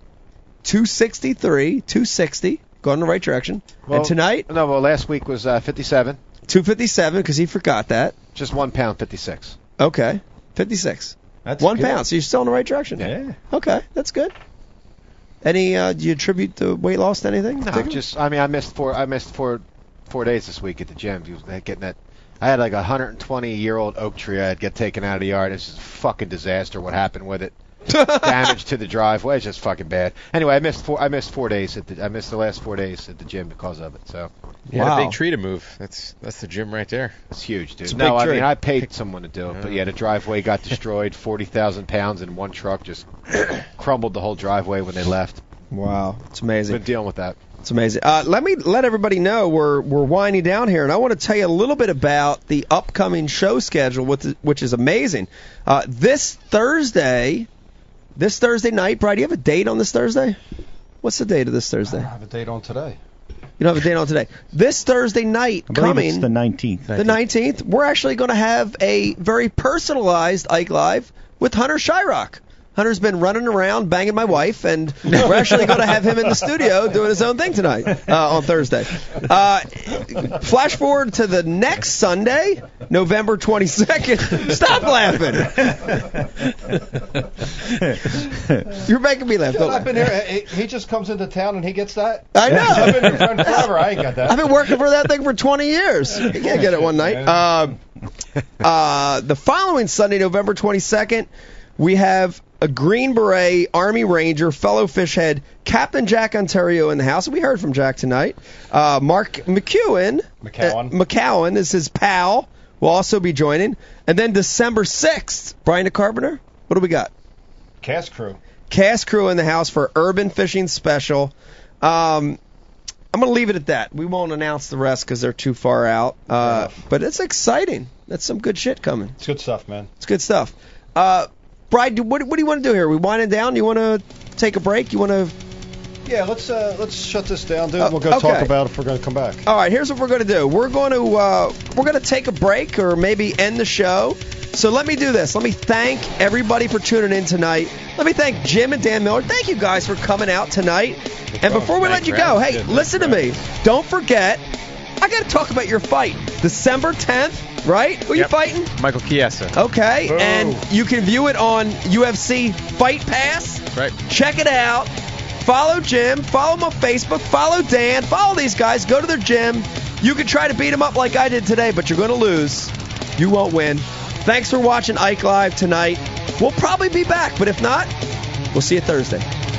263, 260. Going in the right direction. Well, and tonight, No, well, last week was uh, 57. 257 because he forgot that. Just one pound, 56. Okay. 56. That's One good. pound. So you're still in the right direction. Yeah. Okay, that's good. Any? Uh, do you attribute the weight loss to anything? No, particular? just I mean I missed four I missed four four days this week at the gym. He was getting that. I had like a 120 year old oak tree I had get taken out of the yard. It's just a fucking disaster. What happened with it? Damage to the driveway. It's just fucking bad. Anyway, I missed four. I missed four days at the. I missed the last four days at the gym because of it. So You had Wow. a big tree to move. That's that's the gym right there. it's huge, dude. It's a no, big I tree. mean I paid someone to do it, but yeah, the driveway got destroyed. Forty thousand pounds in one truck just crumbled the whole driveway when they left. Wow, it's amazing. Been dealing with that. It's amazing. Uh, let me let everybody know we're we're winding down here, and I want to tell you a little bit about the upcoming show schedule, which is, which is amazing. Uh, this Thursday, this Thursday night, Brian, do you have a date on this Thursday? What's the date of this I Thursday? don't have a date on today. You don't have a date on today. This Thursday night I coming, it's the 19th. the 19th, we're actually going to have a very personalized Ike Live with Hunter Shryock. Hunter's been running around banging my wife, and we're actually going to have him in the studio doing his own thing tonight uh, on Thursday. Uh, flash forward to the next Sunday, November 22nd. Stop laughing. You're making me laugh. Dude, Don't I've been here. He he just comes into town and he gets that. I know. I've been your friend forever. I ain't got that. I've been working for that thing for 20 years. You can't get it one night. Um, uh, the following Sunday, November 22nd, we have a Green Beret Army Ranger, fellow fish head, Captain Jack Ontario in the house. We heard from Jack tonight. Uh, Mark McEwen, McCowan. uh, McCowan is his pal. Will also be joining. And then December 6th, Brian the Carpenter. What do we got? Cast crew. Cast crew in the house for Urban Fishing Special. Um, I'm going to leave it at that. We won't announce the rest because they're too far out. Uh, but it's exciting. That's some good shit coming. It's good stuff, man. It's good stuff. Uh, Bride, what, what do you want to do here? Are We winding down? You want to take a break? You want to? Yeah, let's uh, let's shut this down, dude. Uh, we'll go okay. talk about it if we're going to come back. All right. Here's what we're going to do. We're going to uh, we're going to take a break or maybe end the show. So let me do this. Let me thank everybody for tuning in tonight. Let me thank Jim and Dan Miller. Thank you guys for coming out tonight. And before we let you go, hey, listen to me. Don't forget, I got to talk about your fight. December 10th, right? Who you Yep. fighting? Michael Chiesa. Okay, and you can view it on UFC Fight Pass. Right. Check it out. Follow Jim. Follow him on Facebook. Follow Dan. Follow these guys. Go to their gym. You can try to beat them up like I did today, but you're going to lose. You won't win. Thanks for watching Ike Live tonight. We'll probably be back, but if not, we'll see you Thursday.